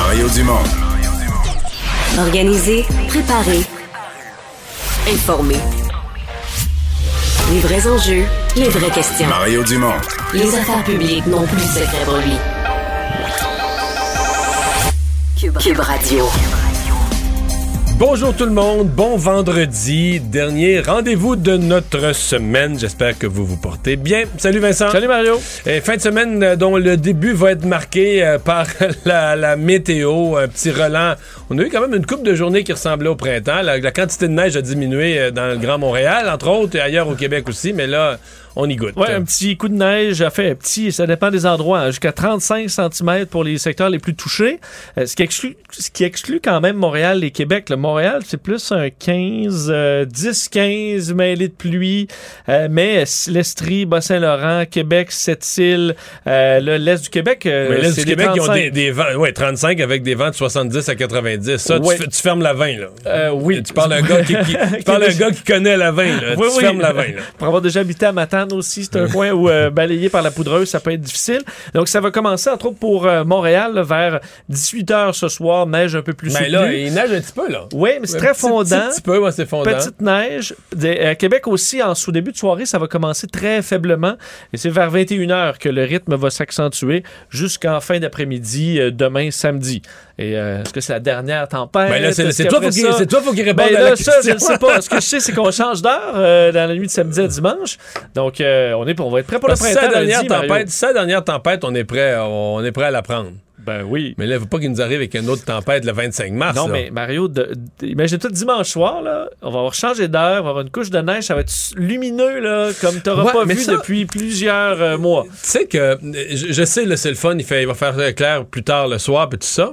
Mario Dumont. Organiser, préparer, informer. Les vrais enjeux, les vraies questions. Mario Dumont. Les affaires publiques n'ont plus de secret pour lui. Cube Radio. Bonjour tout le monde, bon vendredi, dernier rendez-vous de notre semaine. J'espère que vous vous portez bien. Salut Vincent. Salut Mario. Et fin de semaine euh, dont le début va être marqué euh, par la, la météo, un petit relent. On a eu quand même une coupe de journées qui ressemblait au printemps. La, la quantité de neige a diminué euh, dans le Grand Montréal, entre autres, et ailleurs au Québec aussi, mais là, on y goûte. Ouais, un petit coup de neige, a fait petit, ça dépend des endroits, hein, jusqu'à 35 cm pour les secteurs les plus touchés. Euh, ce, qui exclut, ce qui exclut quand même Montréal et Québec. Le Montréal, c'est plus un 15, 10-15 mêlés de pluie, euh, mais l'Estrie, Bas-Saint-Laurent, Québec, Sept-Îles, euh, le- l'Est du Québec, l'Est du Québec, ils ont 35. des, des vents, ouais, 35 avec des vents de 70 à 90. Ça, Ouais. tu, fermes la 20, là. Oui. Tu parles d'un gars qui, qui- tu parles d'un gars qui connaît la 20, là. Oui, tu oui. fermes la 20, là. Pour avoir déjà habité à Matane aussi, c'est un coin où euh, balayé par la poudreuse, ça peut être difficile. Donc, ça va commencer, entre autres, pour euh, Montréal, là, vers 18 h ce soir, neige un peu plus Mais soutenue. là, il neige un petit peu, là. Oui, mais c'est Un très petit- fondant. Petit, petit peu, ouais, c'est fondant. Petite neige. Des- À Québec aussi, en sous-début de soirée, ça va commencer très faiblement. Et c'est vers 21h que le rythme va s'accentuer jusqu'en fin d'après-midi, euh, demain, samedi. Et euh, est-ce que c'est la dernière tempête? Ben c'est toi, c'est toi, faut qu'il réponde Ben à là, la ça, question. je ne sais pas. Ce que je sais, c'est qu'on change d'heure euh, dans la nuit de samedi à dimanche. Donc, euh, on, est, pour- on va être prêt pour Parce le printemps. sa dernière lundi, Mario. tempête, sa dernière tempête, on est prêt, on est prêt à la prendre. Ben oui. Mais là, il faut pas qu'il nous arrive avec une autre tempête le 25 mars. Non, là. mais Mario, de- de- imagine-toi dimanche soir, là, on va avoir changé d'heure, on va avoir une couche de neige, ça va être lumineux, là, comme tu n'auras Ouais, pas vu ça- depuis plusieurs euh, mois. Tu sais que, euh, je, je sais, c'est le fun, il, fait, il va faire clair plus tard le soir, puis tout ça.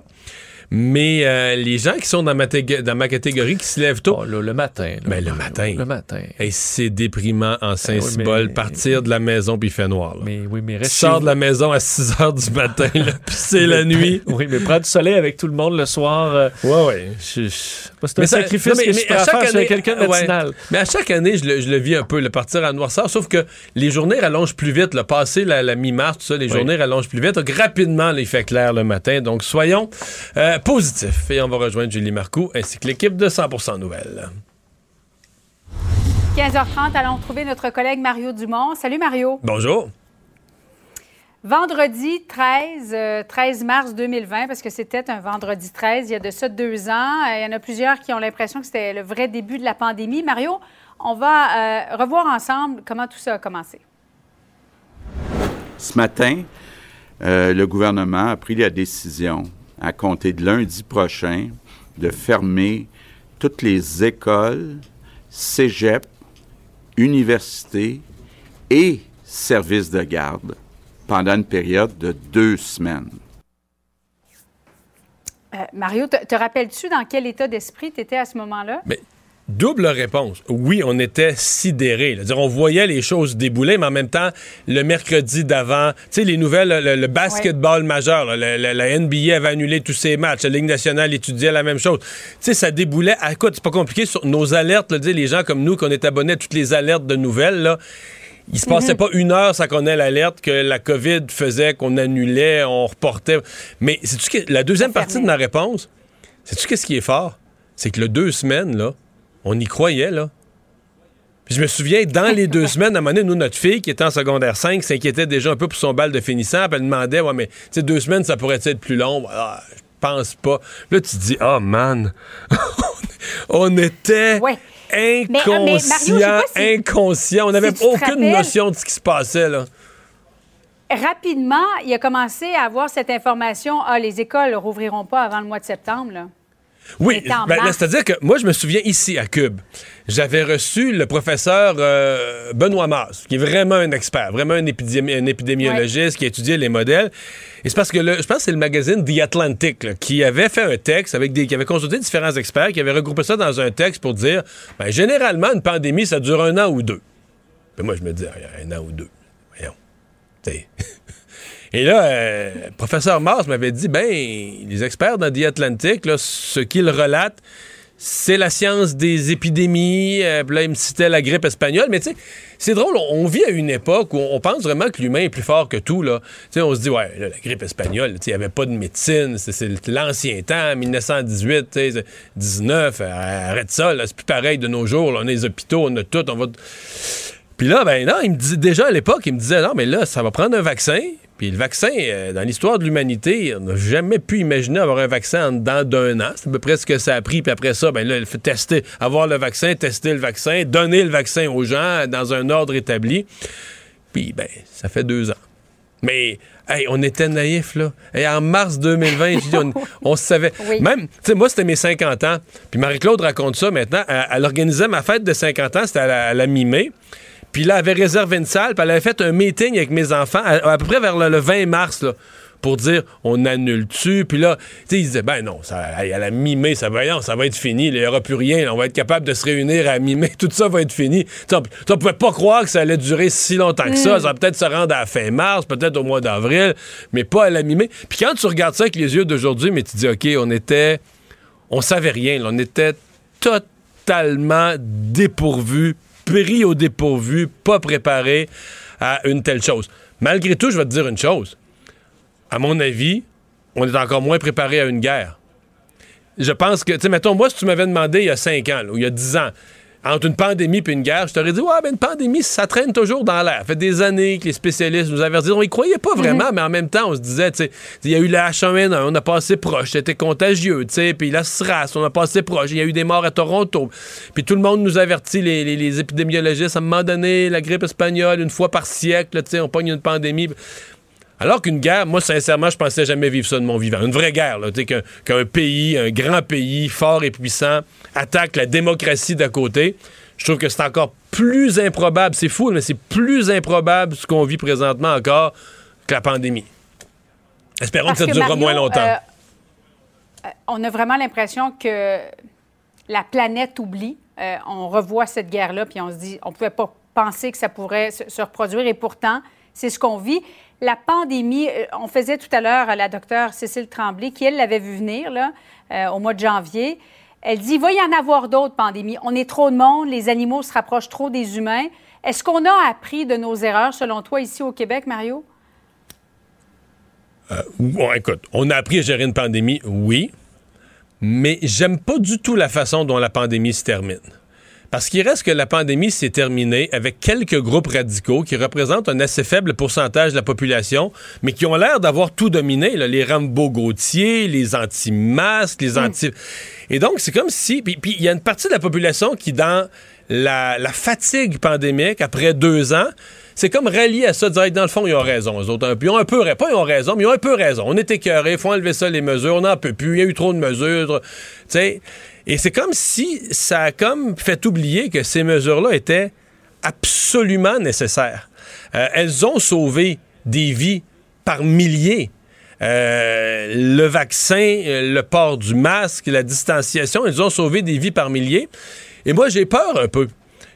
Mais euh, les gens qui sont dans ma, tég- dans ma catégorie, qui se lèvent tôt, Oh, le matin. là, Ben, le matin. Le matin. hey, c'est déprimant en Saint-Cybole, mais- partir de la maison, puis il fait noir. là. Mais oui, mais Tu reste sors chez de la maison à 6 h du matin, là, puis c'est la nuit. Oui, mais prends du soleil avec tout le monde le soir. euh, Ouais, ouais. c'est un ça- sacrifice non, mais- que à chaque année- quelqu'un de ouais. matinal. Mais à chaque année, je le, je le vis un peu, le partir à noirceur, sauf que les journées rallongent plus vite. Le passé, la, la mi-mars, tout ça, les Oui. journées rallongent plus vite. Donc, rapidement, là, il fait clair le matin. Donc, soyons euh, positifs. Et on va rejoindre Julie Marcoux ainsi que l'équipe de 100% Nouvelles. 15h30, allons retrouver notre collègue Mario Dumont. Salut Mario. Bonjour. Vendredi 13, euh, 13 mars 2020, parce que c'était un vendredi 13, il y a de ça deux ans. Euh, Il y en a plusieurs qui ont l'impression que c'était le vrai début de la pandémie. Mario, on va euh, revoir ensemble comment tout ça a commencé. Ce matin, euh, le gouvernement a pris la décision, à compter de lundi prochain, de fermer toutes les écoles, cégeps, universités et services de garde pendant une période de deux semaines. Euh, Mario, te, te rappelles-tu dans quel état d'esprit tu étais à ce moment-là? Mais double réponse. Oui, on était sidérés. là. Dire, on voyait les choses débouler, mais en même temps, le mercredi d'avant, tu sais, les nouvelles, le, le basketball majeur, là, le- le- la NBA avait annulé tous ses matchs, la Ligue nationale étudiait la même chose. Tu sais, ça déboulait. À quoi, c'est pas compliqué sur nos alertes, là, tu les gens comme nous, qu'on est abonnés à toutes les alertes de nouvelles, là. Il se passait pas une heure sans qu'on ait l'alerte que la COVID faisait, qu'on annulait, on reportait. Mais que la deuxième partie de ma réponse, c'est-tu qu'est-ce qui est fort? C'est que le deux semaines, là, on y croyait, là. Puis je me souviens, dans les deux semaines, à un moment donné, nous, notre fille, qui était en secondaire 5, s'inquiétait déjà un peu pour son bal de finissant. Puis elle demandait, ouais, mais, tu sais, deux semaines, ça pourrait être plus long? Ah, je pense pas. Là, tu te dis, oh man, on était Ouais. inconscient, si- inconscient. On n'avait aucune notion de ce qui se passait, là. Rapidement, il a commencé à avoir cette information. Ah, les écoles ne rouvriront pas avant le mois de septembre. Là. Oui, ben, c'est-à-dire que moi, je me souviens ici à Cube, j'avais reçu le professeur euh, Benoît Mars, qui est vraiment un expert, vraiment un, épidémi- un épidémiologiste qui a étudié les modèles. Et c'est parce que le- je pense que c'est le magazine The Atlantic là, qui avait fait un texte avec des, qui avait consulté différents experts, qui avait regroupé ça dans un texte pour dire, ben, généralement, une pandémie, ça dure un an ou deux. Puis moi, je me dis, Ah, un an ou deux. Voyons. Et là, euh, professeur Mars m'avait dit, ben, les experts dans The Atlantic, là, ce qu'ils relatent, c'est la science des épidémies. Euh, là, il me citait la grippe espagnole. Mais tu sais, c'est drôle, on, vit à une époque où on pense vraiment que l'humain est plus fort que tout. Là. Tu sais, on se dit, ouais, là, la grippe espagnole, il n'y avait pas de médecine. C'est, l'ancien temps, 1918, tu sais, 19. euh, arrête ça, c'est plus pareil de nos jours. on a les hôpitaux, on a tout, on va... Puis là, ben non, il me dit déjà à l'époque, il me disait non, mais là, ça va prendre un vaccin. Puis le vaccin, euh, dans l'histoire de l'humanité, on n'a jamais pu imaginer avoir un vaccin en dedans d'un an. C'est à peu près ce que ça a pris. Puis après ça, ben là, il faut tester, avoir le vaccin, tester le vaccin, donner le vaccin aux gens dans un ordre établi. Puis, ben, ça fait deux ans. Mais, hey, on était naïfs, là. Et en mars 2020, je dis, on, on savait. Oui. Même, tu sais, moi, c'était mes 50 ans. Puis Marie-Claude raconte ça maintenant. Elle, elle organisait ma fête de 50 ans, c'était à la, à la mi-mai. Puis là, elle avait réservé une salle, puis elle avait fait un meeting avec mes enfants, à, à peu près vers le, le 20 mars, là, pour dire on annule-tu? Puis là, tu sais, ils disaient ben non, ça, à la mi-mai, ça va, non, ça va être fini, il n'y aura plus rien, là, on va être capable de se réunir à mi-mai, tout ça va être fini. Tu sais, on, on pouvait pas croire que ça allait durer si longtemps que ça. Ça va peut-être se rendre à la fin mars, peut-être au mois d'avril, mais pas à la mi-mai. Puis quand tu regardes ça avec les yeux d'aujourd'hui, mais tu dis OK, on était. On savait rien, là, on était totalement dépourvu, pris au dépourvu, pas préparé à une telle chose. Malgré tout, je vais te dire une chose. À mon avis, on est encore moins préparé à une guerre. Je pense que, tu sais, mettons, moi, si tu m'avais demandé il y a 5 ans, ou il y a 10 ans, entre une pandémie et une guerre, je t'aurais dit, ouais, mais une pandémie, ça traîne toujours dans l'air. Ça fait des années que les spécialistes nous avertissent. On y croyait pas vraiment, mais en même temps, on se disait, tu sais, il y a eu la H1N1, on a passé proche, c'était contagieux, tu sais, puis la SRAS, on a passé proche, il y a eu des morts à Toronto. Puis tout le monde nous avertit, les, les- les épidémiologistes, à un moment donné, la grippe espagnole, une fois par siècle, tu sais, on pogne une pandémie. Alors qu'une guerre, moi, sincèrement, je pensais jamais vivre ça de mon vivant. Une vraie guerre, là, qu'un qu'un pays, un grand pays, fort et puissant, attaque la démocratie d'à côté. Je trouve que c'est encore plus improbable, c'est fou, mais c'est plus improbable ce qu'on vit présentement encore que la pandémie. Espérons Parce que ça durera Mario, moins longtemps. euh, euh, on a vraiment l'impression que la planète oublie. Euh, on revoit cette guerre-là, puis on se dit, on ne pouvait pas penser que ça pourrait se reproduire, et pourtant, c'est ce qu'on vit. La pandémie, euh, on faisait tout à l'heure à la docteure Cécile Tremblay, qui, elle, l'avait vu venir euh, au mois de janvier. Elle dit, il va y en avoir d'autres pandémies. On est trop de monde, les animaux se rapprochent trop des humains. Est-ce qu'on a appris de nos erreurs, selon toi, ici au Québec, Mario? Bon, écoute, on a appris à gérer une pandémie, oui, mais j'aime pas du tout la façon dont la pandémie se termine. Parce qu'il reste que la pandémie s'est terminée avec quelques groupes radicaux qui représentent un assez faible pourcentage de la population, mais qui ont l'air d'avoir tout dominé. là. les Rambo Gauthier, les anti-masques, les anti... Et donc, c'est comme si... Puis il y a une partie de la population qui, dans la, la fatigue pandémique, après deux ans, c'est comme rallié à ça, dire, dans le fond, ils ont raison, eux autres. Ils ont un peu, pas ils ont raison, mais ils ont un peu raison. On est écœurés, il faut enlever ça, les mesures, on n'en peut plus, il y a eu trop de mesures. Tu sais, et c'est comme si ça a comme fait oublier que ces mesures-là étaient absolument nécessaires. Euh, elles ont sauvé des vies par milliers. Euh, le vaccin, euh, le port du masque, la distanciation, ils ont sauvé des vies par milliers. Et moi, j'ai peur un peu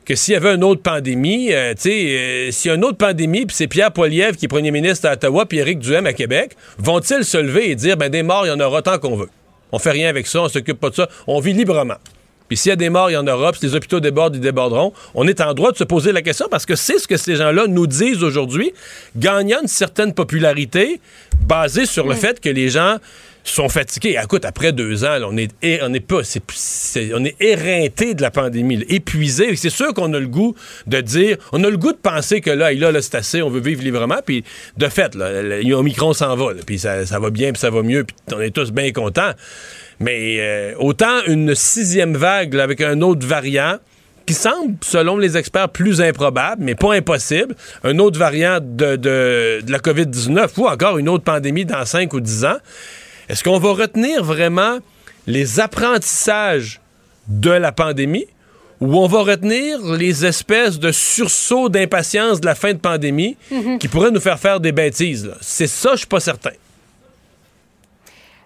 que s'il y avait une autre pandémie, tu sais, s'il y a une autre pandémie, puis c'est Pierre Poilievre qui est premier ministre à Ottawa, puis Éric Duhem à Québec, vont-ils se lever et dire, ben des morts, il y en aura tant qu'on veut? On fait rien avec ça, on s'occupe pas de ça, on vit librement. Puis s'il y a des morts, il y en aura, puis si les hôpitaux débordent, ils déborderont. On est en droit de se poser la question parce que c'est ce que ces gens-là nous disent aujourd'hui, gagnant une certaine popularité basée sur le fait que les gens sont fatigués. Écoute, après deux ans, on est, on est pas, on est éreinté de la pandémie, épuisé. C'est sûr qu'on a le goût de dire, on a le goût de penser que là, là, là, c'est assez, on veut vivre librement. Puis de fait, là, Omicron s'en va, puis ça, ça va bien, puis ça va mieux, puis on est tous bien contents. Mais euh, autant une sixième vague avec un autre variant qui semble, selon les experts, plus improbable, mais pas impossible, un autre variant de, de, de la COVID-19 ou encore une autre pandémie dans 5 ou 10 ans, est-ce qu'on va retenir vraiment les apprentissages de la pandémie ou on va retenir les espèces de sursauts d'impatience de la fin de pandémie qui pourraient nous faire faire des bêtises? C'est ça, je suis pas certain.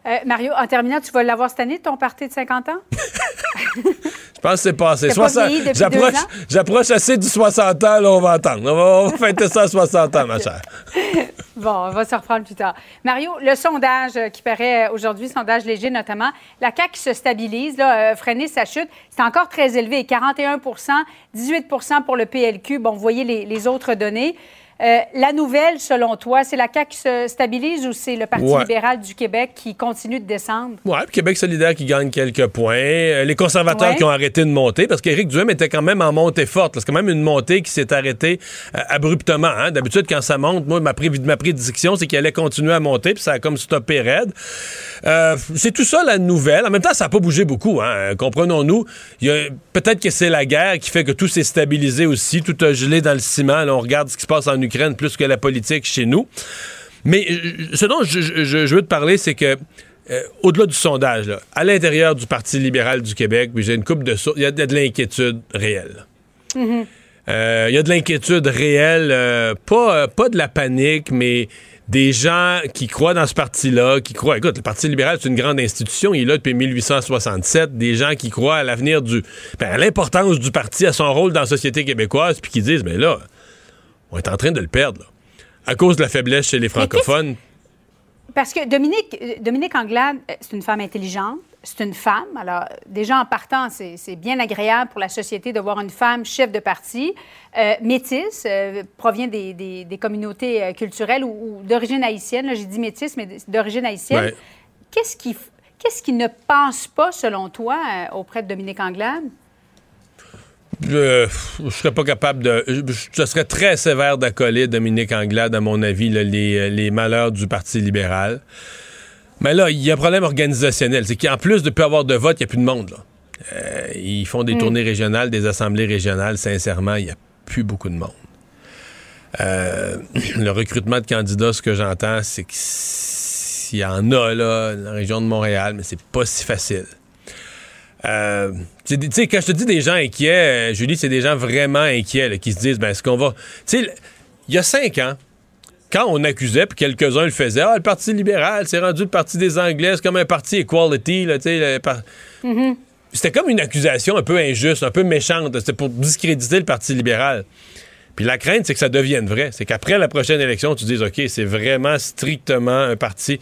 Euh, Mario, en terminant, tu vas l'avoir cette année, ton party de 50 ans? Je pense que c'est passé. J'approche assez du 60 ans, là, on va attendre. On va, on va fêter ça à 60 ans, ma chère. Bon, on va se reprendre plus tard. Mario, le sondage qui paraît aujourd'hui, sondage léger notamment, la CAQ qui se stabilise, là, euh, freiner sa chute, c'est encore très élevé, 41 18 pour le PLQ. Bon, vous voyez les, les autres données. Euh, la nouvelle, selon toi, c'est la CAQ qui se stabilise ou c'est le Parti Ouais. libéral du Québec qui continue de descendre? Puis Québec solidaire qui gagne quelques points. Euh, les conservateurs Ouais. qui ont arrêté de monter, parce qu'Éric Duhem était quand même en montée forte. C'est quand même une montée qui s'est arrêtée euh, abruptement. hein. D'habitude, quand ça monte, moi, ma, prédiction, c'est qu'il allait continuer à monter, puis ça a comme stoppé raide. Euh, c'est tout ça la nouvelle. En même temps, ça n'a pas bougé beaucoup. Hein. Comprenons-nous. Peut-être que c'est la guerre qui fait que tout s'est stabilisé aussi. Tout a gelé dans le ciment. Là, on regarde ce qui se passe en Ukraine plus que la politique chez nous. Mais euh, ce dont je, je- je- je veux te parler, c'est que euh, au-delà du sondage, là, à l'intérieur du Parti libéral du Québec, j'ai une coupe de sources, il y a de, de l'inquiétude réelle. Euh, Il y a de l'inquiétude réelle, euh, pas, euh, pas de la panique, mais des gens qui croient dans ce parti-là, qui croient. Écoute, le Parti libéral, c'est une grande institution, il est là depuis 1867. Des gens qui croient à l'avenir du. ben, à l'importance du parti, à son rôle dans la société québécoise, puis qui disent, mais là, on est en train de le perdre, là. À cause de la faiblesse chez les francophones. Parce que Dominique, euh, Dominique Anglade, euh, c'est une femme intelligente, c'est une femme. Alors, déjà en partant, c'est bien agréable pour la société de voir une femme chef de parti, euh, métisse, euh, provient des, des- des communautés culturelles ou, ou d'origine haïtienne. Là, J'ai dit métisse, mais d'origine haïtienne. Ouais. Qu'est-ce qui, qui ne passe pas, selon toi, auprès de Dominique Anglade? Je, je serais pas capable de. Je serais très sévère d'accoler Dominique Anglade, à mon avis, là, les, les malheurs du Parti libéral. Mais là, il y a un problème organisationnel. C'est qu'en plus de ne plus avoir de vote, il n'y a plus de monde. Là. Euh, ils font des tournées régionales, des assemblées régionales. Sincèrement, il n'y a plus beaucoup de monde. Euh, le recrutement de candidats, ce que j'entends, c'est qu'il y en a là, dans la région de Montréal, mais c'est pas si facile. Euh, tu sais, quand je te dis des gens inquiets, euh, Julie, c'est des gens vraiment inquiets là, qui se disent, ben, est-ce qu'on va. Tu sais, il y a cinq ans, quand on accusait, puis quelques-uns le faisaient, ah, le Parti libéral, c'est rendu le Parti des Anglais, c'est comme un parti equality, là, tu sais. par- C'était comme une accusation un peu injuste, un peu méchante. C'était pour discréditer le Parti libéral. Puis la crainte, c'est que ça devienne vrai. C'est qu'après la prochaine élection, tu dises, OK, c'est vraiment strictement un parti.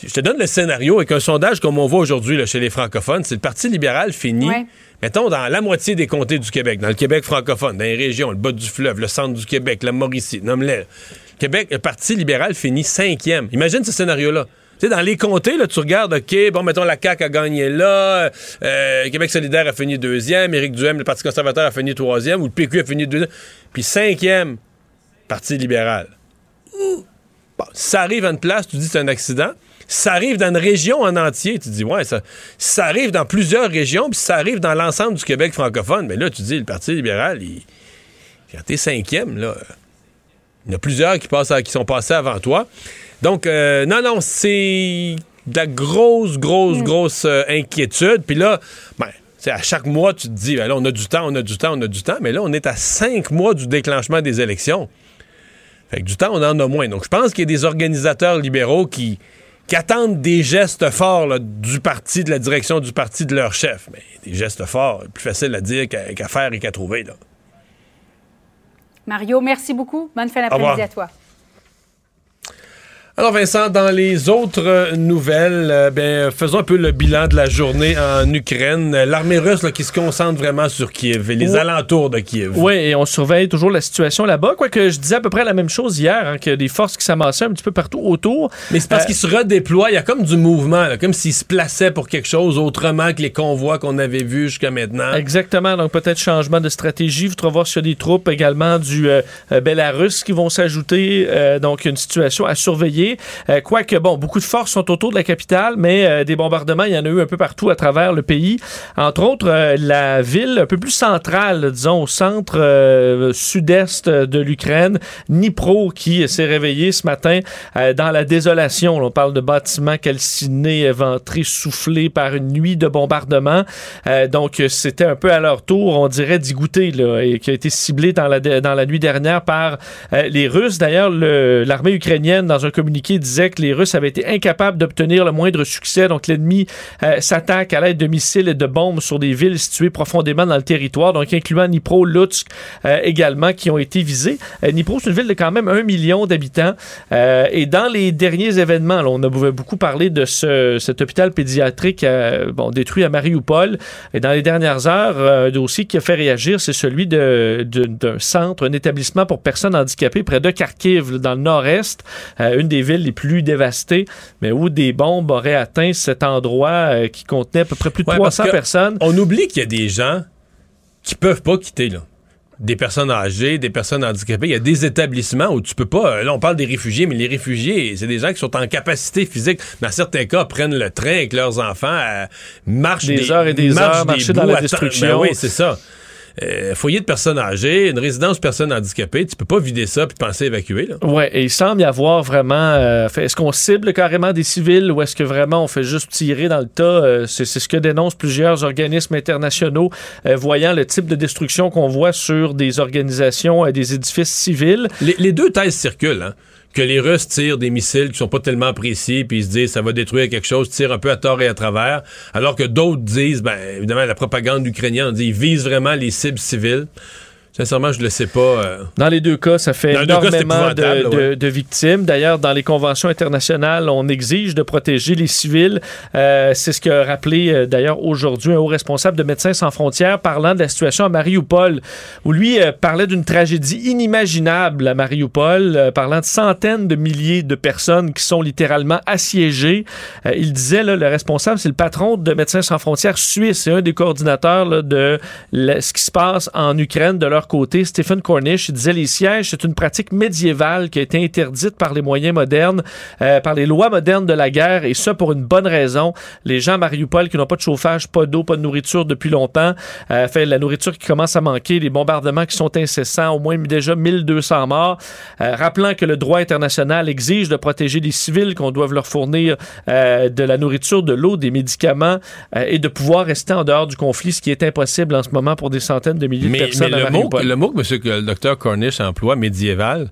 Je te donne le scénario avec un sondage comme on voit aujourd'hui chez les francophones. C'est le Parti libéral fini, Ouais. mettons, dans la moitié des comtés du Québec, dans le Québec francophone, dans les régions, le bas du fleuve, le centre du Québec, la Mauricie, nomme-les. Québec, le Parti libéral finit cinquième. Imagine ce scénario-là. Tu sais, dans les comtés, là, tu regardes, OK, bon, mettons, la CAQ a gagné là, euh, Québec solidaire a fini deuxième, Éric Duhem, le Parti conservateur a fini troisième, ou le PQ a fini deuxième, puis cinquième, Parti libéral. Bon, si ça arrive à une place, tu dis c'est un accident. Ça arrive dans une région en entier, tu dis ouais, ça, ça arrive dans plusieurs régions, puis ça arrive dans l'ensemble du Québec francophone, mais là, tu dis le Parti libéral, il, quand t'es cinquième, là, il y en a plusieurs qui, passent à- qui sont passés avant toi. Donc, euh, non, non, c'est de la grosse, grosse, grosse euh, inquiétude. Puis là, ben, c'est à chaque mois, tu te dis, ben là, on a du temps, on a du temps, on a du temps. Mais là, on est à cinq mois du déclenchement des élections. Fait que du temps, on en a moins. Donc, je pense qu'il y a des organisateurs libéraux qui, qui attendent des gestes forts là, du parti, de la direction du parti, de leur chef. Mais des gestes forts, plus facile à dire qu'à faire et qu'à trouver. Là. Mario, merci beaucoup. Bonne fin d'après-midi à toi. Alors Vincent, dans les autres nouvelles, euh, ben, faisons un peu le bilan de la journée en Ukraine. L'armée russe là, qui se concentre vraiment sur Kiev et les Ouais. alentours de Kiev. Oui, et on surveille toujours la situation là-bas. Quoique je disais à peu près la même chose hier, hein, qu'il y a des forces qui s'amassaient un petit peu partout autour. Mais c'est parce Euh, qu'ils se redéploient, il y a comme du mouvement, là, comme s'ils se plaçaient pour quelque chose autrement que les convois qu'on avait vus jusqu'à maintenant. Exactement, donc peut-être changement de stratégie. Il faudra voir s'il y a des troupes également du euh, Bélarus qui vont s'ajouter. Donc une situation à surveiller. Euh, Quoique, bon, beaucoup de forces sont autour de la capitale, mais euh, des bombardements, il y en a eu un peu partout à travers le pays. Entre autres, euh, la ville un peu plus centrale, disons, au centre sud-est de l'Ukraine, Dnipro, qui s'est réveillé ce matin dans la désolation. On parle de bâtiments calcinés, éventrés, soufflés par une nuit de bombardement. Euh, donc, c'était un peu à leur tour, on dirait, d'y goûter, là, et qui a été ciblé dans la, nuit dernière par les Russes. D'ailleurs, le- l'armée ukrainienne, dans un communiqué, disait que les Russes avaient été incapables d'obtenir le moindre succès. Donc, l'ennemi euh, s'attaque à l'aide de missiles et de bombes sur des villes situées profondément dans le territoire, donc incluant Dnipro, Lutsk euh, également, qui ont été visées. Euh, Dnipro, c'est une ville de quand même un million d'habitants. Et dans les derniers événements, on a beaucoup parlé de ce, cet hôpital pédiatrique bon, détruit à Mariupol. Et dans les dernières heures, un dossier qui a fait réagir, c'est celui de- de- d'un centre, un établissement pour personnes handicapées près de Kharkiv, dans le nord-est, une des villes les plus dévastées, mais où des bombes auraient atteint cet endroit euh, qui contenait à peu près plus de Ouais, parce 300 que personnes. On oublie qu'il y a des gens qui peuvent pas quitter, là. Des personnes âgées, des personnes handicapées. Il y a des établissements où tu peux pas. euh, Là, on parle des réfugiés, mais les réfugiés, c'est des gens qui sont en capacité physique. Dans certains cas, prennent le train avec leurs enfants, euh, marchent Des heures et des marchent heures, marcher dans la attendent- destruction. Ben oui, c'est ça. Euh, foyer de personnes âgées, une résidence de personnes handicapées, tu peux pas vider ça puis penser évacuer. Là. Ouais, et il semble y avoir vraiment. euh, est-ce qu'on cible carrément des civils ou est-ce que vraiment on fait juste tirer dans le tas? Euh, C'est c'est ce que dénoncent plusieurs organismes internationaux, voyant le type de destruction qu'on voit sur des organisations, euh, des édifices civils. Les, les deux thèses circulent. Hein? Que les Russes tirent des missiles qui sont pas tellement précis, puis ils se disent ça va détruire quelque chose, tirent un peu à tort et à travers, alors que d'autres disent, ben évidemment, la propagande ukrainienne, dit ils visent vraiment les cibles civiles. Sincèrement, je le sais pas. euh. Dans les deux cas, ça fait Dans énormément de, ouais. victimes. D'ailleurs, dans les conventions internationales, on exige de protéger les civils. Euh, c'est ce qu'a rappelé euh, d'ailleurs aujourd'hui un haut responsable de Médecins sans frontières parlant de la situation à Mariupol, où lui parlait d'une tragédie inimaginable à Mariupol, parlant de centaines de milliers de personnes qui sont littéralement assiégées. Il disait, là, le responsable, c'est le patron de Médecins sans frontières suisse, c'est un des coordinateurs là, de la- ce qui se passe en Ukraine de leur côté. Stephen Cornish, disait les sièges, c'est une pratique médiévale qui a été interdite par les moyens modernes, euh, par les lois modernes de la guerre, et ça pour une bonne raison. Les gens à Mariupol qui n'ont pas de chauffage, pas d'eau, pas de nourriture depuis longtemps, euh, fait la nourriture qui commence à manquer, les bombardements qui sont incessants, au moins déjà 1200 morts, euh, rappelant que le droit international exige de protéger les civils, qu'on doit leur fournir euh, de la nourriture, de l'eau, des médicaments, euh, et de pouvoir rester en dehors du conflit, ce qui est impossible en ce moment pour des centaines de milliers Mais, de personnes mais à le, mot, le mot que, le docteur Cornish emploie, médiéval,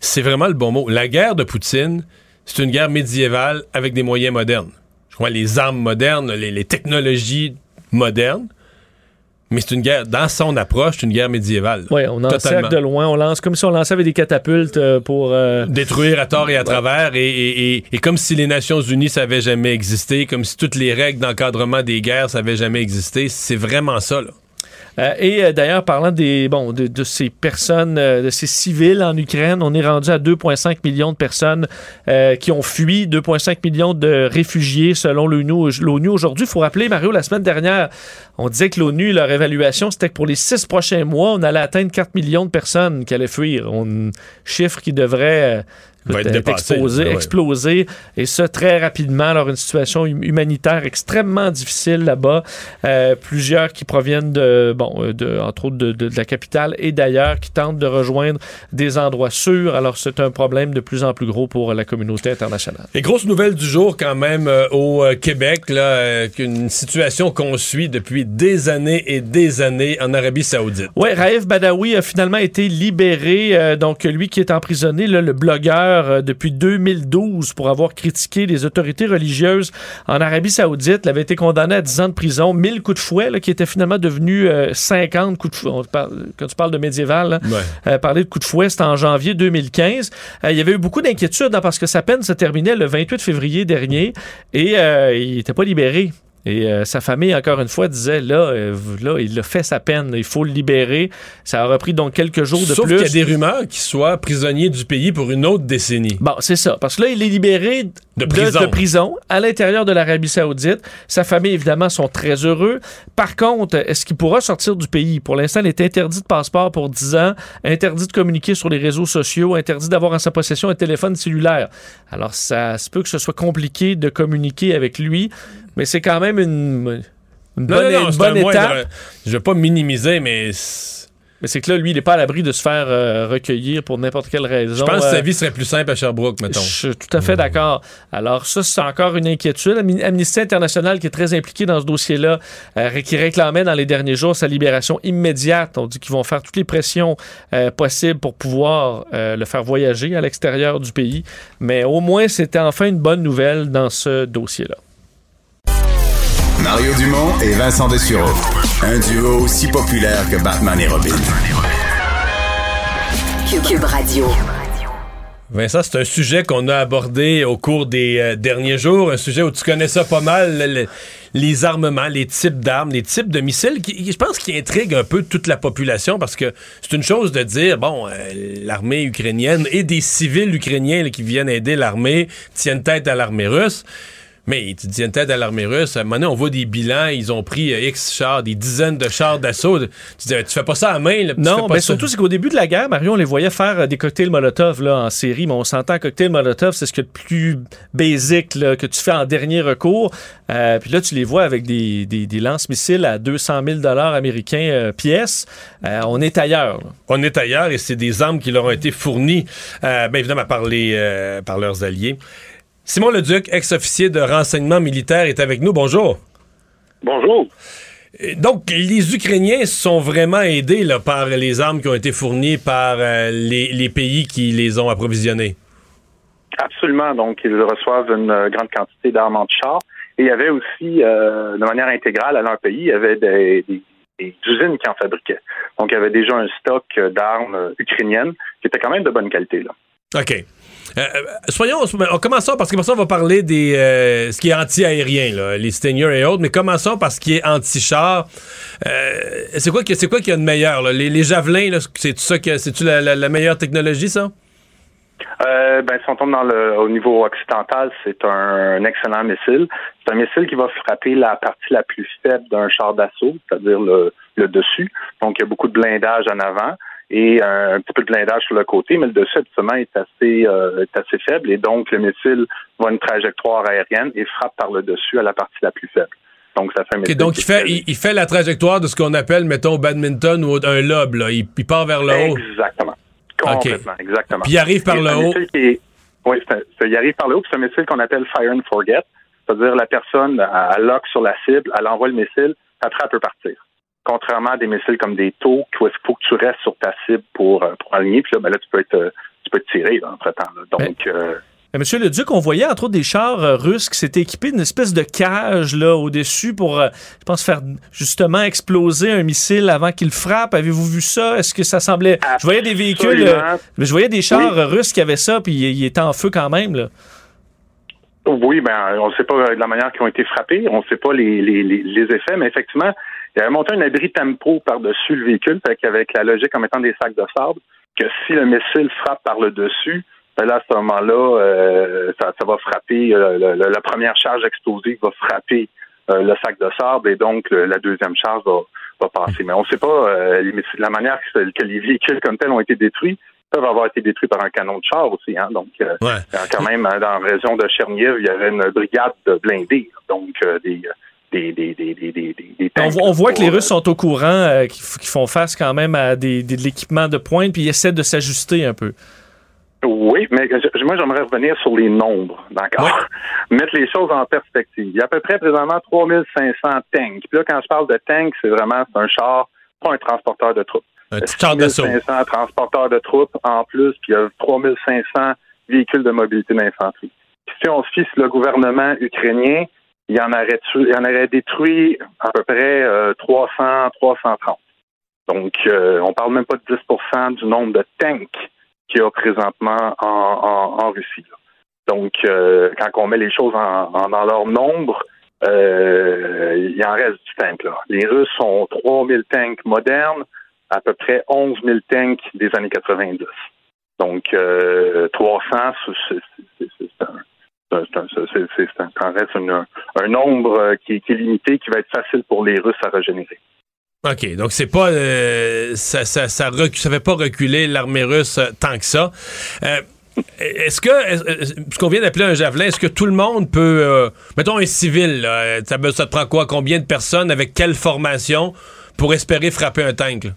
c'est vraiment le bon mot. La guerre de Poutine, c'est une guerre médiévale avec des moyens modernes. Je crois les armes modernes, les, les technologies modernes. Mais c'est une guerre, dans son approche, c'est une guerre médiévale. Oui, on encercle de loin, on lance comme si on lançait avec des catapultes euh, pour... euh, détruire à tort et à travers, et, et- et- et comme si les Nations Unies ça avait jamais existé, comme si toutes les règles d'encadrement des guerres ça avait jamais existé, c'est vraiment ça. Là. Euh, et euh, d'ailleurs, parlant des bon de, de ces personnes, euh, de ces civils en Ukraine, on est rendu à 2,5 millions de personnes qui ont fui, 2,5 millions de réfugiés selon l'ONU. L'ONU aujourd'hui, il faut rappeler, Mario, la semaine dernière, on disait que l'ONU, leur évaluation, c'était que pour les six prochains mois, on allait atteindre 4 millions de personnes qui allaient fuir. Un chiffre qui devrait... Va être dépassé, exposé, ouais. exploser, et ça très rapidement. Alors, une situation hum- humanitaire extrêmement difficile là-bas. Euh, plusieurs qui proviennent de, bon, euh, de, entre autres de, de- de la capitale et d'ailleurs, qui tentent de rejoindre des endroits sûrs. Alors, c'est un problème de plus en plus gros pour la communauté internationale. Et grosse nouvelle du jour quand même euh, au Québec, là, euh, qu'une situation qu'on suit depuis des années et des années en Arabie Saoudite. Oui, Raif Badawi a finalement été libéré. donc, lui qui est emprisonné, là, le blogueur, euh, depuis 2012 pour avoir critiqué les autorités religieuses en Arabie Saoudite. Il avait été condamné à 10 ans de prison, 1000 coups de fouet, là, qui était finalement devenu euh, 50 coups de fouet. On parle- quand tu parles de médiéval, là, Ouais. euh, parler de coups de fouet, c'était en janvier 2015. Euh, il y avait eu beaucoup d'inquiétudes hein, parce que sa peine se terminait le 28 février dernier et euh, il n'était pas libéré. Et euh, sa famille, encore une fois, disait là, euh, là, il a fait sa peine, il faut le libérer. Ça a repris donc quelques jours de Sauf plus. qu'il y a des rumeurs qu'il soit prisonnier du pays pour une autre décennie. Bon, c'est ça. Parce que là, il est libéré De prison. de prison à l'intérieur de l'Arabie Saoudite. Sa famille, évidemment, sont très heureux. Par contre, est-ce qu'il pourra sortir du pays? Pour l'instant, il est interdit de passeport pour 10 ans, interdit de communiquer sur les réseaux sociaux, interdit d'avoir en sa possession un téléphone cellulaire. Alors, ça se peut que ce soit compliqué de communiquer avec lui, mais c'est quand même une, une Non, bonne, non, non, une bonne un moindre- étape. Je veux pas minimiser, mais Mais c'est que là, lui, il n'est pas à l'abri de se faire euh, recueillir pour n'importe quelle raison. je pense que Euh, sa vie serait plus simple à Sherbrooke, mettons. Je suis tout à fait d'accord. Alors ça, c'est encore une inquiétude. Am- Amnesty International, qui est très impliqué dans ce dossier-là, euh, qui réclamait dans les derniers jours sa libération immédiate. On dit qu'ils vont faire toutes les pressions euh, possibles pour pouvoir euh, le faire voyager à l'extérieur du pays. Mais au moins, c'était enfin une bonne nouvelle dans ce dossier-là. Mario Dumont et Vincent Dessureau. Un duo aussi populaire que Batman et Robin. Cube Radio. Vincent, c'est un sujet qu'on a abordé au cours des euh, derniers jours, un sujet où tu connais ça pas mal, le- le- les armements, les types d'armes, les types de missiles, qui, qui, je pense qui intrigue un peu toute la population parce que c'est une chose de dire, bon, euh, l'armée ukrainienne et des civils ukrainiens là, qui viennent aider l'armée tiennent tête à l'armée russe. Mais tu tiens tête à l'armée russe. À un moment donné, on voit des bilans. Ils ont pris euh, X chars, des dizaines de chars d'assaut. Tu dis, tu fais pas ça à main. Là, Non, mais ça- surtout, c'est qu'au début de la guerre, Mario, on les voyait faire euh, des cocktails Molotov là, en série, mais on s'entend cocktail Molotov, c'est ce que le plus basic là, que tu fais en dernier recours. Euh, puis là, tu les vois avec des, des, des lance-missiles à 200 000 américains euh, pièce. Euh, on est ailleurs. là. On est ailleurs et c'est des armes qui leur ont été fournies, euh, bien évidemment, par, les, euh, par leurs alliés. Simon Leduc, ex-officier de renseignement militaire, est avec nous. Bonjour. Bonjour. Donc, les Ukrainiens sont vraiment aidés là, par les armes qui ont été fournies par euh, les, les pays qui les ont approvisionnées. Absolument. Donc, ils reçoivent une euh, grande quantité d'armes anti-chars. Et il y avait aussi, euh, de manière intégrale à leur pays, il y avait des, des- des usines qui en fabriquaient. Donc, il y avait déjà un stock d'armes ukrainiennes qui était quand même de bonne qualité. Là. OK. Euh, euh, soyons, on commençons parce que ça on va parler des euh, ce qui est anti-aérien, les Stinger et autres, mais commençons par ce qui est anti-char. Euh, c'est quoi qu'il y a de meilleur là? Les, javelins, là, c'est ça que c'est tu la, la- la meilleure technologie ça? Euh, ben, si on tombe dans le, au niveau occidental, c'est un, un excellent missile. C'est un missile qui va frapper la partie la plus faible d'un char d'assaut, c'est-à-dire le, le dessus. Donc, il y a beaucoup de blindage en avant et un, un petit peu de blindage sur le côté, mais le dessus, habituellement, est assez, euh, est assez faible et donc le missile va une trajectoire aérienne et frappe par le dessus à la partie la plus faible. Donc, ça fait un Ok, missile donc il fait il, il fait la trajectoire de ce qu'on appelle mettons badminton ou un lob là. Il, il part vers le haut. Exactement. Complètement, exactement. Puis il arrive par Et le haut. est- Oui, c'est un- il arrive par le haut, puis c'est un missile qu'on appelle fire and forget. C'est-à-dire la personne, elle lock sur la cible, elle envoie le missile, après elle peut partir. Contrairement à des missiles comme des taux, où il faut que tu restes sur ta cible pour, euh, pour aligner, puis là, ben là, tu peux être euh, tu peux te tirer là, entre-temps. là. Donc, euh, Mais Monsieur le Duc, on voyait entre autres des chars euh, russes qui s'étaient équipés d'une espèce de cage là au-dessus pour, euh, je pense, faire justement exploser un missile avant qu'il frappe. Avez-vous vu ça? Est-ce que ça semblait... Je voyais des véhicules... je voyais des chars Oui. russes qui avaient ça, puis ils ils étaient en feu quand même. Là. Oui, ben, on ne sait pas de la manière qu'ils ont été frappés, on ne sait pas les, les, les, les effets, mais effectivement, il avait monté un abri tempo par-dessus le véhicule, fait qu'avec la logique en mettant des sacs de sable, que si le missile frappe par le dessus, ben là, à ce moment-là, euh, ça, ça va frapper, euh, le- le- la première charge explosive va frapper euh, le sac de sable et donc le- la deuxième charge va, va passer. Mais on ne sait pas les missiles- la manière que, que les véhicules comme tels ont été détruits peuvent avoir été détruits par un canon de char aussi. Hein, donc, Ouais. euh, quand même, euh, dans la région de Cherniv, il y avait une brigade de blindés, donc euh, des, des, des, des, des, des, des- des On, voit- on voit que les Russes sont au courant, euh, qu'ils font face quand même à de l'équipement de pointe, puis ils essaient de s'ajuster un peu. euh, Oui, mais je- moi, j'aimerais revenir sur les nombres, d'accord? Mettre les choses en perspective. Il y a à peu près présentement 3500 tanks. Puis là, quand je parle de tanks, c'est vraiment un char, pas un transporteur de troupes. Un petit char d'assaut. 6500 transporteurs de troupes en plus, puis il y a 3500 véhicules de mobilité d'infanterie. Si on se fie sur le gouvernement ukrainien, il en aurait, il en aurait détruit à peu près euh, 300, 330. Donc, euh, on parle même pas de 10% du nombre de tanks qu'il y a présentement en, en, en Russie. là. Donc, euh, quand on met les choses en, en- dans leur nombre, euh, il en reste du tank. Là. Les Russes ont 3000 tanks modernes, à peu près 11 000 tanks des années 90. Donc, euh, 300, c'est un, c'est un, reste un, nombre euh, qui, est limité, qui va être facile pour les Russes à régénérer. OK, donc c'est pas euh, ça, ça, ça, ça, fait pas reculer l'armée russe euh, tant que ça. Est-ce que ce qu'on vient d'appeler un javelin, est-ce que tout le monde peut mettons un civil, là, ça, ça, te prend quoi? Combien de personnes avec quelle formation pour espérer frapper un tank?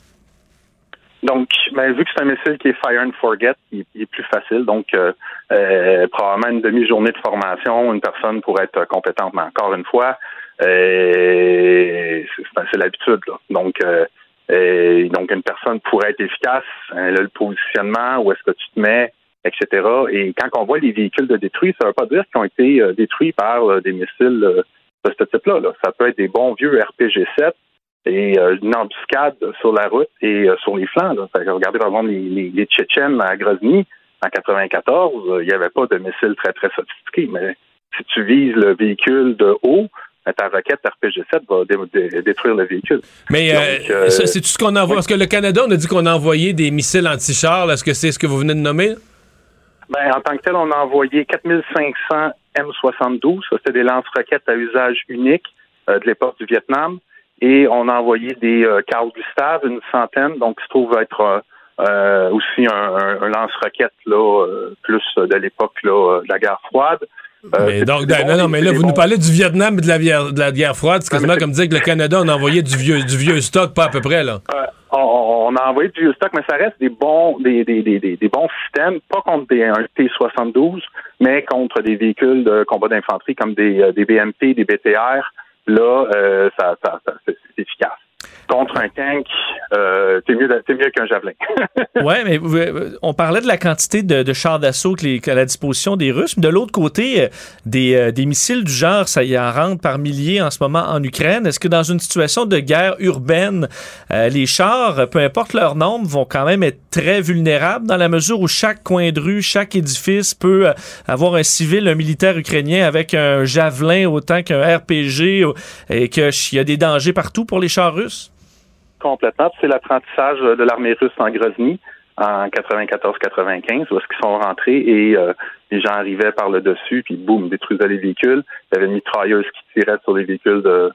Donc, ben, vu que c'est un missile qui est fire and forget, il, est plus facile. Donc, euh, euh, probablement une demi-journée de formation, une personne pourrait être compétente. Mais encore une fois, euh, c'est l'habitude. Donc, euh, donc une personne pourrait être efficace. Hein, le positionnement, où est-ce que tu te mets, etc. Et quand on voit les véhicules de détruits, ça ne veut pas dire qu'ils ont été euh, détruits par euh, des missiles euh, de ce type-là. Là. Ça peut être des bons vieux RPG-7 et une embuscade sur la route et sur les flancs. Là. Regardez par exemple les, les, les Tchétchènes à Grozny en 94, il n'y avait pas de missiles très très sophistiqués, mais si tu vises le véhicule de haut, ta roquette RPG-7 va dé dé détruire le véhicule. Mais euh, c'est tout ce qu'on envoie? Oui. Parce que le Canada, on a dit qu'on a envoyé des missiles anti-chars. Est-ce que c'est ce que vous venez de nommer? Ben, en tant que tel, on a envoyé 4500 M72. Ça, c'était des lance-roquettes à usage unique euh, de l'époque du Vietnam. Et on a envoyé des euh, Carl Gustave, une centaine, donc qui se trouve être euh, aussi un, un, un lance-roquette là, euh, plus de l'époque là, de la guerre froide. Euh, mais donc, bon, non, non, mais là, vous nous parlez du Vietnam et de la, de la guerre froide. C'est quasiment comme dire que le Canada, on a envoyé du vieux, du vieux stock, pas à peu près, là. Euh, on, on, a envoyé du vieux stock, mais ça reste des bons, des, des, des, des bons systèmes, pas contre des, un T-72, mais contre des véhicules de combat d'infanterie comme des, euh, des BMP, des BTR. Là, euh, ça, ça, ça c'est efficace contre un tank, euh, c'est mieux, mieux qu'un javelin. oui, mais on parlait de la quantité de, chars d'assaut à la disposition des Russes. Mais de l'autre côté, euh, des, euh, des, missiles du genre, ça y en rentre par milliers en ce moment en Ukraine. Est-ce que dans une situation de guerre urbaine, euh, les chars, peu importe leur nombre, vont quand même être très vulnérables dans la mesure où chaque coin de rue, chaque édifice peut avoir un civil, un militaire ukrainien avec un javelin autant qu'un RPG et qu'il y a des dangers partout pour les chars russes? Complètement. C'est l'apprentissage de l'armée russe en Grozny en 94-95, où sont rentrés et euh, les gens arrivaient par le dessus, puis boum, détruisaient les véhicules. Il y avait une mitrailleuse qui tirait sur les véhicules de,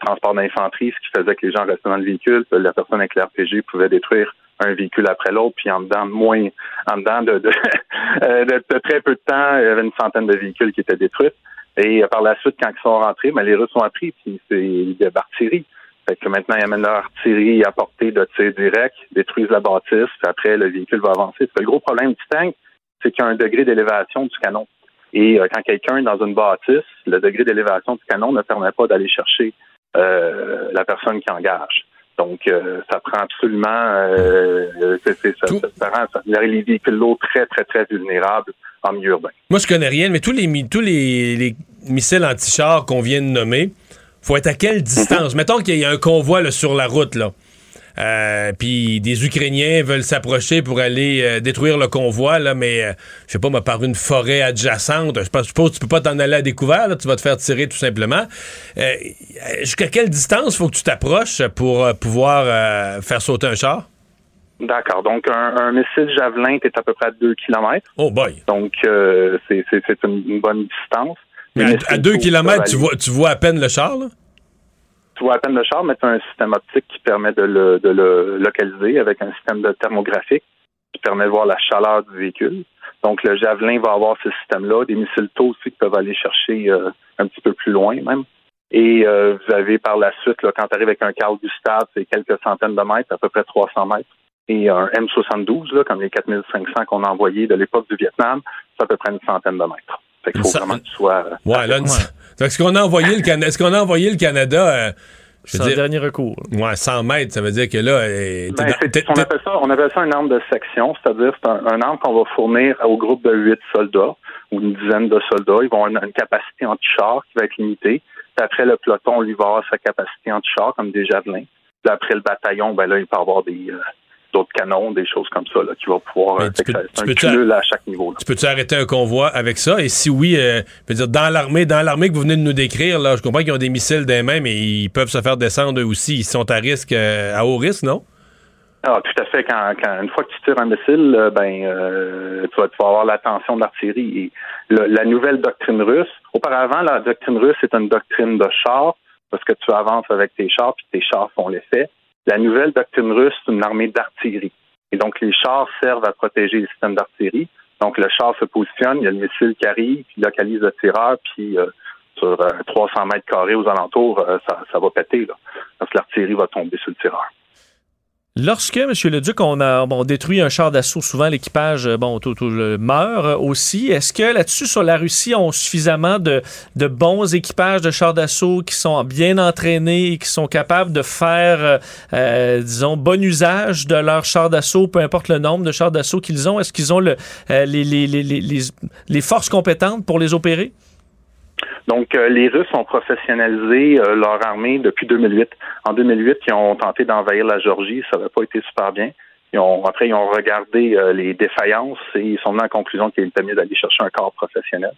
transport d'infanterie, ce qui faisait que les gens restaient dans le véhicule. La personne avec l'RPG pouvait détruire un véhicule après l'autre, puis en dedans de moins, en dedans de, de, très peu de temps, il y avait une centaine de véhicules qui étaient détruits. Et par la suite, quand ils sont rentrés, mais les Russes ont appris, puis c'est de l'artillerie. Fait que maintenant, ils amènent leur artillerie à portée de tir direct, détruisent la bâtisse, puis après, le véhicule va avancer. Le gros problème du tank, c'est qu'il y a un degré d'élévation du canon. Et euh, quand quelqu'un est dans une bâtisse, le degré d'élévation du canon ne permet pas d'aller chercher euh, la personne qui engage. Donc, euh, ça prend absolument, ça, ça, rend ça, les véhicules lourds très, très, très vulnérables en milieu urbain. Moi, je connais rien, mais tous les, tous les, les missiles anti-chars qu'on vient de nommer, faut être à quelle distance? Mettons qu'il y a un convoi là, sur la route, là. Euh, puis des Ukrainiens veulent s'approcher pour aller euh, détruire le convoi, là, mais euh, je sais pas, par une forêt adjacente. Je suppose que tu peux pas t'en aller à découvert, là, tu vas te faire tirer tout simplement. Jusqu'à quelle distance faut que tu t'approches pour pouvoir faire sauter un char? D'accord. Donc, un, un, missile Javelin, est à peu près à 2 km. Oh boy! Donc, c'est une bonne distance. Mais à, à 2 km, tu vois, tu vois à peine le char, là? Tu vois à peine le char, mais tu as un système optique qui permet de le, de le localiser avec un système de thermographique qui permet de voir la chaleur du véhicule. Donc, le Javelin va avoir ce système-là. Des missiles tôt aussi qui peuvent aller chercher euh, un petit peu plus loin même. Et euh, vous avez par la suite, là, quand tu arrives avec un Carl Gustave, c'est quelques centaines de mètres, à peu près 300 mètres. Et un M72, là, comme les 4500 qu'on a envoyés de l'époque du Vietnam, c'est à peu près une centaine de mètres. Fait qu'il faut ça... vraiment que tu sois... Ouais, là, ouais. Est-ce qu'on a envoyé le Canada? Est-ce qu'on a envoyé le Canada? Euh, c'est un dernier recours. Ouais, 100 mètres, ça veut dire que là. Euh, ben, on, appelle ça, on appelle ça un arme de section, c'est-à-dire c'est un, un arme qu'on va fournir au groupe de 8 soldats ou une dizaine de soldats. Ils vont avoir une, une capacité anti-char qui va être limitée. Puis après, le peloton, lui, va avoir sa capacité anti-char comme des javelins. Puis après le bataillon, ben là, il peut avoir des, euh, d'autres canons, des choses comme ça, là, qui va pouvoir. Mais euh, tu peux- tu un à chaque niveau. là. Tu peux-tu arrêter un convoi avec ça? Et si oui, euh, je veux dire, dans l'armée, dans l'armée que vous venez de nous décrire, là, je comprends qu'ils ont des missiles des mains, mais ils peuvent se faire descendre eux aussi. Ils sont à risque, euh, à haut risque, non? Ah, tout à fait. Quand, quand une fois que tu tires un missile, ben euh, tu, vas, tu vas avoir l'attention de l'artillerie. Et le- la nouvelle doctrine russe, auparavant, la doctrine russe est une doctrine de char, parce que tu avances avec tes chars, puis tes chars font l'effet. La nouvelle doctrine russe, c'est une armée d'artillerie. Et donc, les chars servent à protéger les systèmes d'artillerie. Donc, le char se positionne, il y a le missile qui arrive, puis localise le tireur, puis euh, sur euh, 300 mètres carrés aux alentours, euh, ça, ça va péter, là, parce que l'artillerie va tomber sur le tireur. Lorsque, M. Leduc, on a détruit un char d'assaut, souvent l'équipage euh, bon, le- meurt euh, aussi. Est-ce que là-dessus, sur la Russie, on suffisamment de, bons équipages de chars d'assaut qui sont bien entraînés et qui sont capables de faire, euh, disons, bon usage de leurs chars d'assaut, peu importe le nombre de chars d'assaut qu'ils ont? Est-ce qu'ils ont le, les forces compétentes pour les opérer? Donc, euh, les Russes ont professionnalisé euh, leur armée depuis 2008. En 2008, ils ont tenté d'envahir la Géorgie. Ça n'avait pas été super bien. Ils ont, après, ils ont regardé euh, les défaillances et ils sont venus à la conclusion qu'il était mieux d'aller chercher un corps professionnel.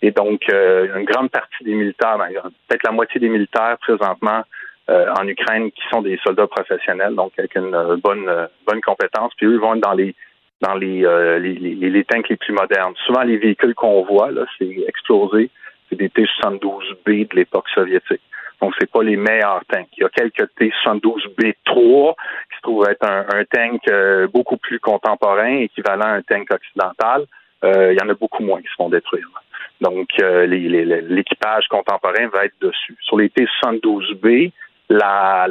Et donc, euh, une grande partie des militaires, ben, peut-être la moitié des militaires présentement euh, en Ukraine qui sont des soldats professionnels, donc avec une euh, bonne bonne compétence. Puis eux ils vont être dans les dans les, les, les, les tanks les plus modernes. Souvent, les véhicules qu'on voit, là, c'est explosé des T-72B de l'époque soviétique. Donc, c'est pas les meilleurs tanks. Il y a quelques T-72B3 qui se trouvent être un, tank euh, beaucoup plus contemporain, équivalent à un tank occidental. Euh, il y en a beaucoup moins qui se font détruire. Donc, euh, l'équipage contemporain va être dessus. Sur les T-72B, la,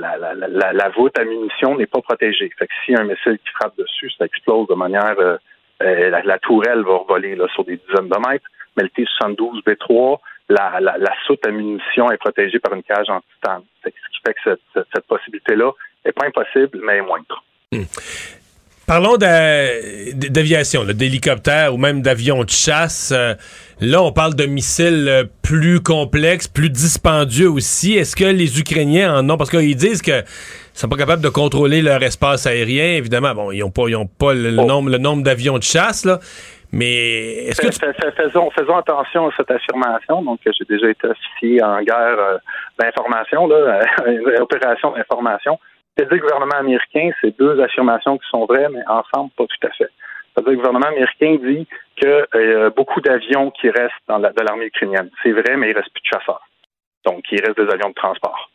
voûte à munitions n'est pas protégée. Fait que si un missile qui frappe dessus, ça explose de manière... la, tourelle va voler sur des dizaines de mètres, mais le T-72 B3, la, la, la soute à munitions est protégée par une cage en titane. Ce qui fait que cette, possibilité-là n'est pas impossible, mais est moindre. Parlons d'a- d'aviation, d'hélicoptères ou même d'avions de chasse. Euh, là, on parle de missiles euh, plus complexes, plus dispendieux aussi. Est-ce que les Ukrainiens en ont? Parce qu'ils disent que sont pas capables de contrôler leur espace aérien. Évidemment, bon, ils ont pas, ils ont pas le, le Oh. nombre, le nombre d'avions de chasse, là. Mais est-ce que tu... Fais- fais- faisons, faisons attention à cette affirmation. Donc, j'ai déjà été officier en guerre euh, d'information, là, une opération d'information. C'est-à-dire le gouvernement américain, c'est deux affirmations qui sont vraies, mais ensemble, pas tout à fait. C'est-à-dire le gouvernement américain dit que euh, beaucoup d'avions qui restent dans la, de l'armée ukrainienne. C'est vrai, mais il reste plus de chasseurs. Donc, il reste des avions de transport.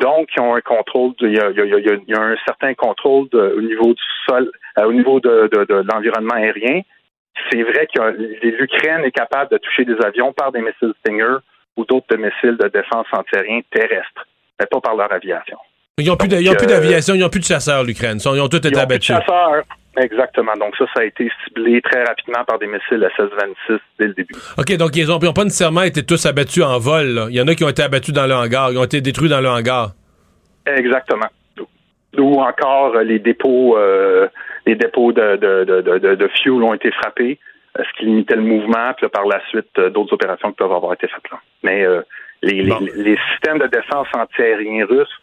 Donc, ils ont un contrôle, de- il y a, il y a- il y a- il y a un certain contrôle de- au niveau du sol, euh, au niveau de l'environnement aérien. C'est vrai que l'Ukraine est capable de toucher des avions par des missiles Stinger ou d'autres missiles de défense antiaérien terrestre, mais pas par leur aviation. Ils n'ont plus plus d'aviation, ils n'ont plus de chasseurs, l'Ukraine. Ils ont tous été Ils ont plus de abattus. chasseurs. Exactement. Donc ça, ça a été ciblé très rapidement par des missiles SS-26 dès le début. OK, donc ils n'ont pas nécessairement été tous abattus en vol. là. Il y en a qui ont été abattus dans le hangar. Ils ont été détruits dans le hangar. Exactement. Ou encore euh, les dépôts, euh, les dépôts de, de, de, de, de- de fuel ont été frappés, euh, ce qui limitait le mouvement. Puis là, par la suite, euh, d'autres opérations qui peuvent avoir été faites là. Mais euh, les, les- Bon. les systèmes de défense antiaérien russes,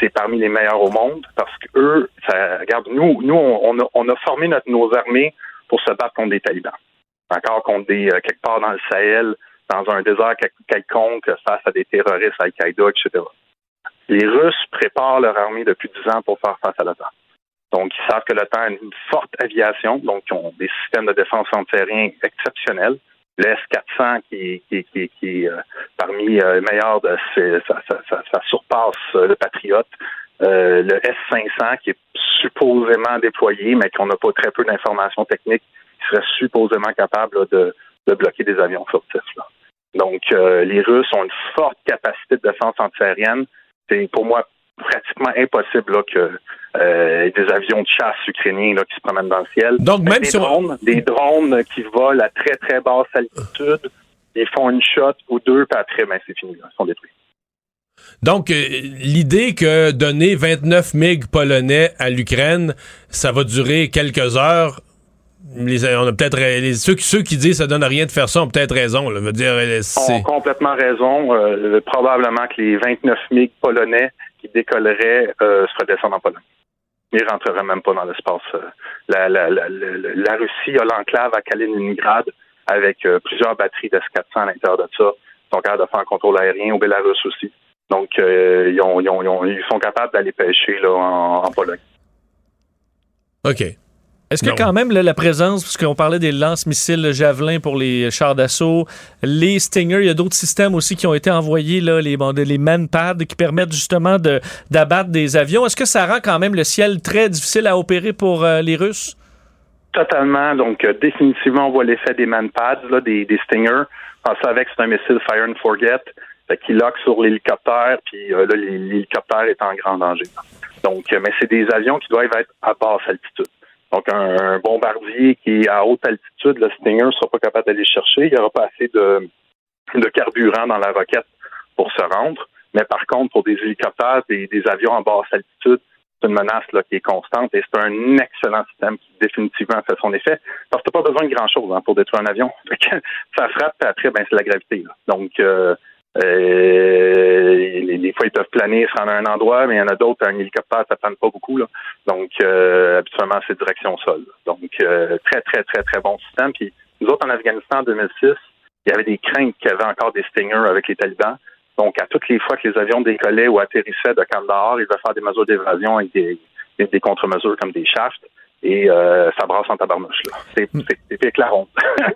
c'est parmi les meilleurs au monde parce que eux, ça, regarde, nous, nous, on, on a, on a formé notre, nos armées pour se battre contre des talibans. Encore contre des euh, quelque part dans le Sahel, dans un désert quel- quelconque, face à des terroristes Al-Qaïda, etc. Les Russes préparent leur armée depuis 10 ans pour faire face à l'OTAN. Donc, ils savent que l'OTAN a une forte aviation, donc ils ont des systèmes de défense antiaérien exceptionnels. Le S-400, qui, qui, qui, est euh, parmi euh, les meilleurs, de, ça, ça, ça, surpasse euh, le Patriot. Euh, le S-500, qui est supposément déployé, mais qu'on n'a pas très peu d'informations techniques, qui serait supposément capable de, de bloquer des avions furtifs. Là. Donc, euh, les Russes ont une forte capacité de défense antiaérienne. C'est pour moi pratiquement impossible là, que euh, des avions de chasse ukrainiens là, qui se promènent dans le ciel. Donc, même des, si on- drones, des drones qui volent à très, très basse altitude, ils font une shot ou deux, puis après, ben, c'est fini. Là, ils sont détruits. Donc, euh, l'idée que donner 29 MiG polonais à l'Ukraine, ça va durer quelques heures, les, on a peut-être ceux, qui- ceux qui disent que ça donne rien de faire ça ont peut-être raison. Là, veut dire, euh, Ils ont complètement raison. Euh, probablement que les 29 MiG polonais qui décolleraient euh, se descendre en Pologne. il ne rentrerait même pas dans l'espace. Euh, la, Russie a l'enclave à Kaliningrad avec euh, plusieurs batteries d'S-400 à l'intérieur de ça. Ils sont capables de faire un contrôle aérien au Bélarus aussi. Donc, euh, ils, ont, ils, ont, ils, sont capables d'aller pêcher là, en Pologne. OK. Est-ce que quand même la présence, puisqu'on parlait des lance-missiles Javelin pour les chars d'assaut, les Stinger, il y a d'autres systèmes aussi qui ont été envoyés, là, les, les manpads qui permettent justement d'abattre des avions. Est-ce que ça rend quand même le ciel très difficile à opérer pour euh, les Russes? Totalement. Donc, euh, définitivement, on voit l'effet des manpads, là, des, des Stinger. On savait que c'est un missile Fire and Forget qui lock sur l'hélicoptère, puis euh, là, l'hélicoptère est en grand danger. Donc, mais c'est des avions qui doivent être à basse altitude. Donc, un, bombardier qui est à haute altitude, le Stinger ne sera pas capable d'aller chercher. Il n'y aura pas assez de, de carburant dans la roquette pour se rendre. Mais par contre, pour des hélicoptères, des, des avions en basse altitude, c'est une menace là, qui est constante et c'est un excellent système qui définitivement fait son effet. Parce que tu n'as pas besoin de grand-chose hein, pour détruire un avion. ça frappe, et après, ben, c'est la gravité. Donc, euh, euh, des fois, ils peuvent planer, se rendre à un endroit, mais il y en a d'autres, un hélicoptère, ça plane pas beaucoup. Là. Donc, euh, habituellement, c'est direction sol. Donc, euh, très, très, très, très bon système. Puis, nous autres, en Afghanistan, en 2006, il y avait des craintes qu'il y avait encore des Stingers avec les talibans. Donc, à toutes les fois que les avions décollaient ou atterrissaient de Kandahar, ils devaient faire des mesures d'évasion avec des, des contre-mesures comme des shafts et euh, ça brasse en tabarnouche. C'est éclairant.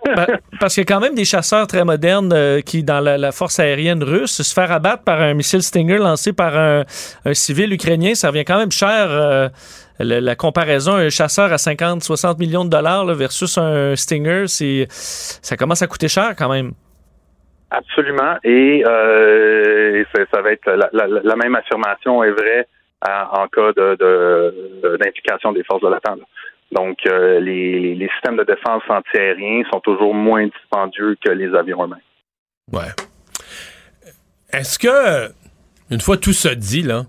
parce qu'il y a quand même des chasseurs très modernes euh, qui, dans la, force aérienne russe, se faire abattre par un missile Stinger lancé par un, civil ukrainien, ça revient quand même cher. Euh, la, comparaison, un chasseur à 50-60 millions de dollars versus un Stinger, c'est ça commence à coûter cher quand même. Absolument. Et, ça, va être la, la, même affirmation est vraie en cas d'implication de, des forces de l'OTAN. Donc, euh, les, les, systèmes de défense antiaériens sont toujours moins dispendieux que les avions eux-mêmes. Ouais. Est-ce que, une fois tout ça dit, là,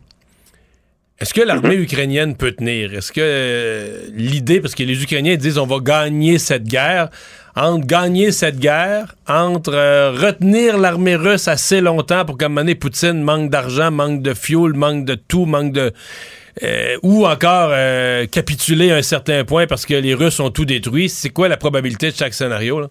est-ce que l'armée ukrainienne peut tenir? Est-ce que euh, l'idée, parce que les Ukrainiens disent on va gagner cette guerre, entre gagner cette guerre, entre euh, retenir l'armée russe assez longtemps pour qu'à un moment donné, Poutine manque d'argent, manque de fuel, manque de tout, manque de... Euh, ou encore capituler à un certain point parce que les Russes ont tout détruit. C'est quoi la probabilité de chaque scénario? Là?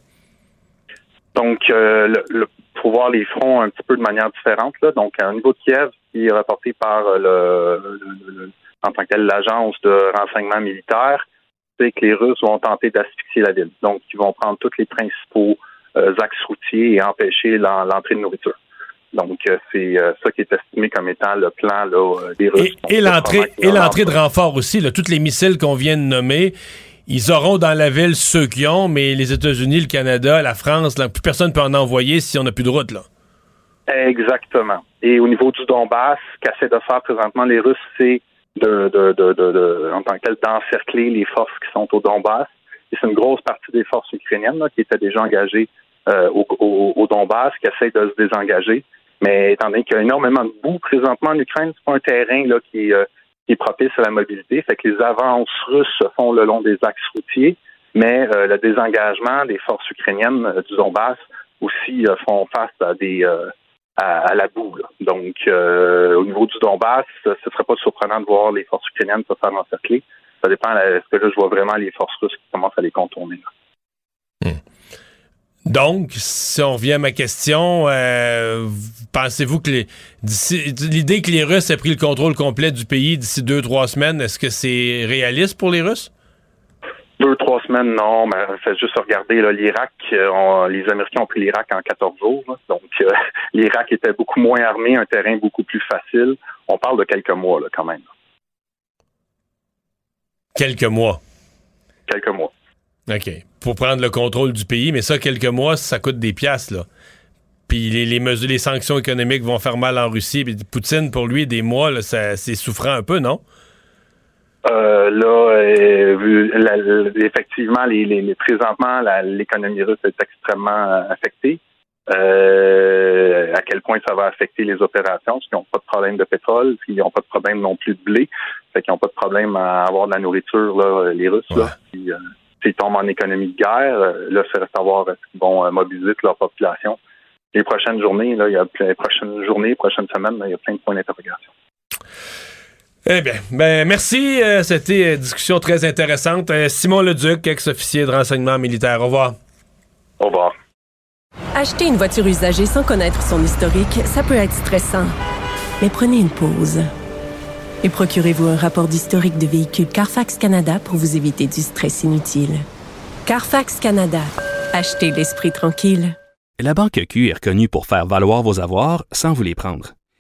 Donc, le, voir les fronts un petit peu de manière différente. Là. Donc, un niveau de Kiev, qui est rapporté par le, en tant que l'agence de renseignement militaire, c'est que les Russes vont tenter d'asphyxier la ville. Donc, ils vont prendre tous les principaux euh, axes routiers et empêcher l'entrée de nourriture. Donc, euh, c'est euh, ça qui est estimé comme étant le plan là, des Russes. Et, l'entrée et l'entrée de renfort aussi, là, tous les missiles qu'on vient de nommer, ils auront dans la ville ceux qui ont, mais les États-Unis, le Canada, la France, plus personne ne peut en envoyer si on n'a plus de route, là. Exactement. Et au niveau du Donbass, ce qu'essaient de faire présentement les Russes, c'est de, de, de, de, en tant que tel, d'encercler les forces qui sont au Donbass. Et c'est une grosse partie des forces ukrainiennes là, qui étaient déjà engagées euh, au, au, au, Donbass, qui essaient de se désengager. Mais étant donné qu'il y a énormément de boue présentement en Ukraine, c'est pas un terrain là, qui, euh, qui est propice à la mobilité. Fait que les avances russes se font le long des axes routiers, mais euh, le désengagement des forces ukrainiennes euh, du Donbass aussi euh, font face à des à, la boue. Donc, au niveau du Donbass, ce ne serait pas surprenant de voir les forces ukrainiennes se faire encercler. Ça dépend. Est-ce que là, je vois vraiment les forces russes qui commencent à les contourner? Hmm. Donc, si on revient à ma question, euh, pensez-vous que l'idée que les Russes aient pris le contrôle complet du pays d'ici deux, trois semaines, est-ce que c'est réaliste pour les Russes? Deux, trois semaines, non, mais faites juste regarder l'Irak. Euh, les Américains ont pris l'Irak en 14 jours. donc, euh, l'Irak était beaucoup moins armé, un terrain beaucoup plus facile. On parle de quelques mois, là, quand même. Quelques mois? Quelques mois. OK. Pour prendre le contrôle du pays, mais ça, quelques mois, ça coûte des piastres, là. Puis les, mesures, les sanctions économiques vont faire mal en Russie. Poutine, pour lui, des mois, c'est souffrant un peu, non? Euh, là, euh, effectivement, les, présentement, l'économie russe est extrêmement euh, affectée. à quel point ça va affecter les opérations, parce qu'ils n'ont pas de problème de pétrole, puis ils n'ont pas de problème non plus de blé, fait qu'ils n'ont pas de problème à avoir de la nourriture, là, les Russes. Là, s'ils tombent en économie de guerre, euh, là, c'est savoir est-ce qu'ils vont euh, mobiliser leur population. Les prochaines journées, là, il y a les prochaines journées, prochaines semaines, il y a plein de points d'interrogation. Eh bien, ben merci. Euh, C'était une discussion très intéressante. Euh, Simon Leduc, ex-officier de renseignement militaire. Au revoir. Au revoir. Acheter une voiture usagée sans connaître son historique, ça peut être stressant. Mais prenez une pause. Et procurez-vous un rapport d'historique de véhicule Carfax Canada pour vous éviter du stress inutile. Carfax Canada. Achetez l'esprit tranquille. La Banque Q est reconnue pour faire valoir vos avoirs sans vous les prendre.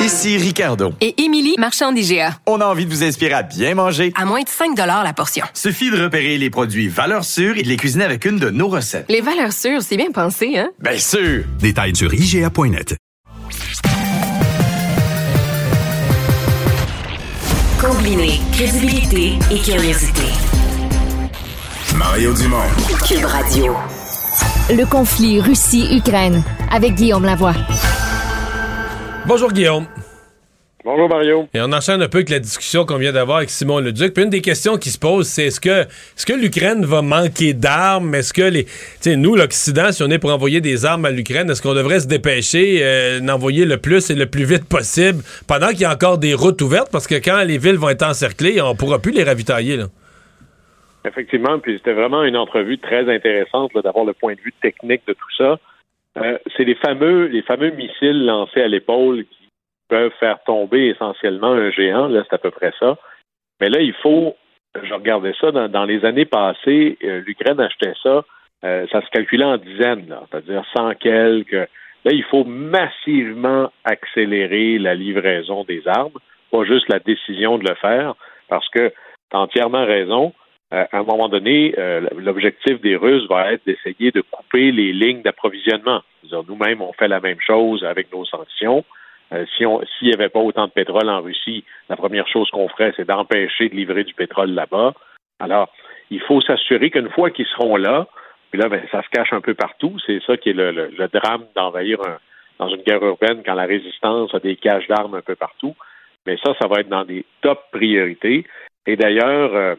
Ici Ricardo. Et Émilie, marchand d'IGA. On a envie de vous inspirer à bien manger. À moins de 5 la portion. Suffit de repérer les produits valeurs sûres et de les cuisiner avec une de nos recettes. Les valeurs sûres, c'est bien pensé, hein? Bien sûr! Détails sur IGA.net. Combiner crédibilité et curiosité. Mario Dumont. Cube Radio. Le conflit Russie-Ukraine avec Guillaume Lavoie. Bonjour Guillaume. Bonjour Mario. Et on enchaîne un peu avec la discussion qu'on vient d'avoir avec Simon Leduc. Puis une des questions qui se pose, c'est est-ce que, est-ce que l'Ukraine va manquer d'armes? Est-ce que les. Nous, l'Occident, si on est pour envoyer des armes à l'Ukraine, est-ce qu'on devrait se dépêcher euh, d'envoyer le plus et le plus vite possible pendant qu'il y a encore des routes ouvertes? Parce que quand les villes vont être encerclées, on pourra plus les ravitailler. Là. Effectivement, puis c'était vraiment une entrevue très intéressante là, d'avoir le point de vue technique de tout ça. Euh, c'est les fameux, les fameux missiles lancés à l'épaule qui peuvent faire tomber essentiellement un géant. Là, c'est à peu près ça. Mais là, il faut, je regardais ça dans, les années passées, euh, l'Ukraine achetait ça, euh, ça se calculait en dizaines, c'est-à-dire cent quelques. Là, il faut massivement accélérer la livraison des armes, pas juste la décision de le faire, parce que tu as entièrement raison. Euh, à un moment donné, euh, l'objectif des Russes va être d'essayer de couper les lignes d'approvisionnement. Nous-mêmes, on fait la même chose avec nos sanctions. Euh, s'il n'y avait pas autant de pétrole en Russie, la première chose qu'on ferait, c'est d'empêcher de livrer du pétrole là-bas. Alors, il faut s'assurer qu'une fois qu'ils seront là, puis là, ben, ça se cache un peu partout. C'est ça qui est le, drame d'envahir dans une guerre urbaine quand la résistance a des caches d'armes un peu partout. Mais ça, ça va être dans des top priorités. Et d'ailleurs,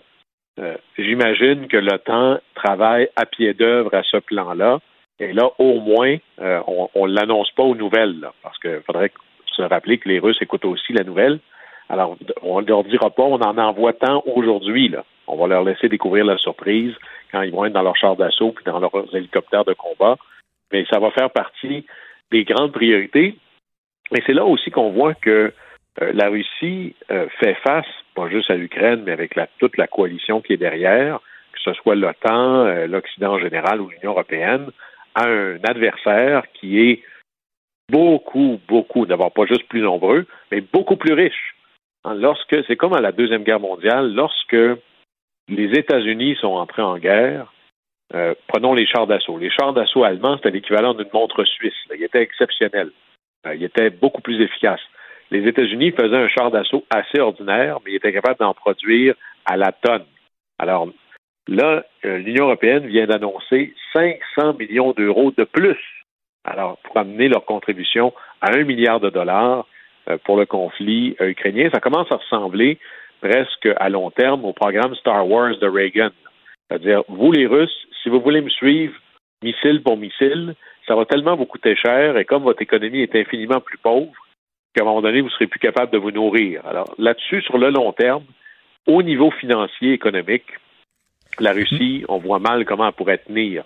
euh, j'imagine que l'OTAN travaille à pied d'œuvre à ce plan-là. Et là, au moins, euh, on ne l'annonce pas aux nouvelles, parce qu'il faudrait se rappeler que les Russes écoutent aussi la nouvelle. Alors, on ne leur dira pas, on en envoie tant aujourd'hui. On va leur laisser découvrir la surprise quand ils vont être dans leur char d'assaut puis dans leurs hélicoptères de combat. Mais ça va faire partie des grandes priorités. Et c'est là aussi qu'on voit que la Russie euh, fait face, pas juste à l'Ukraine, mais avec la- toute la coalition qui est derrière, que ce soit l'OTAN, euh, l'Occident en général ou l'Union européenne, à un adversaire qui est beaucoup, beaucoup, d'abord pas juste plus nombreux, mais beaucoup plus riche. Hein, Lorsque, c'est comme à la Deuxième Guerre mondiale, lorsque les États-Unis sont entrés en guerre, euh, prenons les chars d'assaut. Les chars d'assaut allemands, c'était l'équivalent d'une montre suisse. là. Ils étaient exceptionnels. Euh, ils étaient beaucoup plus efficaces. Les États-Unis faisaient un char d'assaut assez ordinaire, mais ils étaient capables d'en produire à la tonne. Alors là, euh, l'Union européenne vient d'annoncer 500 millions d'euros de plus. Alors, pour amener leur contribution à un milliard de dollars euh, pour le conflit euh, ukrainien, ça commence à ressembler presque à long terme au programme Star Wars de Reagan. C'est-à-dire, vous les Russes, si vous voulez me suivre missile pour missile, ça va tellement vous coûter cher et comme votre économie est infiniment plus pauvre, qu'à un moment donné, vous ne serez plus capable de vous nourrir. Alors là-dessus, sur le long terme, au niveau financier, économique, la Russie, on voit mal comment elle pourrait tenir.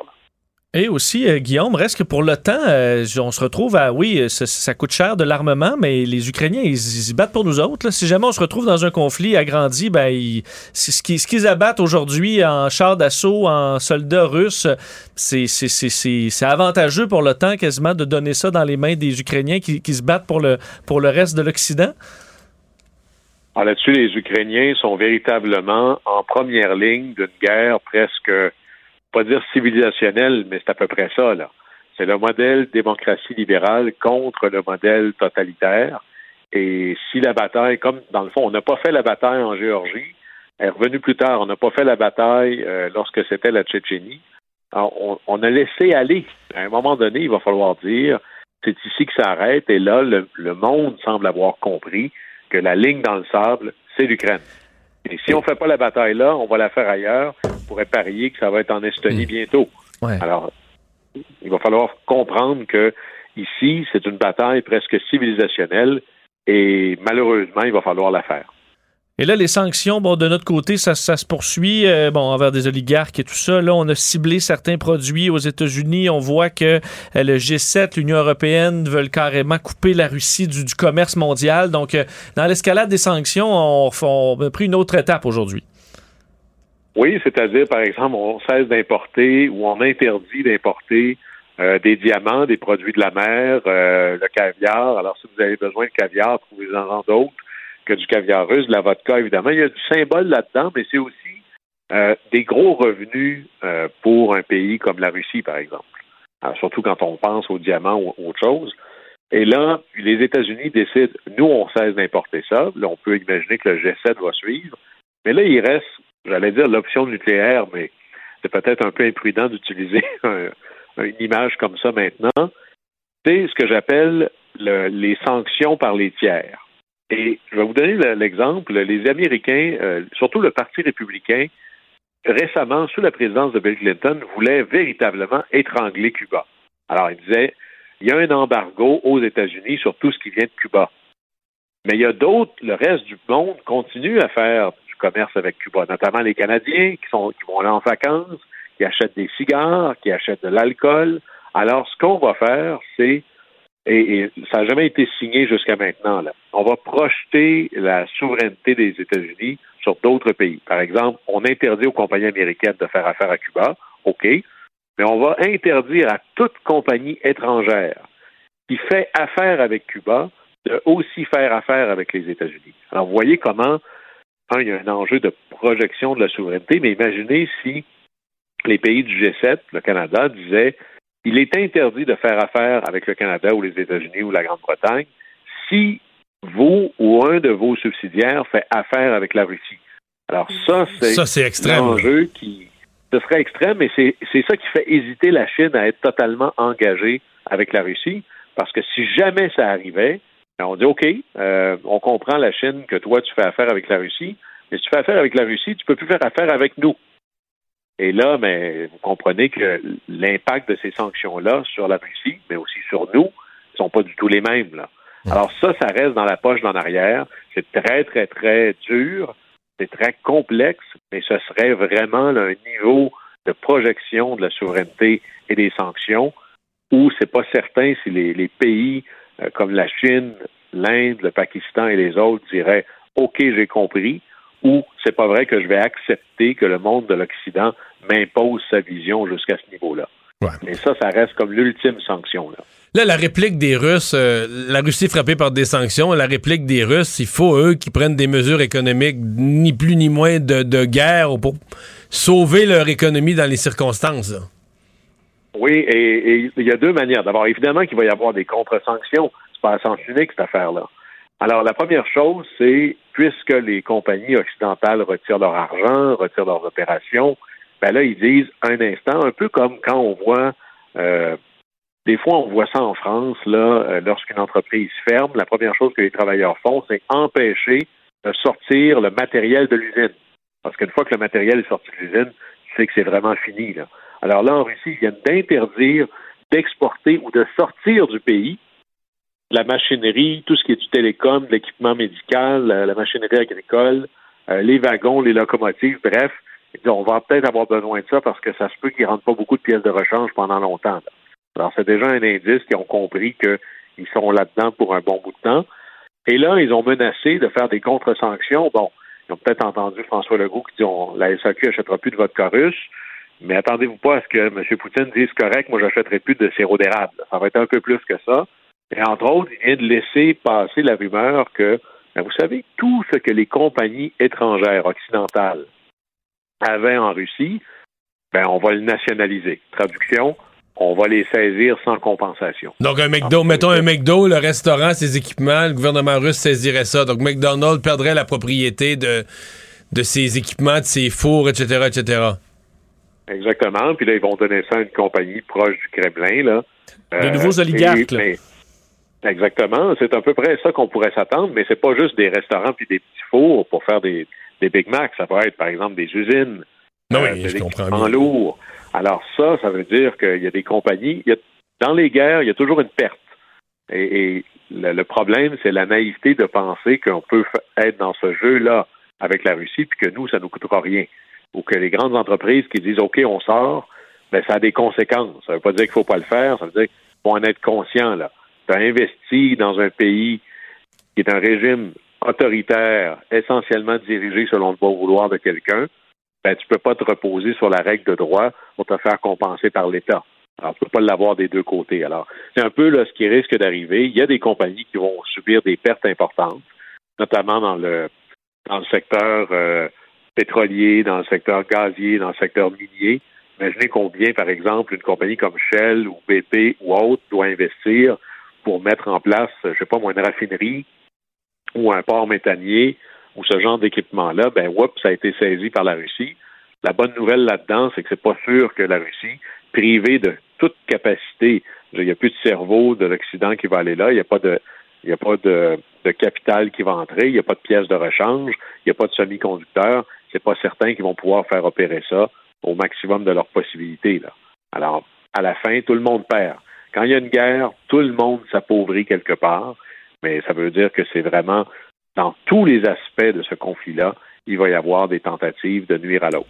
Et aussi, euh, Guillaume, reste que pour l'OTAN, euh, on se retrouve à, oui, euh, ça, coûte cher de l'armement, mais les Ukrainiens, ils, ils battent pour nous autres. Si jamais on se retrouve dans un conflit agrandi, ben, ils- ce qu'ils abattent aujourd'hui en chars d'assaut, en soldats russes, c'est avantageux pour l'OTAN quasiment de donner ça dans les mains des Ukrainiens qui, qui se battent pour le, pour le reste de l'Occident. Alors là-dessus, les Ukrainiens sont véritablement en première ligne d'une guerre presque, pas dire civilisationnelle, mais c'est à peu près ça, là. C'est le modèle démocratie libérale contre le modèle totalitaire. Et si la bataille, comme dans le fond, on n'a pas fait la bataille en Géorgie, est revenue plus tard. On n'a pas fait la bataille euh, lorsque c'était la Tchétchénie. Alors, on, on, a laissé aller. À un moment donné, il va falloir dire c'est ici que ça arrête. Et là, le, le monde semble avoir compris que la ligne dans le sable, c'est l'Ukraine. Et si on ne fait pas la bataille là, on va la faire ailleurs. On pourrait parier que ça va être en Estonie Hmm. bientôt. Ouais. Alors, il va falloir comprendre que ici, c'est une bataille presque civilisationnelle et malheureusement, il va falloir la faire. Et là, les sanctions, bon, de notre côté, ça, ça se poursuit, euh, bon, envers des oligarques et tout ça. Là, on a ciblé certains produits aux États-Unis. On voit que euh, le G7, l'Union européenne veulent carrément couper la Russie du, du commerce mondial. Donc, euh, dans l'escalade des sanctions, on, on a pris une autre étape aujourd'hui. Oui, c'est-à-dire, par exemple, on cesse d'importer ou on interdit d'importer euh, des diamants, des produits de la mer, euh, le caviar. Alors, si vous avez besoin de caviar, trouvez-en d'autres que du caviar russe, de la vodka, évidemment. Il y a du symbole là-dedans, mais c'est aussi euh, des gros revenus pour un pays comme la Russie, par exemple. Surtout quand on pense aux diamants ou autre chose. Et là, les États-Unis décident, nous, on cesse d'importer ça. Là, on peut imaginer que le G7 va suivre. Mais là, il reste, j'allais dire, l'option nucléaire, mais c'est peut-être un peu imprudent d'utiliser un, une image comme ça maintenant. C'est ce que j'appelle le, les sanctions par les tiers. Et je vais vous donner l'exemple. Les Américains, euh, surtout le Parti républicain, récemment, sous la présidence de Bill Clinton, voulait véritablement étrangler Cuba. Alors, il disait, il y a un embargo aux États-Unis sur tout ce qui vient de Cuba. Mais il y a d'autres, le reste du monde continue à faire commerce avec Cuba, notamment les Canadiens qui, sont, qui vont là en vacances, qui achètent des cigares, qui achètent de l'alcool. Alors, ce qu'on va faire, c'est, et, et, ça n'a jamais été signé jusqu'à maintenant, là, on va projeter la souveraineté des États-Unis sur d'autres pays. Par exemple, on interdit aux compagnies américaines de faire affaire à Cuba, OK, mais on va interdire à toute compagnie étrangère qui fait affaire avec Cuba de aussi faire affaire avec les États-Unis. Alors, vous voyez comment, un, il y a un enjeu de projection de la souveraineté, mais imaginez si les pays du G7, le Canada, disaient il est interdit de faire affaire avec le Canada ou les États-Unis ou la Grande-Bretagne si vous ou un de vos subsidiaires fait affaire avec la Russie. Alors ça, c'est ça, c'est extrême. un enjeu qui ce serait extrême, mais c'est ça qui fait hésiter la Chine à être totalement engagée avec la Russie, parce que si jamais ça arrivait, on dit OK, euh, on comprend la Chine que toi tu fais affaire avec la Russie, mais si tu fais affaire avec la Russie, tu peux plus faire affaire avec nous. Et là, mais vous comprenez que l'impact de ces sanctions-là sur la Russie, mais aussi sur nous, ne sont pas du tout les mêmes. Là. Alors ça, ça reste dans la poche d'en arrière. C'est très, très, très dur. C'est très complexe, mais ce serait vraiment là, un niveau de projection de la souveraineté et des sanctions où c'est pas certain si les, les pays comme la Chine, l'Inde, le Pakistan et les autres diraient OK, j'ai compris, ou c'est pas vrai que je vais accepter que le monde de l'Occident m'impose sa vision jusqu'à ce niveau-là. Ouais. Mais ça, ça reste comme l'ultime sanction. Là. Là, la réplique des Russes, euh, la Russie est frappée par des sanctions. La réplique des Russes, il faut, eux, qui prennent des mesures économiques, ni plus ni moins de, de guerre pour sauver leur économie dans les circonstances. Là. Oui, et, il y a deux manières. D'abord, évidemment qu'il va y avoir des contre-sanctions. C'est pas à sens unique, cette affaire-là. Alors, la première chose, c'est, puisque les compagnies occidentales retirent leur argent, retirent leurs opérations, ben là, ils disent un instant, un peu comme quand on voit, euh, des fois, on voit ça en France, là, euh, lorsqu'une entreprise ferme, la première chose que les travailleurs font, c'est empêcher de sortir le matériel de l'usine. Parce qu'une fois que le matériel est sorti de l'usine, tu sais que c'est vraiment fini, là. Alors là, en Russie, ils viennent d'interdire d'exporter ou de sortir du pays la machinerie, tout ce qui est du télécom, l'équipement médical, la, machinerie agricole, euh, les wagons, les locomotives, bref. On va peut-être avoir besoin de ça parce que ça se peut qu'ils ne rentrent pas beaucoup de pièces de rechange pendant longtemps. Alors, c'est déjà un indice qu'ils ont compris qu'ils sont là-dedans pour un bon bout de temps. Et là, ils ont menacé de faire des contre-sanctions. Bon, ils ont peut-être entendu François Legault qui dit on, la SAQ n'achètera plus de vodka russe. Mais attendez-vous pas à ce que M. Poutine dise correct, moi j'achèterai plus de sirop d'érable. Ça va être un peu plus que ça. Et entre autres, il vient de laisser passer la rumeur que, ben vous savez, tout ce que les compagnies étrangères occidentales avaient en Russie, ben on va le nationaliser. Traduction, on va les saisir sans compensation. Donc un McDo, mettons un McDo, le restaurant, ses équipements, le gouvernement russe saisirait ça. Donc McDonald's perdrait la propriété de de ses équipements, de ses fours, etc., etc. Exactement. Puis là, ils vont donner ça à une compagnie proche du Kremlin. Là. Les nouveaux oligarques. mais- exactement. C'est à peu près ça qu'on pourrait s'attendre, mais c'est pas juste des restaurants puis des petits fours pour faire des, des Big Macs. Ça peut être, par exemple, des usines. Non, euh, oui, de je comprends bien. lourd. Alors ça, ça veut dire qu'il y a des compagnies. il y a- dans les guerres, il y a toujours une perte. Et, et le, le problème, c'est la naïveté de penser qu'on peut être dans ce jeu-là avec la Russie, puis que nous, ça nous coûtera rien. Ou que les grandes entreprises qui disent OK, on sort, ben ça a des conséquences. Ça veut pas dire qu'il faut pas le faire, ça veut dire qu'il faut en être conscient là. Tu as investi dans un pays qui est un régime autoritaire, essentiellement dirigé selon le bon vouloir de quelqu'un, ben, tu peux pas te reposer sur la règle de droit pour te faire compenser par l'État. Alors, tu peux pas l'avoir des deux côtés. Alors, c'est un peu là, ce qui risque d'arriver. Il y a des compagnies qui vont subir des pertes importantes, notamment dans le dans le secteur euh, pétrolier, dans le secteur gazier, dans le secteur minier. Imaginez combien, par exemple, une compagnie comme Shell ou BP ou autre doit investir pour mettre en place, je sais pas moi, une raffinerie ou un port méthanier ou ce genre d'équipement-là, ben, whoop, ça a été saisi par la Russie. La bonne nouvelle là-dedans, c'est que c'est pas sûr que la Russie, privée de toute capacité, il n'y a plus de cerveau de l'Occident qui va aller là, il n'y a pas de, il n'y a pas de, de capital qui va entrer, il n'y a pas de pièces de rechange, il n'y a pas de semi-conducteurs. C'est pas certain qu'ils vont pouvoir faire opérer ça au maximum de leurs possibilités. Là. Alors, à la fin, tout le monde perd. Quand il y a une guerre, tout le monde s'appauvrit quelque part, mais ça veut dire que c'est vraiment dans tous les aspects de ce conflit-là, il va y avoir des tentatives de nuire à l'autre.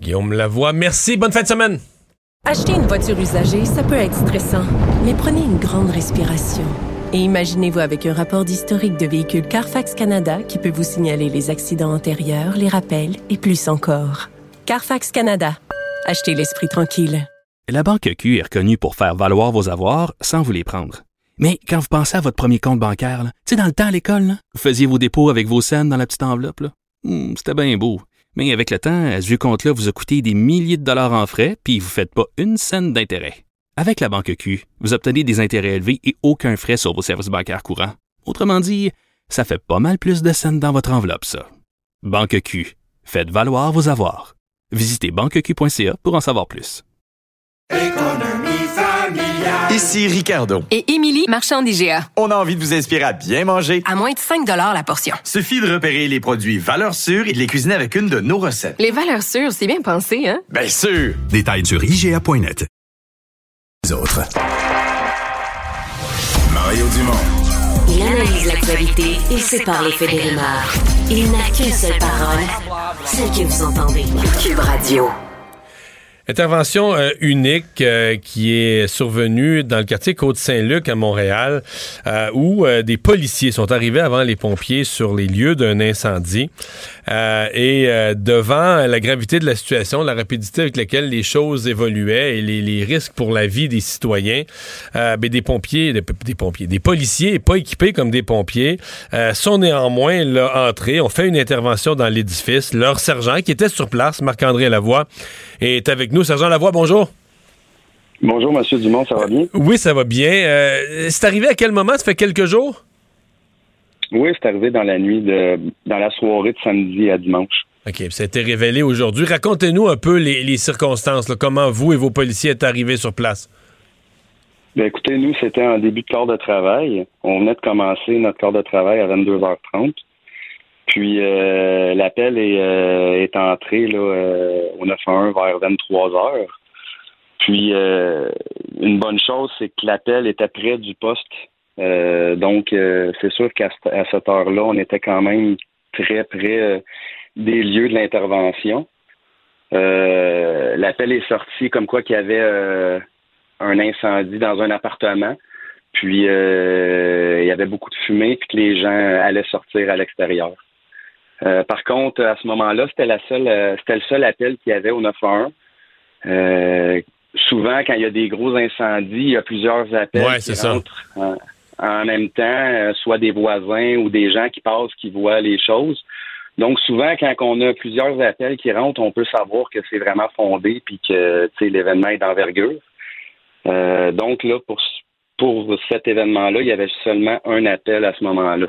Guillaume Lavoie, merci. Bonne fin de semaine. Acheter une voiture usagée, ça peut être stressant, mais prenez une grande respiration. Et imaginez-vous avec un rapport d'historique de véhicule Carfax Canada qui peut vous signaler les accidents antérieurs, les rappels et plus encore. Carfax Canada. Achetez l'esprit tranquille. La Banque Q est reconnue pour faire valoir vos avoirs sans vous les prendre. Mais quand vous pensez à votre premier compte bancaire, tu sais, dans le temps à l'école, vous faisiez vos dépôts avec vos scènes dans la petite enveloppe. Hmm, C'était bien beau. Mais avec le temps, à ce compte-là vous a coûté des milliers de dollars en frais, puis vous ne faites pas une scène d'intérêt. Avec la Banque Q, vous obtenez des intérêts élevés et aucun frais sur vos services bancaires courants. Autrement dit, ça fait pas mal plus de scènes dans votre enveloppe, ça. Banque Q. Faites valoir vos avoirs. Visitez banqueq.ca pour en savoir plus. Ici Ricardo. Et Émilie, marchand d'IGA. On a envie de vous inspirer à bien manger. À moins de 5 la portion. Suffit de repérer les produits valeurs sûres et de les cuisiner avec une de nos recettes. Les valeurs sûres, c'est bien pensé, hein? Bien sûr! Détails sur IGA.net. Les autres. Mario Dumont. Il analyse l'actualité et sépare les faits des rumeurs. Il n'a qu'une seule parole, celle que vous entendez. Cube Radio. Intervention euh, unique euh, qui est survenue dans le quartier Côte-Saint-Luc à Montréal, euh, où euh, des policiers sont arrivés avant les pompiers sur les lieux d'un incendie. Euh, et euh, devant la gravité de la situation, la rapidité avec laquelle les choses évoluaient et les, les risques pour la vie des citoyens, euh, ben, des pompiers, des, des pompiers, des policiers pas équipés comme des pompiers euh, sont néanmoins là, entrés, ont fait une intervention dans l'édifice. Leur sergent qui était sur place, Marc-André Lavoie, est avec nous. Sergent Lavoie, bonjour. Bonjour, Monsieur Dumont, ça va bien? Oui, ça va bien. Euh, c'est arrivé à quel moment? Ça fait quelques jours? Oui, c'est arrivé dans la nuit de dans la soirée de samedi à dimanche. OK, ça a été révélé aujourd'hui. Racontez-nous un peu les, les circonstances, là, comment vous et vos policiers êtes arrivés sur place? Bien, écoutez, nous, c'était un début de corps de travail. On venait de commencer notre corps de travail à 22h30. Puis euh, l'appel est, euh, est entré là, euh, au 911 vers 23h. Puis euh, une bonne chose, c'est que l'appel était près du poste. Euh, donc, euh, c'est sûr qu'à cette- heure-là, on était quand même très près euh, des lieux de l'intervention. Euh, L'appel est sorti comme quoi qu'il y avait euh, un incendie dans un appartement. Puis euh, il y avait beaucoup de fumée, puis que les gens allaient sortir à l'extérieur. Euh, par contre, à ce moment-là, c'était la seule, euh, c'était le seul appel qu'il y avait au 911. Euh, souvent, quand il y a des gros incendies, il y a plusieurs appels Ouais, qui c'est ça. En, même temps, euh, soit des voisins ou des gens qui passent, qui voient les choses. Donc souvent, quand on a plusieurs appels qui rentrent, on peut savoir que c'est vraiment fondé puis que l'événement est d'envergure. Euh, donc là, pour pour cet événement-là, il y avait seulement un appel à ce moment-là.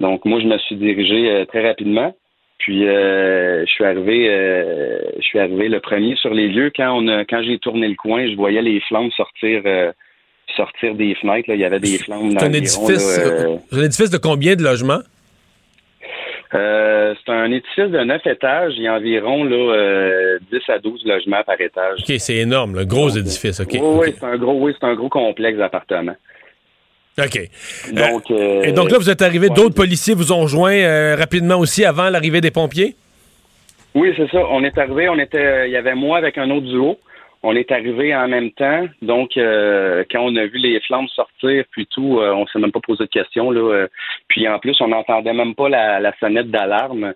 Donc moi, je me suis dirigé euh, très rapidement. Puis euh, je suis arrivé, euh, je suis arrivé le premier sur les lieux. Quand on a, quand j'ai tourné le coin, je voyais les flammes sortir, euh, sortir des fenêtres. Là. Il y avait des flammes. C'est un édifice, là, euh, un édifice de combien de logements? euh, c'est un édifice de neuf étages. Il y a environ là, euh, 10 à 12 logements par étage. OK, c'est énorme, le gros édifice. OK. Oui, c'est un gros, oui, un gros complexe d'appartements. OK. Donc, euh, Et donc là, vous êtes arrivé, ouais, d'autres policiers vous ont joint euh, rapidement aussi avant l'arrivée des pompiers? Oui, c'est ça. On est arrivé, on était, il y avait moi avec un autre duo. On est arrivé en même temps. Donc, euh, quand on a vu les flammes sortir, puis tout, euh, on s'est même pas posé de questions. Là, euh. puis en plus, on n'entendait même pas la, la sonnette d'alarme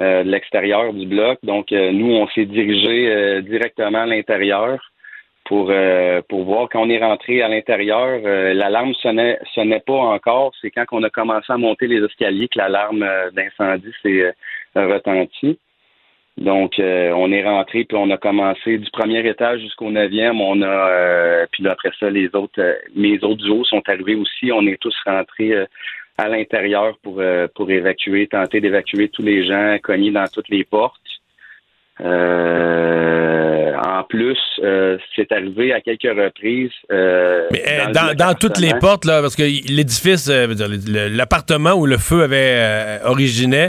euh, de l'extérieur du bloc. Donc, euh, nous, on s'est dirigé euh, directement à l'intérieur pour pour voir quand on est rentré à l'intérieur. l'alarme sonnait sonnait pas encore. C'est quand on a commencé à monter les escaliers que l'alarme d'incendie s'est retentie. Donc, euh, on est rentré, puis on a commencé du premier étage jusqu'au neuvième. On a, euh, puis après ça, les autres, euh, mes autres duos sont arrivés aussi. On est tous rentrés euh, à l'intérieur pour euh, pour évacuer, tenter d'évacuer tous les gens cognés dans toutes les portes. Euh, en plus, euh, c'est arrivé à quelques reprises. euh, Mais euh, dans, toutes les portes, là, parce que l'édifice, euh, l'appartement où le feu avait originé,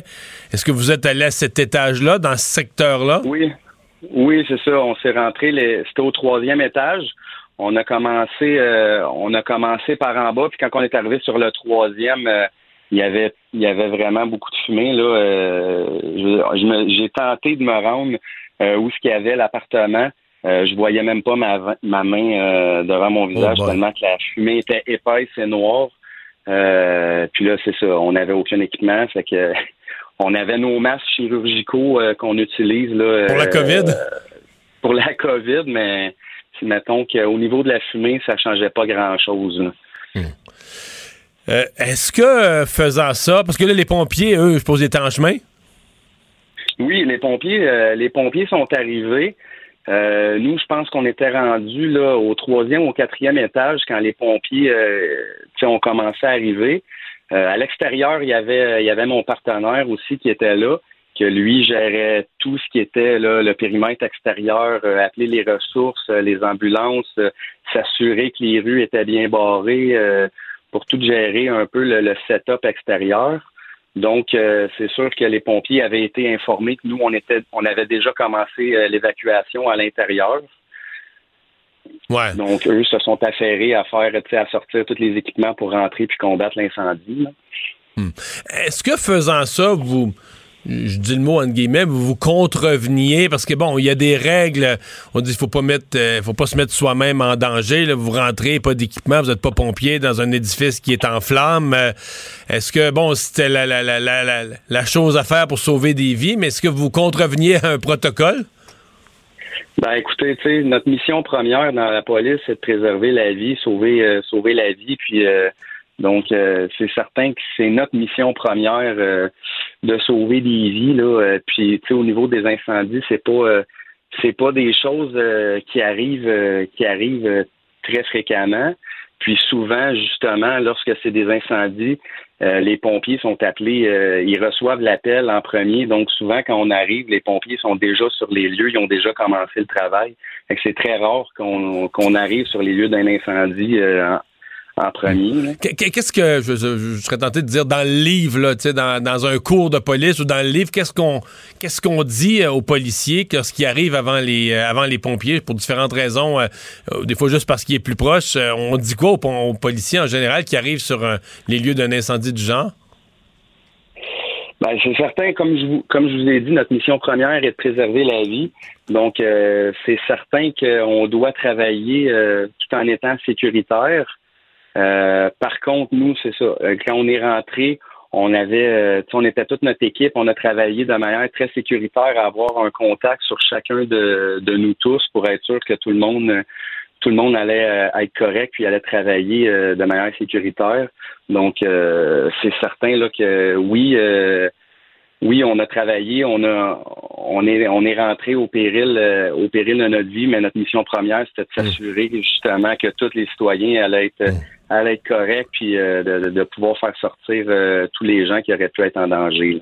est-ce que vous êtes allé à cet étage-là, dans ce secteur-là? Oui, oui, c'est ça. On s'est rentré. les- C'était au troisième étage. On a commencé, on a commencé par en bas, puis quand on est arrivé sur le troisième, il y avait, il y avait vraiment beaucoup de fumée là. j'ai tenté de me rendre où ce qu'il y avait l'appartement. Euh, je voyais même pas ma, ma main euh, devant mon visage boy. tellement que la fumée était épaisse et noire. Euh, puis là, c'est ça. On n'avait aucun équipement, fait que on avait nos masques chirurgicaux euh, qu'on utilise là. Pour la euh, COVID? pour la COVID, mais si mettons qu'au niveau de la fumée, ça changeait pas grand-chose. là. Euh, est-ce que euh, faisant ça, parce que là, les pompiers, eux, je pose étaient en chemin? Oui, les pompiers, euh, les pompiers sont arrivés. Euh, nous, je pense qu'on était rendus là au troisième ou au quatrième étage quand les pompiers euh, ont commencé à arriver. Euh, à l'extérieur, il y avait il y avait mon partenaire aussi qui était là, que lui gérait tout ce qui était le périmètre extérieur, appeler les ressources, les ambulances, s'assurer que les rues étaient bien barrées pour tout gérer un peu le, le setup extérieur. Donc, euh, c'est sûr que les pompiers avaient été informés que nous, on était, on avait déjà commencé euh, l'évacuation à l'intérieur. Ouais. Donc, eux se sont affairés à faire, à sortir tous les équipements pour rentrer puis combattre l'incendie. là. Est-ce que faisant ça, vous, je dis le mot entre guillemets, vous vous contreveniez parce que bon, il y a des règles. On dit faut pas mettre, euh, faut pas se mettre soi-même en danger. là. vous rentrez, pas d'équipement, vous n'êtes pas pompier dans un édifice qui est en flammes. Euh, est-ce que bon, c'était la, la, la, la, chose à faire pour sauver des vies, mais est-ce que vous contreveniez à un protocole? Ben, écoutez, notre mission première dans la police, c'est de préserver la vie, sauver, euh, sauver la vie, puis euh, donc c'est certain que c'est notre mission première de sauver des vies là. euh, puis, tu sais, au niveau des incendies, c'est pas, euh, c'est pas des choses euh, qui arrivent, qui arrivent très fréquemment. Puis souvent, justement, lorsque c'est des incendies, les pompiers sont appelés, ils reçoivent l'appel en premier. Donc souvent, quand on arrive, les pompiers sont déjà sur les lieux, ils ont déjà commencé le travail. C'est très rare qu'on qu'on arrive sur les lieux d'un incendie euh, en, premier. Qu'est-ce que je, je- je serais tenté de dire dans le livre, là, dans, dans un cours de police ou dans le livre, qu'est-ce qu'on qu'est-ce qu'on dit euh, aux policiers lorsqu'ils arrivent avant les euh, avant les pompiers pour différentes raisons, euh, des fois juste parce qu'il est plus proche. euh, on dit quoi aux, policiers en général qui arrivent sur les lieux d'un incendie du genre? Ben, c'est certain, comme je vous comme je vous ai dit, notre mission première est de préserver la vie. Donc, euh, c'est certain qu'on doit travailler tout en étant sécuritaire. Euh, par contre, nous, c'est ça. euh, Quand on est rentré, on avait, euh, on était toute notre équipe, on a travaillé de manière très sécuritaire à avoir un contact sur chacun de, nous tous pour être sûr que tout le monde, tout le monde allait être correct puis allait travailler de manière sécuritaire. Donc, c'est certain là que oui. Oui, on a travaillé, on a, on est, on est rentré au péril, euh, au péril de notre vie, mais notre mission première, c'était de s'assurer justement que tous les citoyens allaient être, allaient être corrects, puis euh, de, pouvoir faire sortir euh, tous les gens qui auraient pu être en danger. là.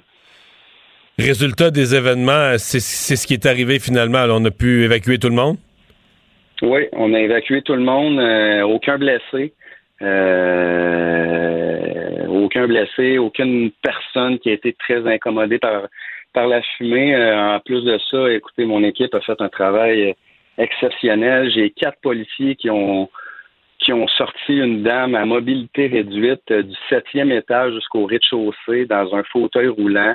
résultat des événements, c'est ce qui est arrivé finalement. Alors, on a pu évacuer tout le monde? Oui, on a évacué tout le monde, aucun blessé. Euh, aucun blessé, aucune personne qui a été très incommodée par, par la fumée. Euh, en plus de ça, écoutez, mon équipe a fait un travail exceptionnel. J'ai quatre policiers qui ont qui ont sorti une dame à mobilité réduite du septième étage jusqu'au rez-de-chaussée dans un fauteuil roulant.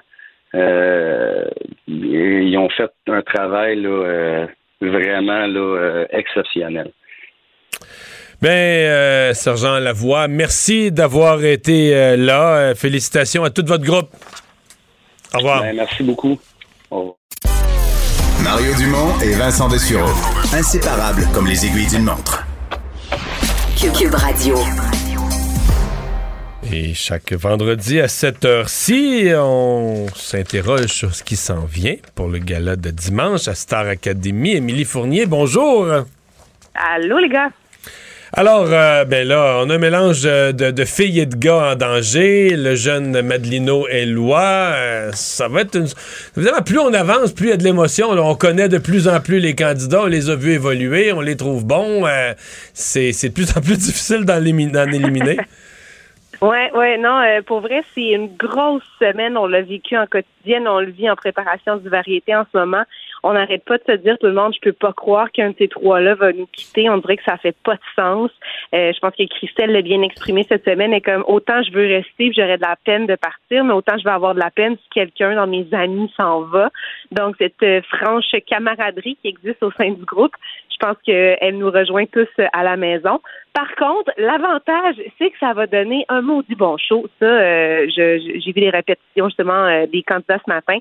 ils ont fait un travail là, vraiment là, exceptionnel. Ben, euh, Sergent Lavoie, merci d'avoir été euh, là. Euh, félicitations à tout votre groupe. Au revoir. Ben, merci beaucoup. Mario Dumont et Vincent Dessureau. Inséparables comme les aiguilles d'une montre. Cube Radio. Et chaque vendredi à cette heure-ci, on s'interroge sur ce qui s'en vient pour le gala de dimanche à Star Academy. Émilie Fournier, bonjour. Allô les gars. Alors, euh, ben là, on a un mélange de, filles et de gars en danger. Le jeune Madelino est loi. Euh, ça va être une... Évidemment, plus on avance, plus il y a de l'émotion. On connaît de plus en plus les candidats. On les a vus évoluer. On les trouve bons. Euh, c'est de plus en plus difficile d'en éliminer. Oui, oui, non, pour vrai, c'est une grosse semaine. On l'a vécu en quotidienne, on le vit en préparation du variété en ce moment on n'arrête pas de se dire tout le monde, je peux pas croire qu'un de ces trois-là va nous quitter. On dirait que ça fait pas de sens. Euh, je pense que Christelle l'a bien exprimé cette semaine. Et comme autant je veux rester, j'aurais de la peine de partir, mais autant je vais avoir de la peine si quelqu'un dans mes amis s'en va. Donc cette euh, franche camaraderie qui existe au sein du groupe, je pense qu'elle nous rejoint tous à la maison. Par contre, l'avantage, c'est que ça va donner un maudit bon show. Ça, euh, j'ai vu les répétitions justement des candidats ce matin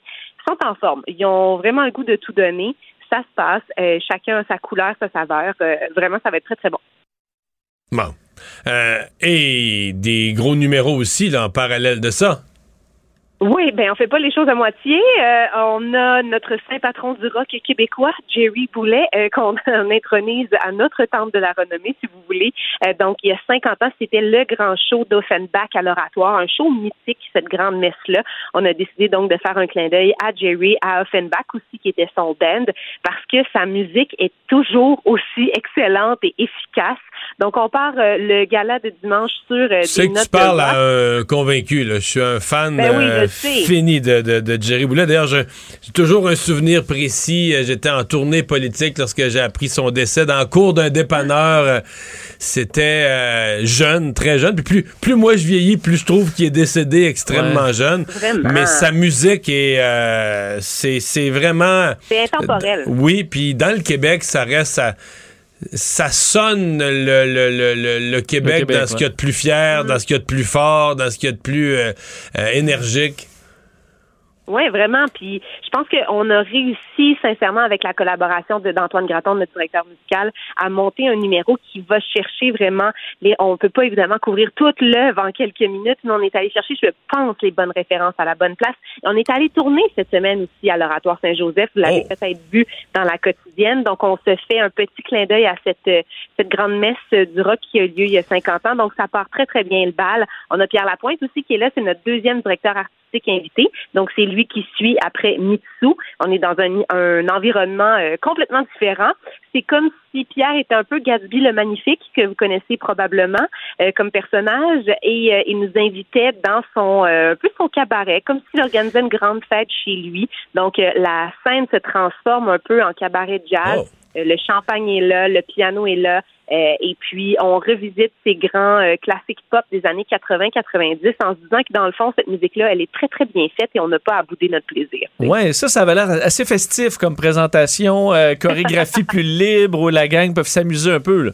sont en forme. Ils ont vraiment le goût de tout donner. Ça se passe. Euh, chacun a sa couleur, sa saveur. Euh, vraiment, ça va être très, très bon. Bon. Euh, et des gros numéros aussi, là, en parallèle de ça. Oui, ben on fait pas les choses à moitié. Euh, on a notre saint patron du rock québécois, Jerry Boulet, euh, qu'on intronise à notre temple de la renommée, si vous voulez. Donc, il y a 50 ans, c'était le grand show d'Offenbach à l'oratoire, un show mythique, cette grande messe-là. On a décidé donc de faire un clin d'œil à Jerry, à Offenbach aussi, qui était son band, parce que sa musique est toujours aussi excellente et efficace. Donc, on part le gala de dimanche sur euh, des que tu parles à un convaincu, là. Je suis un fan. Ben oui, fini de, de, Jerry Boulet. D'ailleurs, j'ai toujours un souvenir précis. Euh, j'étais en tournée politique lorsque j'ai appris son décès dans le cours d'un dépanneur. Euh, c'était euh, jeune, très jeune. Puis plus, plus moi je vieillis, plus je trouve qu'il est décédé extrêmement jeune. Mais sa musique est, c'est, vraiment. C'est intemporel. oui, puis dans le Québec, ça reste ça sonne le, le, le, Québec, dans ce qu'il y a de plus fier, dans ce qu'il y a de plus fort, dans ce qu'il y a de plus énergique. Oui, vraiment. Puis je pense qu'on a réussi, sincèrement, avec la collaboration d'Antoine Graton, notre directeur musical, à monter un numéro qui va chercher vraiment les. On peut pas évidemment couvrir toute l'œuvre en quelques minutes, mais on est allé chercher, je pense, les bonnes références à la bonne place. Et on est allé tourner cette semaine aussi à l'Oratoire Saint-Joseph. Vous l'avez oh. peut-être vu dans la quotidienne. Donc, on se fait un petit clin d'œil à cette, cette grande messe du rock qui a eu lieu il y a 50 ans. Donc, ça part très, très bien le bal. On a Pierre Lapointe aussi qui est là. C'est notre deuxième directeur artistique invité. Donc, c'est lui qui suit après Mitsu. On est dans un, un environnement euh, complètement différent. C'est comme si Pierre était un peu Gatsby le Magnifique, que vous connaissez probablement euh, comme personnage, et euh, il nous invitait dans son un peu son cabaret, comme s'il organisait une grande fête chez lui. Donc, la scène se transforme un peu en cabaret jazz. Oh. Le champagne est là, le piano est là, euh, et puis, on revisite ces grands euh, classiques pop des années 80-90 en se disant que dans le fond, cette musique-là, elle est très, très bien faite et on n'a pas à bouder notre plaisir. Oui, ça, ça avait l'air assez festif comme présentation, euh, chorégraphie plus libre où la gang peut s'amuser un peu. Là.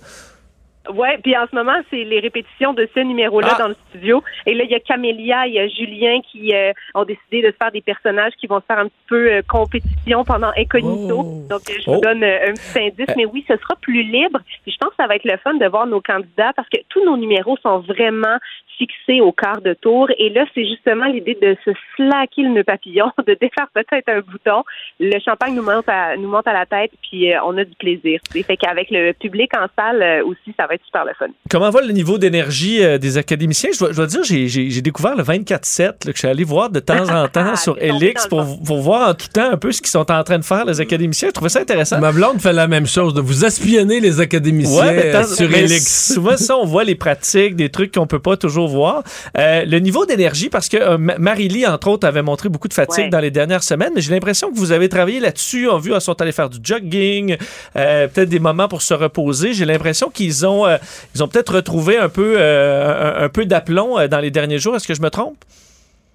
Oui, puis en ce moment, c'est les répétitions de ce numéro-là ah! dans le studio. Et là, il y a Camélia, il y a Julien qui euh, ont décidé de faire des personnages qui vont se faire un petit peu euh, compétition pendant Incognito. Oh! Donc, je vous oh! donne euh, un petit indice. Mais oui, ce sera plus libre. Puis je pense que ça va être le fun de voir nos candidats parce que tous nos numéros sont vraiment fixés au quart de tour. Et là, c'est justement l'idée de se slacker le nœud papillon, de défaire peut-être un bouton. Le champagne nous monte à, nous monte à la tête, puis on a du plaisir. Fait qu'avec le public en salle aussi, ça va va être super le fun. Comment va le niveau d'énergie euh, des académiciens? Je dois, je dois dire, j'ai- découvert le 24-7 là, que je suis allé voir de temps en temps sur T'es tombé Elix pour, pour voir en tout temps un peu ce qu'ils sont en train de faire, les académiciens. Je trouvais ça intéressant. Ma blonde fait la même chose, de vous espionner les académiciens Ouais, mais euh, tant- sur Elix. Souvent, ça, on voit les pratiques, des trucs qu'on peut pas toujours voir. Euh, le niveau d'énergie, parce que euh, Ma- Marie-Lee, entre autres, avait montré beaucoup de fatigue Ouais. dans les dernières semaines, mais j'ai l'impression que vous avez travaillé là-dessus. On a vu, elles sont allées faire du jogging, euh, peut-être des moments pour se reposer. J'ai l'impression qu'ils ont, euh, ils ont peut-être retrouvé un peu, euh, d'aplomb euh, dans les derniers jours. Est-ce que je me trompe?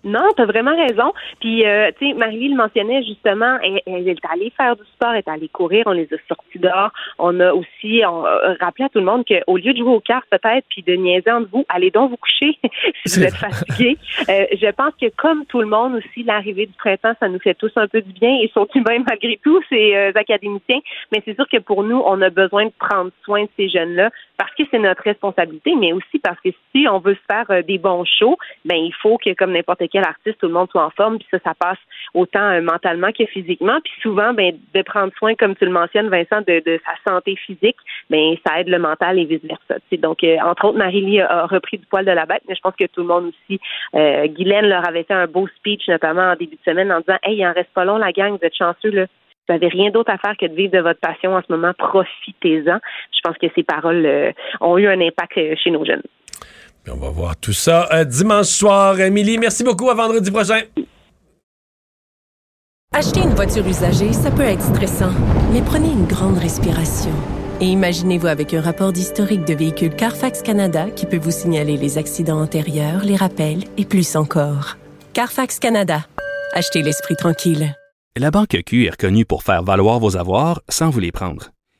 Non, tu as vraiment raison. Puis, euh, tu sais, Marie-Lie le mentionnait justement, elle, elle est allée faire du sport, elle est allée courir, on les a sortis dehors. On a aussi on, euh, rappelé à tout le monde qu'au lieu de jouer aux cartes peut-être, puis de niaiser entre vous, allez donc vous coucher si vous êtes fatigué. Euh, je pense que comme tout le monde aussi, l'arrivée du printemps, ça nous fait tous un peu du bien. Ils sont humains malgré tout, ces euh, académiciens. Mais c'est sûr que pour nous, on a besoin de prendre soin de ces jeunes-là parce que c'est notre responsabilité, mais aussi parce que si on veut se faire euh, des bons shows, ben il faut que comme n'importe quel artiste, tout le monde soit en forme, puis ça, ça passe autant euh, mentalement que physiquement. Puis souvent, ben de prendre soin, comme tu le mentionnes, Vincent, de, sa santé physique, ben ça aide le mental et vice versa. tu sais. Donc, euh, entre autres, Marie-Lie a, repris du poil de la bête, mais je pense que tout le monde aussi. Euh, Guylaine leur avait fait un beau speech, notamment en début de semaine, en disant Hey, il en reste pas long, la gang, vous êtes chanceux, là. Vous n'avez rien d'autre à faire que de vivre de votre passion en ce moment. Profitez-en. Je pense que ces paroles euh, ont eu un impact chez nos jeunes. Puis on va voir tout ça euh, dimanche soir. Émilie, merci beaucoup. À vendredi prochain. Acheter une voiture usagée, ça peut être stressant, mais prenez une grande respiration. Et imaginez-vous avec un rapport d'historique de véhicule Carfax Canada qui peut vous signaler les accidents antérieurs, les rappels et plus encore. Carfax Canada. Achetez l'esprit tranquille. La Banque Q est reconnue pour faire valoir vos avoirs sans vous les prendre.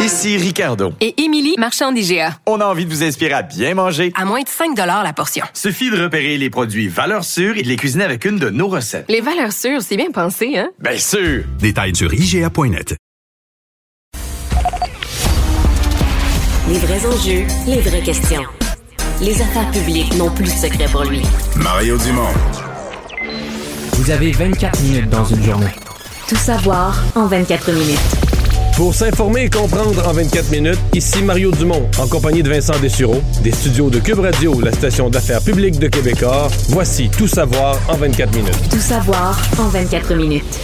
Ici Ricardo. Et Émilie, marchand d'IGA. On a envie de vous inspirer à bien manger. À moins de 5 la portion. Suffit de repérer les produits valeurs sûres et de les cuisiner avec une de nos recettes. Les valeurs sûres, c'est bien pensé, hein? Bien sûr! Détails sur IGA.net. Les vrais enjeux, les vraies questions. Les affaires publiques n'ont plus de secret pour lui. Mario Dumont. Vous avez 24 minutes dans une journée. Tout savoir en 24 minutes. Pour s'informer et comprendre en 24 minutes, ici Mario Dumont, en compagnie de Vincent Dessureau, des studios de Cube Radio, la station d'affaires publique de Québecor. Voici Tout savoir en 24 minutes. Tout savoir en 24 minutes.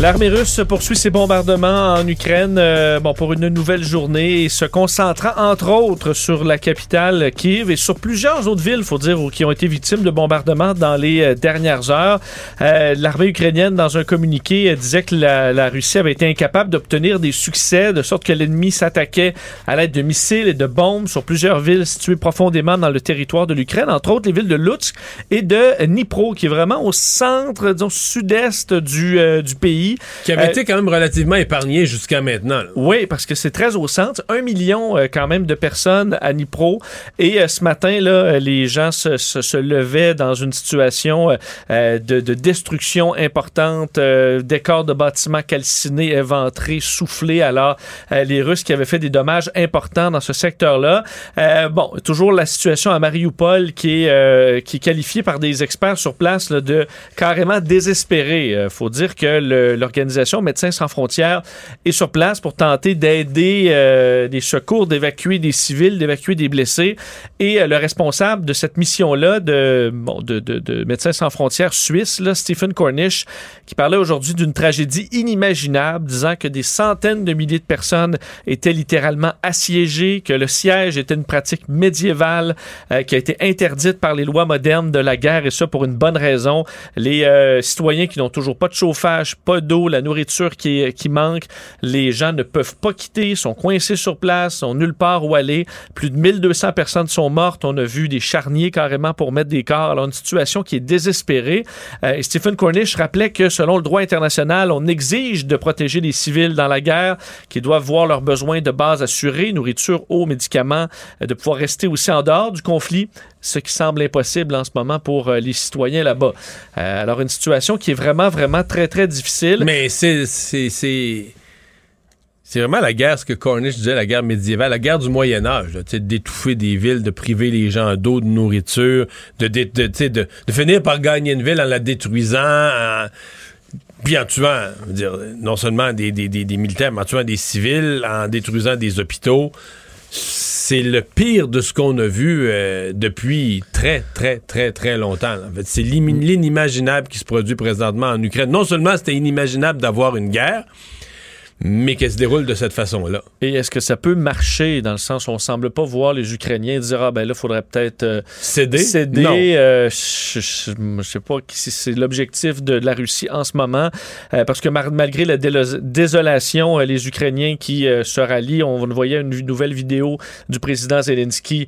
L'armée russe poursuit ses bombardements en Ukraine euh, bon, pour une nouvelle journée et se concentrant entre autres sur la capitale Kiev et sur plusieurs autres villes, faut dire, qui ont été victimes de bombardements dans les euh, dernières heures. Euh, L'armée ukrainienne, dans un communiqué, disait que la, Russie avait été incapable d'obtenir des succès, de sorte que l'ennemi s'attaquait à l'aide de missiles et de bombes sur plusieurs villes situées profondément dans le territoire de l'Ukraine, entre autres les villes de Lutsk et de Dnipro, qui est vraiment au centre, disons, sud-est du, du pays. Qui avait Euh, été quand même relativement épargné jusqu'à maintenant. là. oui, parce que c'est très au centre. Un million euh, quand même de personnes à Nipro. Et euh, ce matin, là, les gens se, se- se levaient dans une situation de, de destruction importante, décors de bâtiments calcinés, éventrés, soufflés. Alors, les Russes qui avaient fait des dommages importants dans ce secteur-là. Bon, toujours la situation à Mariupol qui est, qui est qualifiée par des experts sur place là, de carrément désespérée. Faut dire que le- l'organisation Médecins sans frontières est sur place pour tenter d'aider euh, des secours, d'évacuer des civils, d'évacuer des blessés. Et euh, le responsable de cette mission-là, de, de, de- de Médecins sans frontières suisse, là, Stephen Cornish, qui parlait aujourd'hui d'une tragédie inimaginable, disant que des centaines de milliers de personnes étaient littéralement assiégées, que le siège était une pratique médiévale euh, qui a été interdite par les lois modernes de la guerre, et ça pour une bonne raison. Les citoyens qui n'ont toujours pas de chauffage, pas d'eau, la nourriture qui, qui manque. Les gens ne peuvent pas quitter, sont coincés sur place, sont nulle part où aller. Plus de 1200 personnes sont mortes. On a vu des charniers carrément pour mettre des corps. Alors, une situation qui est désespérée. Euh, Stephen Cornish rappelait que selon le droit international, on exige de protéger les civils dans la guerre, qui doivent voir leurs besoins de base assurés, nourriture, eau, médicaments, euh, de pouvoir rester aussi en dehors du conflit, ce qui semble impossible en ce moment pour euh, les citoyens là-bas. Euh, alors, une situation qui est vraiment, vraiment très, très difficile. Mais c'est. c'est- vraiment la guerre, ce que Cornish disait, la guerre médiévale, la guerre du Moyen Âge, d'étouffer des villes, de priver les gens d'eau, de nourriture, de, de, finir par gagner une ville en la détruisant, en- puis en tuant, dire, non seulement des, des, des, des militaires, mais en tuant des civils, en détruisant des hôpitaux. C'est le pire de ce qu'on a vu euh, depuis très, très, très, très longtemps. En fait, c'est l'im- l'inimaginable qui se produit présentement en Ukraine. Non seulement c'était inimaginable d'avoir une guerre, mais qu'elle se déroule de cette façon-là. Et est-ce que ça peut marcher dans le sens où on semble pas voir les Ukrainiens dire ah ben là faudrait peut-être euh, Céder? céder euh, je, je- je sais pas si c'est l'objectif de la Russie en ce moment euh, parce que malgré la désolation les Ukrainiens qui se rallient on voyait une nouvelle vidéo du président Zelensky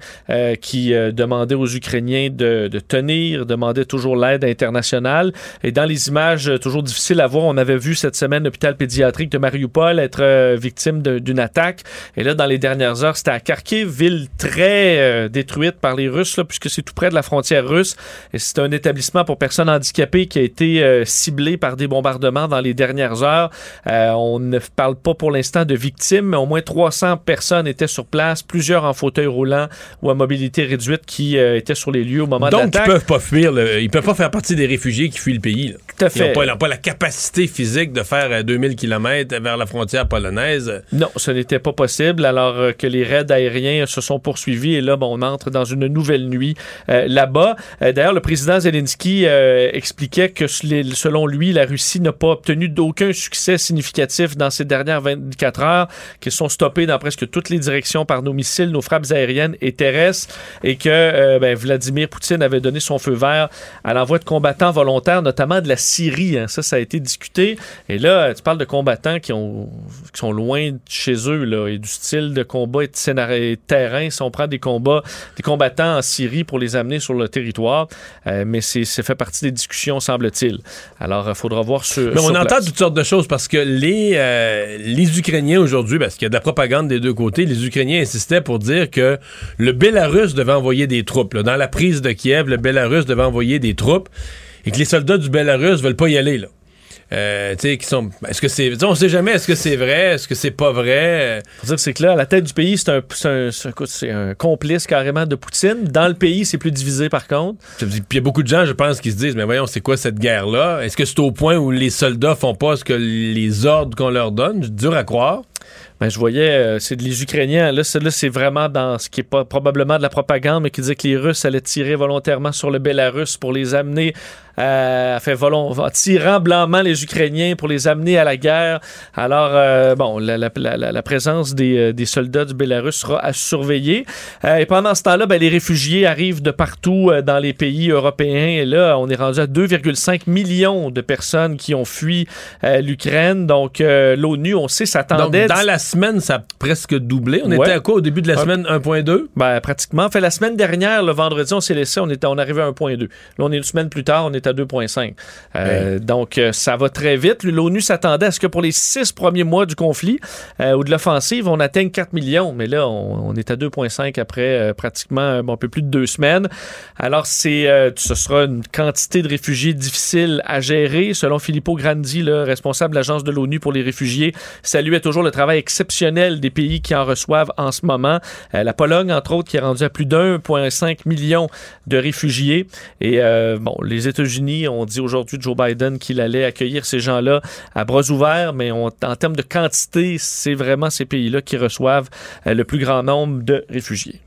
qui demandait aux Ukrainiens de, de tenir demandait toujours l'aide internationale et dans les images toujours difficiles à voir on avait vu cette semaine l'hôpital pédiatrique de Mariupol être euh, victime d'une attaque. Et là, dans les dernières heures, c'était à Kharkiv, ville très euh, détruite par les Russes, là, puisque c'est tout près de la frontière russe. Et c'est un établissement pour personnes handicapées qui a été euh, ciblé par des bombardements dans les dernières heures. On ne parle pas pour l'instant de victimes, mais au moins 300 personnes étaient sur place, plusieurs en fauteuil roulant ou à mobilité réduite qui euh, étaient sur les lieux au moment de Donc, ils l'attaque. peuvent pas fuir, le- ils peuvent pas faire partie des réfugiés qui fuient le pays. là. Tout à Ils n'ont fait. pas, ils ont pas la capacité physique de faire euh, 2000 km vers la frontière polonaise. Non, ce n'était pas possible. Alors euh, que les raids aériens se sont poursuivis et là, bon, on entre dans une nouvelle nuit euh, là-bas. Euh, D'ailleurs, le président Zelensky expliquait que selon lui, la Russie n'a pas obtenu d'aucun succès significatif dans ces dernières 24 heures, qu'ils sont stoppés dans presque toutes les directions par nos missiles, nos frappes aériennes et terrestres, et que ben, Vladimir Poutine avait donné son feu vert à l'envoi de combattants volontaires, notamment de la Syrie. hein. Ça, ça a été discuté. Et là, tu parles de combattants qui, ont, qui sont loin de chez eux, là, et du style de combat et de scénario de terrain. Si on prend des combats, des combattants en Syrie pour les amener sur le territoire, euh, mais c'est c'est fait partie des discussions, semble-t-il. Alors, il faudra voir sur. Mais on sur entend place. toutes sortes de choses parce que les, euh, les Ukrainiens aujourd'hui, parce qu'il y a de la propagande des deux côtés, les Ukrainiens insistaient pour dire que le Bélarus devait envoyer des troupes. là. Dans la prise de Kiev, le Bélarus devait envoyer des troupes et que les soldats du Bélarus veulent pas y aller. Là. Euh, qui sont. Est-ce que c'est. On sait jamais, est-ce que c'est vrai, est-ce que c'est pas vrai? Faut dire que c'est à la tête du pays, c'est un, complice carrément de Poutine. Dans le pays, c'est plus divisé par contre. Puis il y a beaucoup de gens, je pense, qui se disent, mais voyons, c'est quoi cette guerre-là? Est-ce que c'est au point où les soldats font pas ce que les ordres qu'on leur donne? Dur à croire. Ben, je voyais, euh, c'est les Ukrainiens. Là, c'est, là, c'est vraiment dans ce qui est pas, probablement de la propagande, mais qui disait que les Russes allaient tirer volontairement sur le Bélarus pour les amener, euh, fait volon, en tirant blanchement les Ukrainiens pour les amener à la guerre. Alors, euh, bon, la, la- la- la- la présence des, euh, des soldats du Bélarus sera à surveiller. Euh, et pendant ce temps-là, ben, les réfugiés arrivent de partout dans les pays européens. Et là, on est rendu à 2,5 millions de personnes qui ont fui l'Ukraine. Donc, l'ONU, on sait, s'attendait. dans la semaine, ça a presque doublé. On Ouais. était à quoi au début de la semaine? 1.2? Ben, pratiquement. Fait la semaine dernière, le vendredi, on s'est laissé, on était, on arrivait à 1.2. Là, on est une semaine plus tard, on est à 2.5. Euh, Donc, euh, ça va très vite. L'ONU s'attendait à ce que pour les six premiers mois du conflit euh, ou de l'offensive, on atteigne 4 millions. Mais là, on, on est à 2.5 après pratiquement un peu plus de deux semaines. Alors, c'est, ce sera une quantité de réfugiés difficile à gérer. Selon Filippo Grandi, le responsable de l'Agence de l'ONU pour les réfugiés, saluait toujours le travail exceptionnel des pays qui en reçoivent en ce moment. La Pologne, entre autres, qui est rendue à plus d'1,5 million de réfugiés. Et euh, bon, les États-Unis ont dit aujourd'hui Joe Biden qu'il allait accueillir ces gens-là à bras ouverts, mais on- en termes de quantité, c'est vraiment ces pays-là qui reçoivent euh, le plus grand nombre de réfugiés.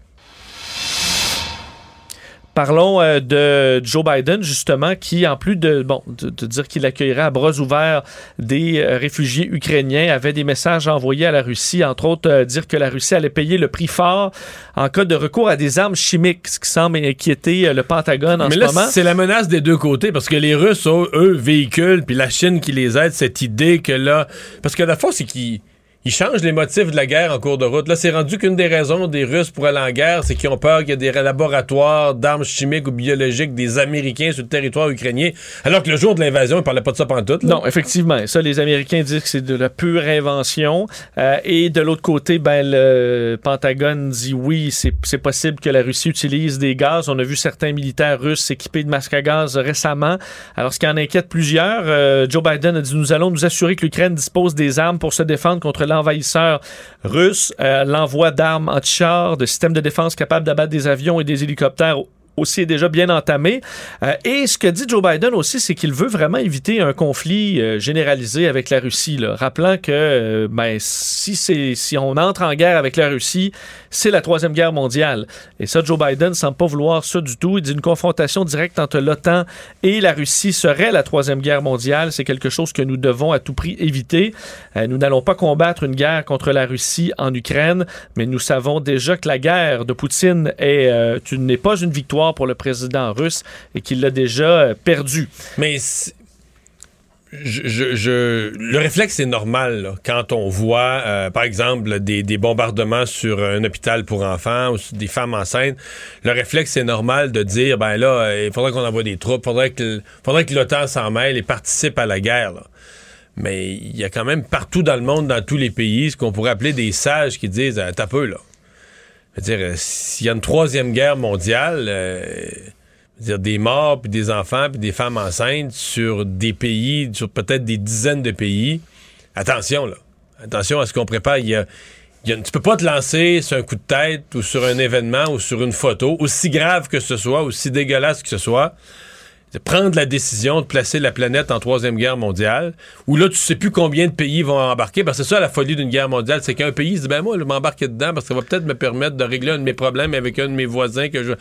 Parlons euh, de Joe Biden, justement, qui, en plus de, bon, de, de dire qu'il accueillerait à bras ouverts des euh, réfugiés ukrainiens, avait des messages envoyés à la Russie, entre autres euh, dire que la Russie allait payer le prix fort en cas de recours à des armes chimiques, ce qui semble inquiéter le Pentagone en Mais ce là, moment. c'est la menace des deux côtés parce que les Russes, eux, eux, véhiculent, puis la Chine qui les aide, cette idée que là. Parce que la fois, c'est qu'ils. Ils changent les motifs de la guerre en cours de route. Là, c'est rendu qu'une des raisons des Russes pour aller en guerre, c'est qu'ils ont peur qu'il y ait des laboratoires d'armes chimiques ou biologiques des Américains sur le territoire ukrainien. Alors que le jour de l'invasion, ils parlaient pas de ça pantoute. là. Non, effectivement. Ça, les Américains disent que c'est de la pure invention. Euh, et de l'autre côté, ben, le Pentagone dit oui, c'est possible que la Russie utilise des gaz. On a vu certains militaires russes s'équiper de masques à gaz récemment. Alors, ce qui en inquiète plusieurs, euh, Joe Biden a dit nous allons nous assurer que l'Ukraine dispose des armes pour se défendre contre l'envahisseur russe. Euh, L'envoi d'armes anti-chars, de systèmes de défense capables d'abattre des avions et des hélicoptères aussi est déjà bien entamé. Euh, et ce que dit Joe Biden aussi, c'est qu'il veut vraiment éviter un conflit euh, généralisé avec la Russie. Là. Rappelant que euh, ben, si, si on entre en guerre avec la Russie, c'est la troisième guerre mondiale. Et ça, Joe Biden semble pas vouloir ça du tout. Il dit une confrontation directe entre l'OTAN et la Russie serait la troisième guerre mondiale. C'est quelque chose que nous devons à tout prix éviter. Nous n'allons pas combattre une guerre contre la Russie en Ukraine, mais nous savons déjà que la guerre de Poutine est, n'est pas une victoire pour le président russe et qu'il l'a déjà euh, perdu. Mais je, le réflexe c'est normal quand on voit, euh, par exemple, des, bombardements sur un hôpital pour enfants ou sur des femmes enceintes. Le réflexe c'est normal de dire, ben là, euh, il faudrait qu'on envoie des troupes, faudrait que, faudrait que l'OTAN s'en mêle et participe à la guerre. Mais il y a quand même partout dans le monde, dans tous les pays, ce qu'on pourrait appeler des sages qui disent, t'as peu là. Dire, euh, s'il y a une troisième guerre mondiale, euh, dire, des morts, puis des enfants, puis des femmes enceintes sur des pays, sur peut-être des dizaines de pays, attention là. Attention à ce qu'on prépare. Il y il y a- tu peux pas te lancer sur un coup de tête ou sur un événement ou sur une photo, aussi grave que ce soit, aussi dégueulasse que ce soit, prendre la décision de placer la planète en troisième guerre mondiale, où là, tu sais plus combien de pays vont embarquer, parce que c'est ça la folie d'une guerre mondiale, c'est qu'un pays se dit, ben moi, je vais m'embarquer dedans, parce que ça va peut-être me permettre de régler un de mes problèmes avec un de mes voisins que je...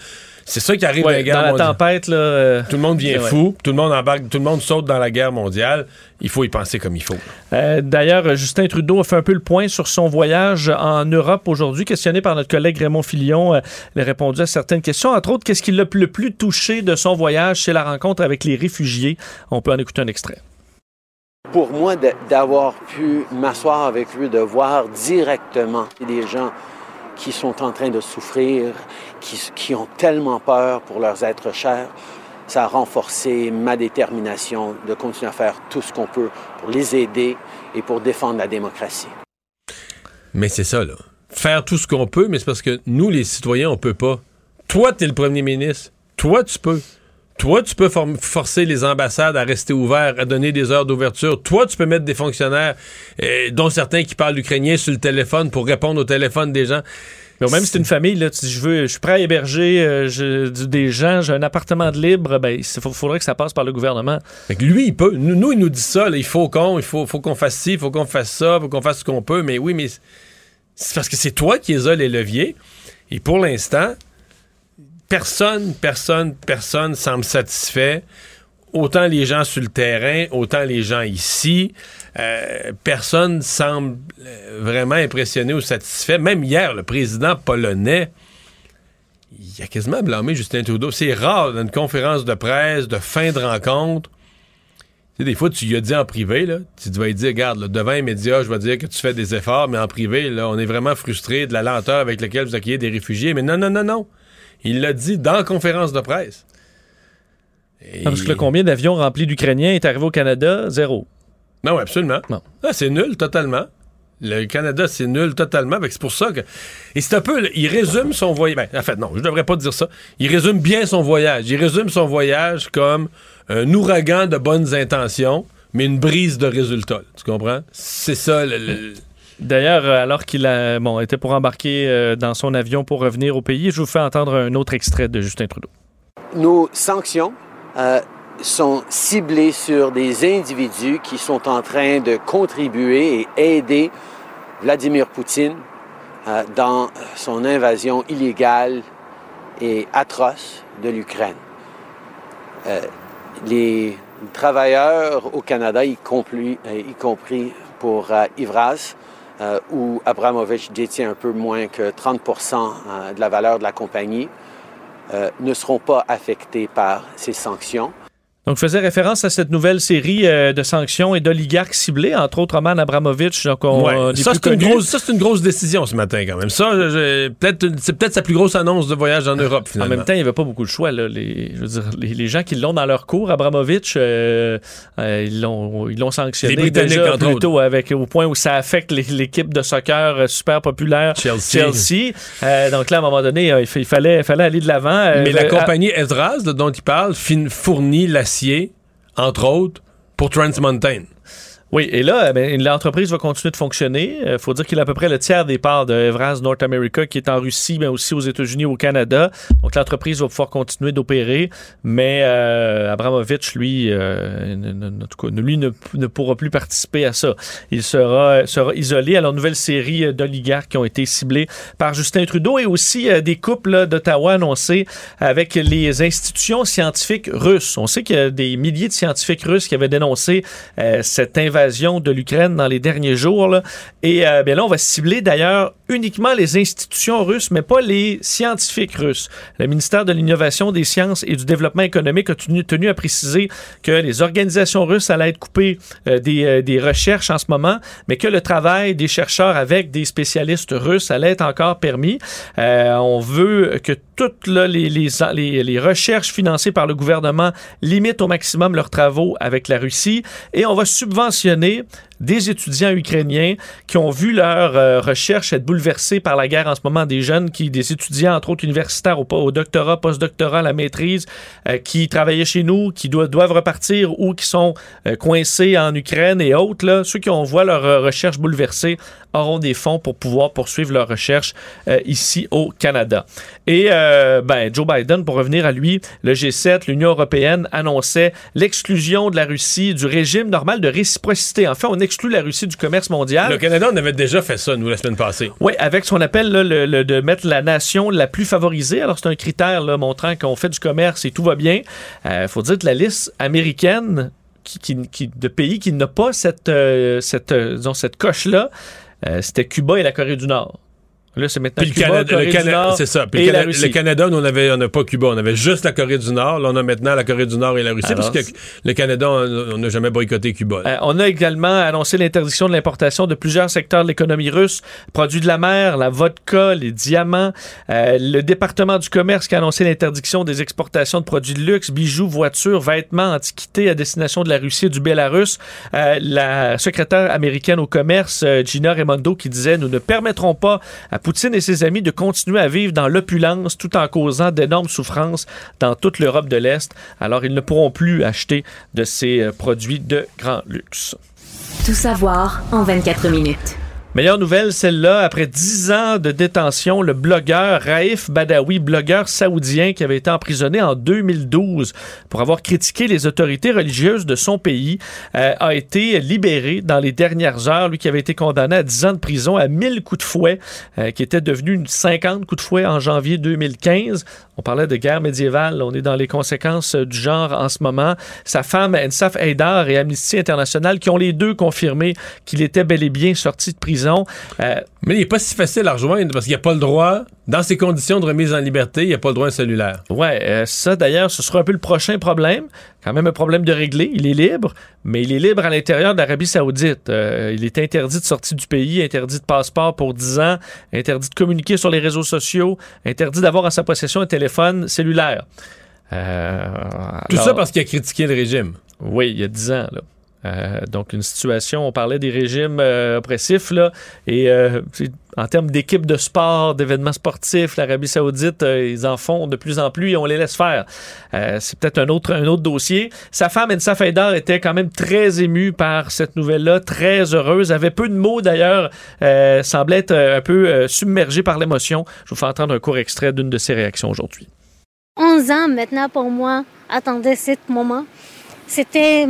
C'est ça qui arrive Ouais, dans la guerre dans la mondiale. tempête, là, euh, Tout le monde vient ouais. fou, tout le monde embarque, tout le monde saute dans la guerre mondiale. Il faut y penser comme il faut. Euh, D'ailleurs, Justin Trudeau a fait un peu le point sur son voyage en Europe aujourd'hui. Questionné par notre collègue Raymond Filion, euh, il a répondu à certaines questions. Entre autres, qu'est-ce qui l'a le plus touché de son voyage? C'est la rencontre avec les réfugiés. On peut en écouter un extrait. Pour moi, d'avoir pu m'asseoir avec eux, de voir directement des gens qui sont en train de souffrir, qui, ont tellement peur pour leurs êtres chers, ça a renforcé ma détermination de continuer à faire tout ce qu'on peut pour les aider et pour défendre la démocratie. Mais c'est ça, là. Faire tout ce qu'on peut, mais c'est parce que nous, les citoyens, on peut pas. Toi, t'es le premier ministre. Toi, tu peux. Toi, tu peux forcer les ambassades à rester ouvertes, à donner des heures d'ouverture. Toi, tu peux mettre des fonctionnaires, euh, dont certains qui parlent ukrainien, sur le téléphone pour répondre au téléphone des gens. Mais même si c'est une famille, là, tu dis, je, veux, je suis prêt à héberger euh, je- des gens, j'ai un appartement de libre, ben, il faudrait que ça passe par le gouvernement. Fait que lui, il peut. Nous, nous, il nous dit ça, là, il faut qu'on, il faut, faut qu'on fasse ci, il faut qu'on fasse ça, il faut qu'on fasse ce qu'on peut. Mais oui, mais c'est parce que c'est toi qui as les leviers. Et pour l'instant, personne, personne, personne semble satisfait. Autant les gens sur le terrain, autant les gens ici. Euh, personne semble euh, vraiment impressionné ou satisfait. Même hier, le président polonais, il a quasiment blâmé Justin Trudeau. C'est rare dans une conférence de presse, de fin de rencontre. Tu sais, des fois, tu lui as dit en privé, là, tu vas lui dire, regarde, là, devant les médias, je vais dire que tu fais des efforts, mais en privé, là, on est vraiment frustré de la lenteur avec laquelle vous accueillez des réfugiés. Mais non, non, non, non. Il l'a dit dans la conférence de presse. Et- Parce que combien d'avions remplis d'Ukrainiens est arrivé au Canada? Zéro. Non, absolument. Non. Ah, c'est nul totalement. Le Canada, c'est nul totalement. C'est pour ça que. Et c'est un peu. Il résume son voyage. Ben, en fait, non, je devrais pas dire ça. Il résume bien son voyage. Il résume son voyage comme un ouragan de bonnes intentions, mais une brise de résultats. Tu comprends? C'est ça le- le- D'ailleurs, euh, alors qu'il a, bon, était pour embarquer euh, dans son avion pour revenir au pays, je vous fais entendre un autre extrait de Justin Trudeau. Nos sanctions euh, sont ciblées sur des individus qui sont en train de contribuer et aider Vladimir Poutine euh, dans son invasion illégale et atroce de l'Ukraine. Euh, les travailleurs au Canada, y compris, pour Ivras, où Abramovich détient un peu moins que 30% euh, de la valeur de la compagnie, euh, ne seront pas affectés par ces sanctions. Donc, faisait référence à cette nouvelle série euh, de sanctions et d'oligarques ciblés, entre autres Roman Abramovich. Donc, on, Ouais. des Ça, c'est une, grosse, ça, c'est une grosse décision ce matin, quand même. Ça, je- je- peut-être, c'est peut-être sa plus grosse annonce de voyage en Europe, En finalement. même temps, il n'y avait pas beaucoup de choix. Là. Les, je veux dire, les, les gens qui l'ont dans leur cours, Abramovich, euh, euh, ils l'ont ils l'ont sanctionné Les Britanniques, déjà entre plus tôt, avec, au point où ça affecte l'équipe de soccer super populaire Chelsea. Euh, donc là, à un moment donné, il, fa- il fallait, fallait aller de l'avant. Mais la compagnie Ezras, là, dont il parle, fournit entre autres, pour Trans Mountain. Oui, et là, ben, l'entreprise va continuer de fonctionner. Il faut dire qu'il a à peu près le tiers des parts de Evraz North America qui est en Russie, mais aussi aux États-Unis au Canada. Donc l'entreprise va pouvoir continuer d'opérer, mais euh, Abramovich, lui, euh, ne, lui ne, pourra plus participer à ça. Il sera, sera isolé. Alors, nouvelle série euh, d'oligarques qui ont été ciblés par Justin Trudeau et aussi euh, des couples d'Ottawa annoncés avec les institutions scientifiques russes. On sait qu'il y a des milliers de scientifiques russes qui avaient dénoncé euh, cette invasion de l'Ukraine dans les derniers jours. Et euh, bien là, on va cibler d'ailleurs uniquement les institutions russes, mais pas les scientifiques russes. Le ministère de l'Innovation, des Sciences et du Développement économique a tenu, à préciser que les organisations russes allaient être coupées euh, des, euh, des recherches en ce moment, mais que le travail des chercheurs avec des spécialistes russes allait être encore permis. On veut que toutes les, les recherches financées par le gouvernement limitent au maximum leurs travaux avec la Russie. Et on va subventionner des étudiants ukrainiens qui ont vu leur euh, recherche être bouleversée par la guerre en ce moment, des jeunes, qui, des étudiants, entre autres universitaires, au, au doctorat, postdoctorat, la maîtrise, euh, qui travaillaient chez nous, qui doivent, repartir ou qui sont euh, coincés en Ukraine et autres. Là, ceux qui ont voit leur euh, recherche bouleversée auront des fonds pour pouvoir poursuivre leur recherche ici au Canada. Et ben, Joe Biden, pour revenir à lui, le G7, l'Union européenne annonçait l'exclusion de la Russie du régime normal de réciprocité. En fait, on exclut la Russie du commerce mondial. Le Canada, on avait déjà fait ça, nous, la semaine passée. Oui, avec ce qu'on appelle là, le, le- de mettre la nation la plus favorisée. Alors, c'est un critère là, montrant qu'on fait du commerce et tout va bien. Il faut dire que la liste américaine qui, qui- qui- de pays qui n'a pas cette, euh, cette, euh, disons, cette coche-là, euh, c'était Cuba et la Corée du Nord. Là, c'est maintenant Puis le Cuba, Canada, Corée le du Cana- Nord c'est ça. Puis et le, la Cana- Russie. le Canada, nous, on avait- on n'a pas Cuba, on avait juste la Corée du Nord. Là, on a maintenant la Corée du Nord et la Russie, Alors, parce que le Canada, on n'a jamais boycotté Cuba. Euh, on a également annoncé l'interdiction de l'importation de plusieurs secteurs de l'économie russe, produits de la mer, la vodka, les diamants. Euh, le département du commerce qui a annoncé l'interdiction des exportations de produits de luxe, bijoux, voitures, vêtements, antiquités à destination de la Russie et du Bélarus. Euh, la secrétaire américaine au commerce, Gina Raimondo, qui disait Nous ne permettrons pas à Poutine et ses amis de continuer à vivre dans l'opulence tout en causant d'énormes souffrances dans toute l'Europe de l'Est. Alors, ils ne pourront plus acheter de ces euh, produits de grand luxe. Tout savoir en 24 minutes. Meilleure nouvelle, celle-là, après 10 ans de détention, le blogueur Raif Badawi, blogueur saoudien qui avait été emprisonné en 2012 pour avoir critiqué les autorités religieuses de son pays, euh, a été libéré dans les dernières heures. Lui qui avait été condamné à 10 ans de prison à 1000 coups de fouet, euh, qui était devenu une 50 coups de fouet en janvier 2015. On parlait de guerre médiévale, on est dans les conséquences euh, du genre en ce moment. Sa femme, Ensaf Haidar et Amnesty International, qui ont les deux confirmé qu'il était bel et bien sorti de prison. Euh, Mais il n'est pas si facile à rejoindre parce qu'il n'y a pas le droit, dans ces conditions de remise en liberté, il n'y a pas le droit à un cellulaire. Ouais, euh, ça d'ailleurs, ce sera un peu le prochain problème. Quand même un problème de régler. Il est libre, mais il est libre à l'intérieur de l'Arabie Saoudite. Euh, il est interdit de sortir du pays, interdit de passeport pour 10 ans, interdit de communiquer sur les réseaux sociaux, interdit d'avoir en sa possession un téléphone cellulaire. Euh, Tout ça parce qu'il a critiqué le régime. Oui, il y a 10 ans. Là. Euh, donc, une situation, on parlait des régimes euh, oppressifs, là, et euh, en termes d'équipes de sport, d'événements sportifs, l'Arabie Saoudite, ils en font de plus en plus et on les laisse faire. C'est peut-être un autre, un autre dossier. Sa femme, Ensaf Haidar, était quand même très émue par cette nouvelle-là, très heureuse, avait peu de mots d'ailleurs, semblait être un peu submergée par l'émotion. Je vous fais entendre un court extrait d'une de ses réactions aujourd'hui. 11 ans maintenant pour moi, attendais ce moment. C'était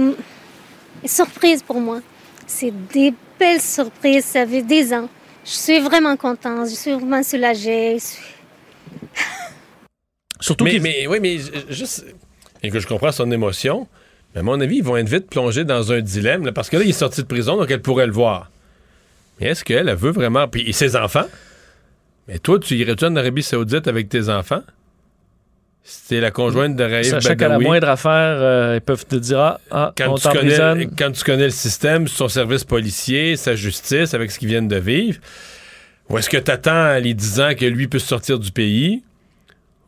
surprise pour moi. C'est des belles surprises, ça fait des ans. Je suis vraiment contente, je suis vraiment soulagée. je suis- Surtout mais, mais oui, mais juste et que je comprends son émotion, mais à mon avis, ils vont être vite plongés dans un dilemme là, parce que là, il est sorti de prison, donc elle pourrait le voir. Mais est-ce qu'elle elle veut vraiment puis et ses enfants? Mais toi, tu irais-tu en Arabie Saoudite avec tes enfants? C'était la conjointe de Raif Sachant qu'à la moindre affaire, euh, ils peuvent te dire Ah, ah quand on tu, connais, quand tu connais le système, son service policier, sa justice, avec ce qu'ils viennent de vivre, ou est-ce que tu attends les 10 ans que lui puisse sortir du pays?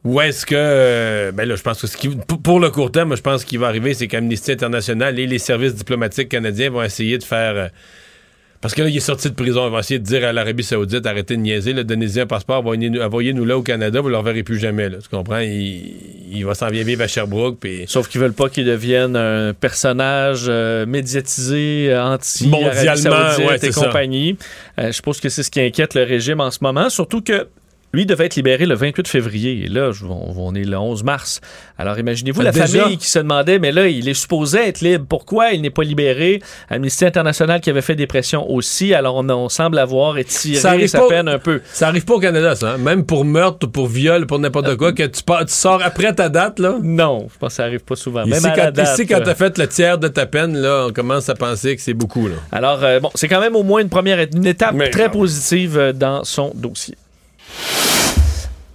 Ou est-ce que. euh, ben là, je pense que ce qui, pour, le court terme, je pense qu'il va arriver, c'est qu'Amnesty International et les services diplomatiques canadiens vont essayer de faire. euh, parce que là, il est sorti de prison. Ils vont essayer de dire à l'Arabie Saoudite arrêtez de niaiser, là, donnez-y un passeport, envoyez-nous, là au Canada, vous ne le reverrez plus jamais. là. tu comprends? Il, il va s'en venir vivre à Sherbrooke. Sauf qu'ils veulent pas qu'il devienne un personnage euh, médiatisé, anti Mondialement, ouais, et compagnie. Euh, je suppose que c'est ce qui inquiète le régime en ce moment, surtout que lui devait être libéré le 28 février. Et là, on, on est le 11 mars. Alors imaginez-vous la Déjà? famille qui se demandait, mais là, il est supposé être libre. Pourquoi il n'est pas libéré? Amnesty International qui avait fait des pressions aussi. Alors on, on semble avoir étiré sa pas- peine un peu. Ça arrive pas au Canada, ça. hein? Même pour meurtre, pour viol, pour n'importe quoi, que tu, pars- tu sors après ta date, là? Non, je pense que ça arrive pas souvent. Ici, Même à la quand, date, ici, quand euh, t'as fait le tiers de ta peine, là, on commence à penser que c'est beaucoup, là. Alors, euh, bon, c'est quand même au moins une première une étape Mais très non. positive euh, dans son dossier.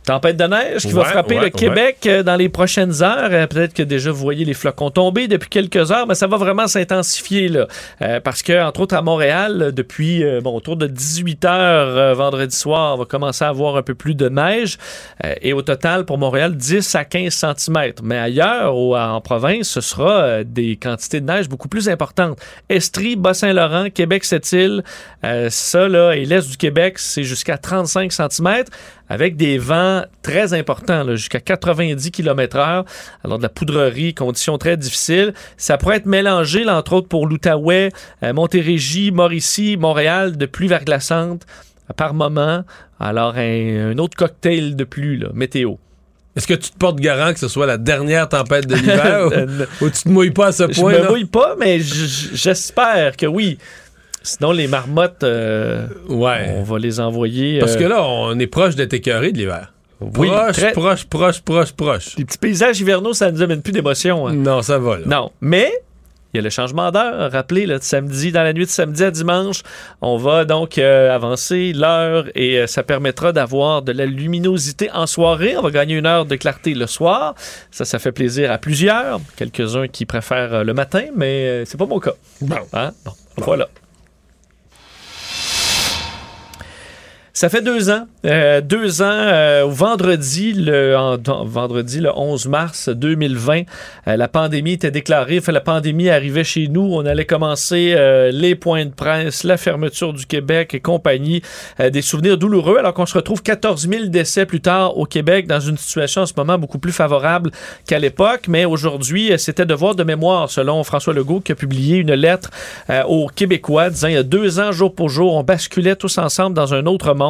Tempête de neige qui va frapper ouais, le Québec euh, dans les prochaines heures. Euh, Peut-être que déjà vous voyez les flocons tomber depuis quelques heures, mais ça va vraiment s'intensifier là, Euh, parce que entre autres à Montréal, depuis euh, bon autour de 18 heures euh, vendredi soir, on va commencer à avoir un peu plus de neige Euh, et au total pour Montréal 10 à 15 cm. Mais ailleurs ou en province, ce sera des quantités de neige beaucoup plus importantes. Estrie, Bas-Saint-Laurent, Québec, Sept-Îles, euh, ça là et l'est du Québec, c'est jusqu'à 35 cm avec des vents très importants, jusqu'à 90 km/h. Alors, de la poudrerie, conditions très difficiles. Ça pourrait être mélangé, là, entre autres, pour l'Outaouais, euh, Montérégie, Mauricie, Montréal, de pluie verglaçante euh, par moment. Alors, un, un autre cocktail de pluie, là, météo. Est-ce que tu te portes garant que ce soit la dernière tempête de l'hiver ou, ou tu te mouilles pas à ce Je point, me là? mouille pas, mais j'espère que oui. Sinon, les marmottes, euh, Ouais. on va les envoyer. Parce euh, que là, on est proche d'être écœuré de l'hiver. Oui, proche, très- proche, proche, proche, proche. Les petits paysages hivernaux, ça ne nous amène plus d'émotion. hein. Non, ça va, là. Non, mais il y a le changement d'heure. Rappelez, là, de samedi, dans la nuit de samedi à dimanche, on va donc euh, avancer l'heure et euh, ça permettra d'avoir de la luminosité en soirée. On va gagner une heure de clarté le soir. Ça, ça fait plaisir à plusieurs. Quelques-uns qui préfèrent euh, le matin, mais c'est pas mon cas. Hein? Bon, voilà. Ça fait deux ans. Euh, deux ans euh, vendredi, le, en- en- vendredi, le 11 mars 2020, euh, la pandémie était déclarée. Fait, la pandémie arrivait chez nous. On allait commencer euh, les points de presse, la fermeture du Québec et compagnie. Euh, des souvenirs douloureux alors qu'on se retrouve 14 000 décès plus tard au Québec dans une situation en ce moment beaucoup plus favorable qu'à l'époque. Mais aujourd'hui, euh, c'était devoir de mémoire selon François Legault qui a publié une lettre aux Québécois disant il y a deux ans, jour pour jour, on basculait tous ensemble dans un autre monde.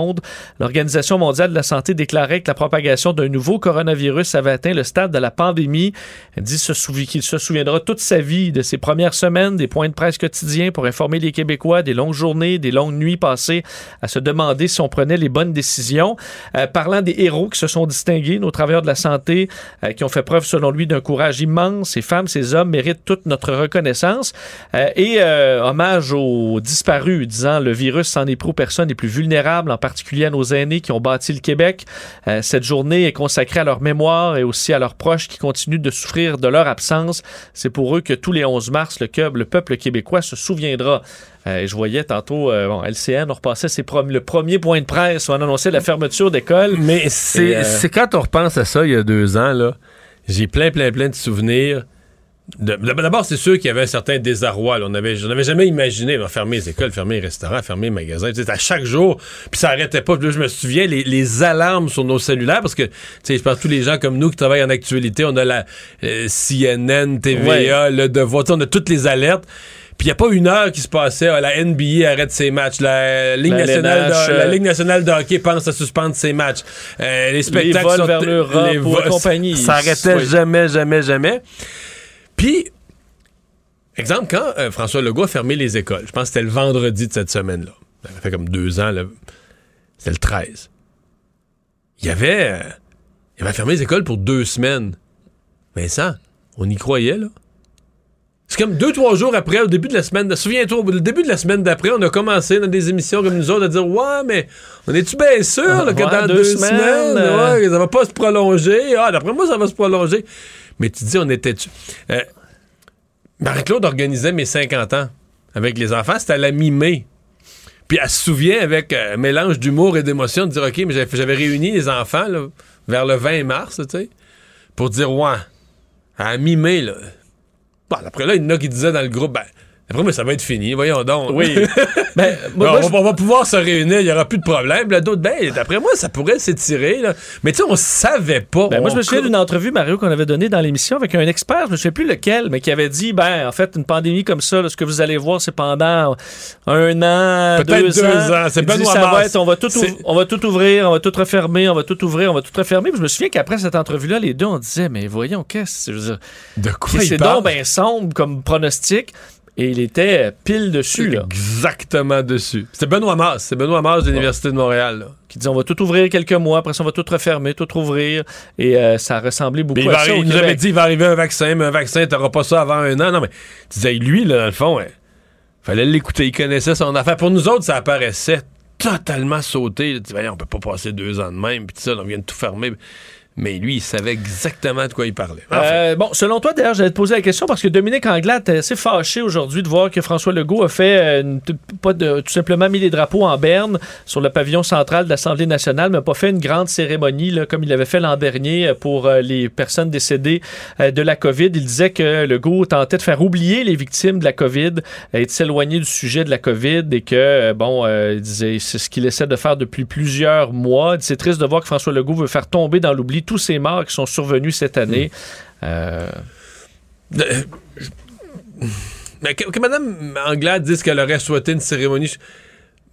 L'Organisation mondiale de la santé déclarait que la propagation d'un nouveau coronavirus avait atteint le stade de la pandémie. Elle dit qu'il se souviendra toute sa vie de ses premières semaines, des points de presse quotidiens pour informer les Québécois, des longues journées, des longues nuits passées à se demander si on prenait les bonnes décisions. Euh, parlant des héros qui se sont distingués, nos travailleurs de la santé, euh, qui ont fait preuve, selon lui, d'un courage immense. Ces femmes, ces hommes méritent toute notre reconnaissance. Euh, et hommage aux disparus, disant le virus s'en est pris aux personnes les plus vulnérables, en particulier à nos aînés qui ont bâti le Québec. Euh, cette journée est consacrée à leur mémoire et aussi à leurs proches qui continuent de souffrir de leur absence. C'est pour eux que tous les 11 mars, le, le peuple québécois se souviendra. Euh, et je voyais tantôt, euh, bon, LCN, on repassait ses le premier point de presse où on annonçait la fermeture d'école. Mais euh, c'est quand on repense à ça, il y a deux ans, là, j'ai plein, plein, plein de souvenirs. D'abord, c'est sûr qu'il y avait un certain désarroi. là. On avait, je n'avais jamais imaginé là, fermer les écoles, fermer les restaurants, fermer les magasins. Tu sais, à chaque jour, puis ça arrêtait pas. Puis là, je me souviens, les, les alarmes sur nos cellulaires, parce que, tu sais, je pense tous les gens comme nous qui travaillent en actualité, on a la euh, CNN, TVA, Ouais. le Devoir, tu sais, on a toutes les alertes. Puis il n'y a pas une heure qui se passait, ah, la NBA arrête ses matchs, la Ligue, La nationale, LNH, de, la euh, Ligue nationale de hockey pense à suspendre ses matchs. Euh, les spectacles vols sont- vers l'Europe les vols- compagnie. Ça arrêtait Oui. jamais, jamais, jamais. Puis, exemple, quand euh, François Legault a fermé les écoles, je pense que c'était le vendredi de cette semaine-là. Ça fait comme deux ans. C'était le 13. Il avait euh, il va fermer les écoles pour deux semaines. Vincent, on y croyait, là. C'est comme deux, trois jours après, au début de la semaine, souviens-toi, au début de la semaine d'après, on a commencé dans des émissions comme nous autres à dire Ouais, mais on est-tu bien sûr là, que Ouais, dans deux deux, semaines, semaines, euh, ouais, ça va pas se prolonger? Ah, d'après moi, ça va se prolonger. Mais tu dis, on était-tu? Euh, Marie-Claude organisait mes 50 ans avec les enfants, c'était à la mi-mai. Puis elle se souvient avec euh, un mélange d'humour et d'émotion de dire OK, mais j'avais réuni les enfants là, vers le 20 mars, tu sais, pour dire Ouais, à mi-mai, là. Bon, après là, il y en a qui disaient dans le groupe, ben, après moi, ça va être fini, voyons donc. Oui. Ben, moi, Bon, moi, on, va, on va pouvoir se réunir, il n'y aura plus de problème. Là, d'autres, ben, d'après moi, ça pourrait s'étirer. là. Mais tu sais, on savait pas. Ben, moi, je me souviens d'une entrevue, Mario, qu'on avait donnée dans l'émission avec un expert, je ne sais plus lequel, mais qui avait dit, ben, en fait, une pandémie comme ça, là, ce que vous allez voir, c'est pendant un an, Peut-être deux, deux ans. C'est dit, Benoît ça va être, on va, tout C'est- ouv- on va tout ouvrir, on va tout refermer, on va tout ouvrir, on va tout refermer. Puis je me souviens qu'après cette entrevue-là, les deux, on disait, mais voyons, qu'est-ce que dire, De quoi c'est donc ben sombre comme pronostic. Et il était pile dessus, là. Exactement dessus. C'était Benoît Mars. C'est Benoît Mars de l'Université de Montréal. là. Qui dit, on va tout ouvrir quelques mois, après ça, on va tout refermer, tout rouvrir. Et euh, ça ressemblait beaucoup Mais à ça au il nous avait dit il va arriver un vaccin, mais un vaccin, t'auras pas ça avant un an. Non, mais tu disais, lui, là, dans le fond, ouais, fallait l'écouter. Il connaissait son affaire. Pour nous autres, ça apparaissait totalement sauté. Tu dis, on peut pas passer deux ans de même, puis ça, on vient de tout fermer. Mais lui, il savait exactement de quoi il parlait. Enfin, Euh, bon, selon toi, d'ailleurs, j'allais te poser la question parce que Dominique Anglade est assez fâché aujourd'hui de voir que François Legault a fait euh, une- pas de, tout simplement mis les drapeaux en berne sur le pavillon central de l'Assemblée nationale, mais n'a pas fait une grande cérémonie là, comme il avait fait l'an dernier euh, pour les personnes décédées de la COVID. Il disait que Legault tentait de faire oublier les victimes de la COVID et de s'éloigner du sujet de la COVID et que, bon, euh, il disait c'est ce qu'il essaie de faire depuis plusieurs mois. C'est triste de voir que François Legault veut faire tomber dans l'oubli tous ces morts qui sont survenus cette année. Euh, Euh, Mais que, que Mme Anglade dise qu'elle aurait souhaité une cérémonie.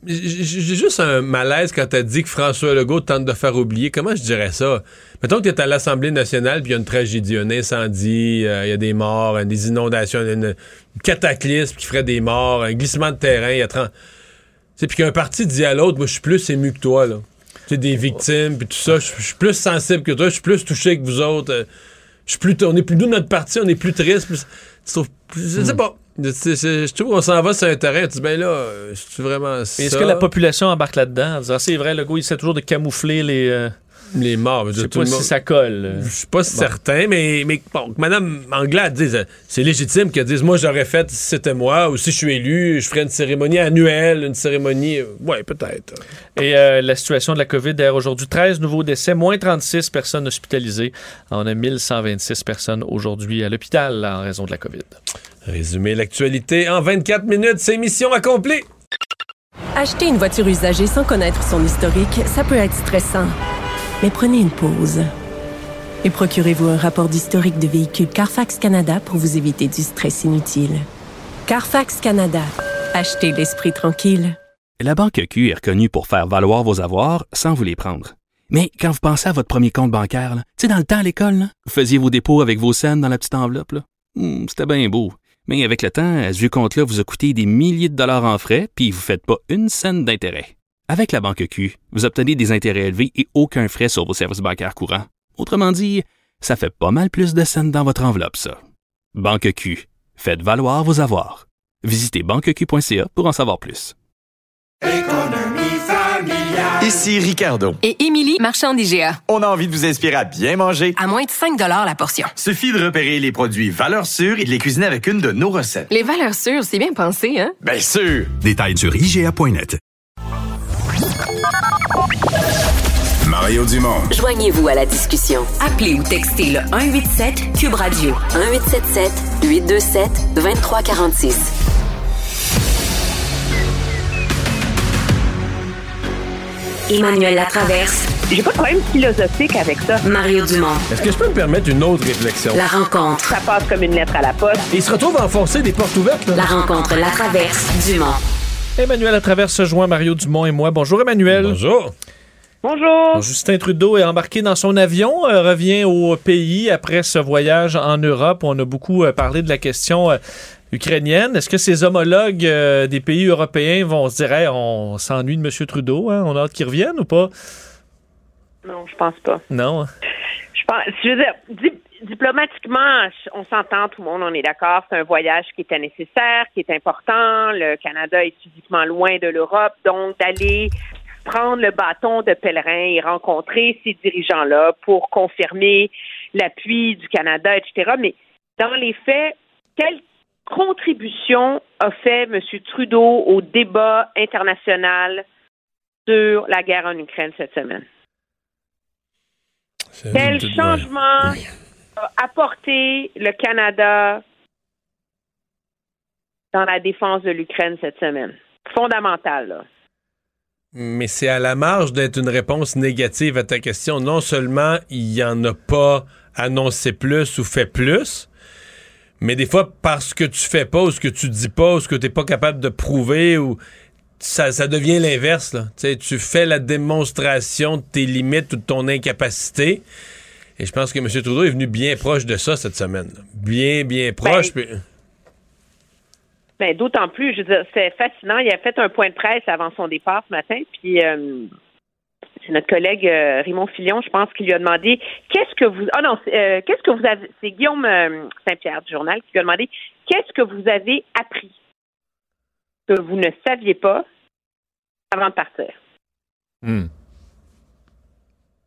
J'ai juste un malaise quand elle dit que François Legault tente de faire oublier. Comment je dirais ça? Mettons que tu es à l'Assemblée nationale puis il y a une tragédie, un incendie, euh, il y a des morts, euh, des inondations, une, cataclysme qui ferait des morts, un glissement de terrain, il y a 30. Tu sais, puis qu'un parti dit à l'autre, moi je suis plus ému que toi. Des victimes, puis tout ça, je je suis plus sensible que toi, je suis plus touché que vous autres. euh, je suis plus, on est plus nous notre parti, on est plus triste. Plus, plus- je Hmm. sais pas. C'est- c'est- Je trouve qu'on s'en va sur un terrain. Tu dis, ben là, euh, c'est vraiment ça. Est-ce que la population embarque là-dedans c'est vrai, Legault, il essaie toujours de camoufler les, euh, les morts? Je sais pas si ça colle. Je suis pas certain, mais, mais bon, que Mme Anglade dise, euh, c'est légitime qu'elle dise, moi j'aurais fait si c'était moi, ou si je suis élu, je ferais une cérémonie annuelle, une cérémonie. euh, ouais, peut-être. Et euh, la situation de la COVID, d'ailleurs, aujourd'hui, 13 nouveaux décès, moins 36 personnes hospitalisées. On a 1126 personnes aujourd'hui à l'hôpital en raison de la COVID. Résumer l'actualité en 24 minutes, c'est mission accomplie. Acheter une voiture usagée sans connaître son historique, ça peut être stressant. Mais prenez une pause. Et procurez-vous un rapport d'historique de véhicule Carfax Canada pour vous éviter du stress inutile. Carfax Canada. Achetez l'esprit tranquille. La Banque Q est reconnue pour faire valoir vos avoirs sans vous les prendre. Mais quand vous pensez à votre premier compte bancaire, tu sais, dans le temps à l'école, vous faisiez vos dépôts avec vos scènes dans la petite enveloppe. Hmm, C'était bien beau. Mais avec le temps, ce vieux compte-là vous a coûté des milliers de dollars en frais, puis vous ne faites pas une scène d'intérêt. Avec la Banque Q, vous obtenez des intérêts élevés et aucun frais sur vos services bancaires courants. Autrement dit, ça fait pas mal plus de scènes dans votre enveloppe, ça. Banque Q. Faites valoir vos avoirs. Visitez banqueq.ca pour en savoir plus. Ici Ricardo. Et Émilie, marchand d'IGA. On a envie de vous inspirer à bien manger. À moins de 5 la portion. Suffit de repérer les produits valeurs sûres et de les cuisiner avec une de nos recettes. Les valeurs sûres, c'est bien pensé, hein? Bien sûr! Détails sur IGA.net. Mario Dumont. Joignez-vous à la discussion. Appelez ou textez le 187 Cube Radio 1877 827 2346. Emmanuel Latraverse. J'ai pas de problème philosophique avec ça. Mario Dumont. Est-ce que je peux me permettre une autre réflexion? La rencontre. Ça passe comme une lettre à la poste. Et il se retrouve à enfoncer des portes ouvertes. là. La rencontre La Traverse Dumont. Emmanuel à travers se joint Mario Dumont et moi. Bonjour Emmanuel. Bonjour. Bonjour. Justin Trudeau est embarqué dans son avion, euh, revient au pays après ce voyage en Europe. On a beaucoup euh, parlé de la question euh, ukrainienne. Est-ce que ses homologues des pays européens vont se dire Hey, on s'ennuie de M. Trudeau, hein? on a hâte qu'il revienne ou pas? Non, je pense pas. Non. Je pense, je veux dire, di- diplomatiquement, on s'entend, tout le monde, on est d'accord. C'est un voyage qui était nécessaire, qui est important. Le Canada est physiquement loin de l'Europe, donc d'aller prendre le bâton de pèlerin et rencontrer ces dirigeants-là pour confirmer l'appui du Canada, etc. Mais dans les faits, quelle contribution a fait M. Trudeau au débat international sur la guerre en Ukraine cette semaine? Quel changement a apporté le Canada dans la défense de l'Ukraine cette semaine? Fondamental, là. Mais c'est à la marge d'être une réponse négative à ta question. Non seulement il n'y en a pas annoncé plus ou fait plus, mais des fois, parce que tu fais pas ou ce que tu dis pas ou ce que tu n'es pas capable de prouver ou ça, ça devient l'inverse. Tu fais la démonstration de tes limites ou de ton incapacité. Et je pense que M. Trudeau est venu bien proche de ça cette semaine. là. Bien, bien proche. puis- Ben, d'autant plus, je veux dire, c'est fascinant. Il a fait un point de presse avant son départ ce matin, puis euh, c'est notre collègue euh, Raymond Filion, je pense, qui lui a demandé qu'est-ce que vous. Ah non, euh, qu'est-ce que vous avez. C'est Guillaume Saint-Pierre du journal qui lui a demandé qu'est-ce que vous avez appris que vous ne saviez pas avant de partir?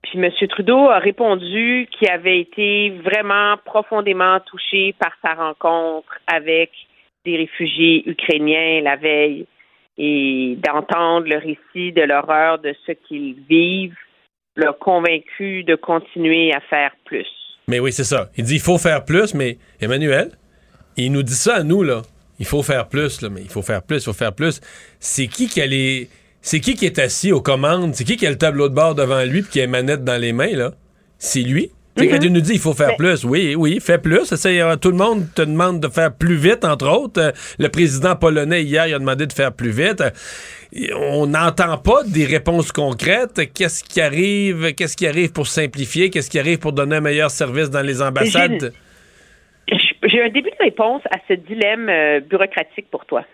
Puis M. Trudeau a répondu qu'il avait été vraiment profondément touché par sa rencontre avec des réfugiés ukrainiens la veille et d'entendre le récit de l'horreur de ce qu'ils vivent l'a convaincu de continuer à faire plus. Mais oui, c'est ça. Il dit il faut faire plus, mais Emmanuel, il nous dit ça à nous, là. Il faut faire plus, là, mais il faut faire plus, il faut faire plus. C'est qui qui a les. C'est qui qui est assis aux commandes? C'est qui qui a le tableau de bord devant lui puis qui a les manettes dans les mains, là? C'est lui? Il nous dit il faut faire plus, oui, oui, fais plus. Euh, tout le monde te demande de faire plus vite, entre autres. Euh, le président polonais, hier, il a demandé de faire plus vite. Euh, on n'entend pas des réponses concrètes. Qu'est-ce qui arrive? Qu'est-ce qui arrive pour simplifier? Qu'est-ce qui arrive pour donner un meilleur service dans les ambassades? J'ai un début de réponse à ce dilemme euh, bureaucratique pour toi.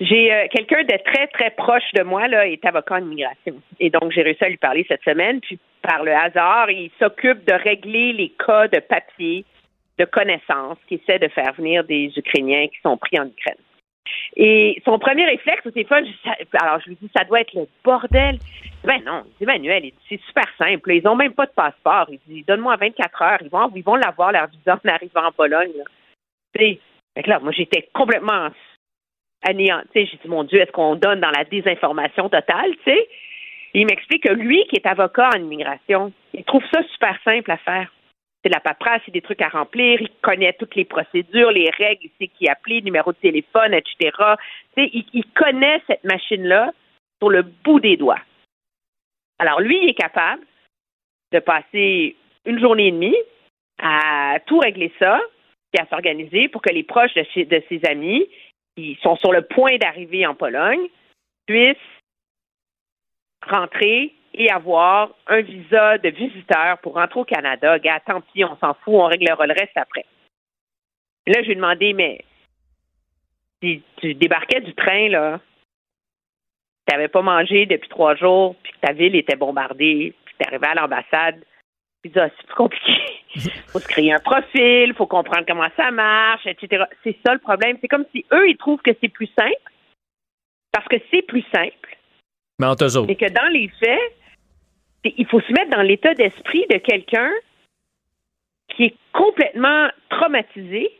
J'ai euh, quelqu'un de très, très proche de moi, là, est avocat en immigration. Et donc, j'ai réussi à lui parler cette semaine. Puis, par le hasard, il s'occupe de régler les cas de papier, de connaissances, qui essaie de faire venir des Ukrainiens qui sont pris en Ukraine. Et son premier réflexe au téléphone, alors je lui dis, ça doit être le bordel. Ben non, il dit, dit, c'est super simple. Ils ont même pas de passeport. Il dit, donne-moi 24 heures. Ils vont, ils vont l'avoir, leur visa, en arrivant en Pologne. là. Là, moi, j'étais complètement anéantie. J'ai dit, mon Dieu, est-ce qu'on donne dans la désinformation totale, tu sais? Il m'explique que lui, qui est avocat en immigration, il trouve ça super simple à faire. C'est de la paperasse, c'est des trucs à remplir, il connaît toutes les procédures, les règles, il sait qui appeler, numéro de téléphone, etc. Il, il connaît cette machine-là sur le bout des doigts. Alors, lui, il est capable de passer une journée et demie à tout régler ça, puis à s'organiser pour que les proches de ses amis sont sur le point d'arriver en Pologne puissent rentrer et avoir un visa de visiteur pour rentrer au Canada. Gars, tant pis, on s'en fout, on réglera le reste après. Là, je lui ai demandé, mais si tu débarquais du train, là, tu n'avais pas mangé depuis trois jours, puis que ta ville était bombardée, puis tu arrivé à l'ambassade, puis ah, c'est plus compliqué. faut se créer un profil, faut comprendre comment ça marche, etc. C'est ça le problème. C'est comme si eux, ils trouvent que c'est plus simple, parce que c'est plus simple, Mais entre eux autres. mais que dans les faits, il faut se mettre dans l'état d'esprit de quelqu'un qui est complètement traumatisé,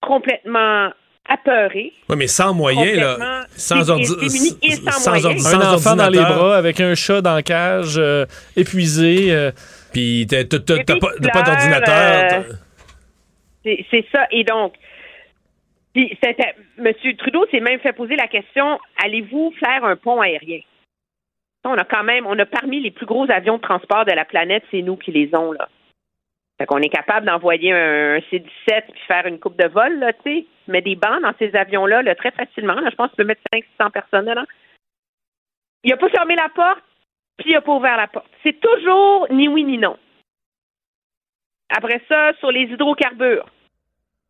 complètement apeuré. Oui, mais sans moyen, là. Sans, ordi- et sans sans Un sans enfant dans les bras avec un chat dans la cage, euh, épuisé. euh. Puis t'as pas, d'ordinateur. euh, C'est ça. Et donc, puis M. Trudeau s'est même fait poser la question allez-vous faire un pont aérien? On a quand même, on a parmi les plus gros avions de transport de la planète, c'est nous qui les ont là. Fait qu'on est capable d'envoyer un, C-17 puis faire une coupe de vol, là, tu sais. Mais des bancs dans ces avions-là, là, très facilement. Là, je pense que tu peux mettre 500 personnes dedans. Il n'a pas fermé la porte, puis il n'a pas ouvert la porte. C'est toujours ni oui ni non. Après ça, sur les hydrocarbures.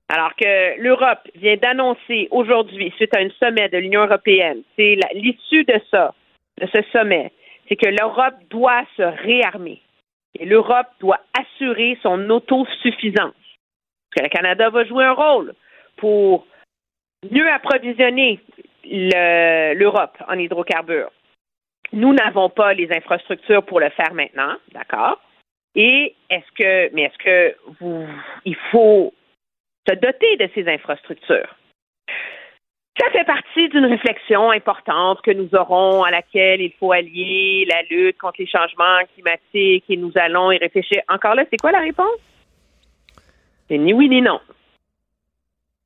Alors que l'Europe vient d'annoncer aujourd'hui, suite à un sommet de l'Union européenne, c'est l'issue de ça, de ce sommet, c'est que l'Europe doit se réarmer. Et l'Europe doit assurer son autosuffisance. Parce que le Canada va jouer un rôle pour mieux approvisionner le- l'Europe en hydrocarbures. Nous n'avons pas les infrastructures pour le faire maintenant, d'accord? Et est-ce que, mais est-ce que vous, il faut se doter de ces infrastructures? Ça fait partie d'une réflexion importante que nous aurons à laquelle il faut allier la lutte contre les changements climatiques et nous allons y réfléchir. Encore là, c'est quoi la réponse? C'est ni oui ni non.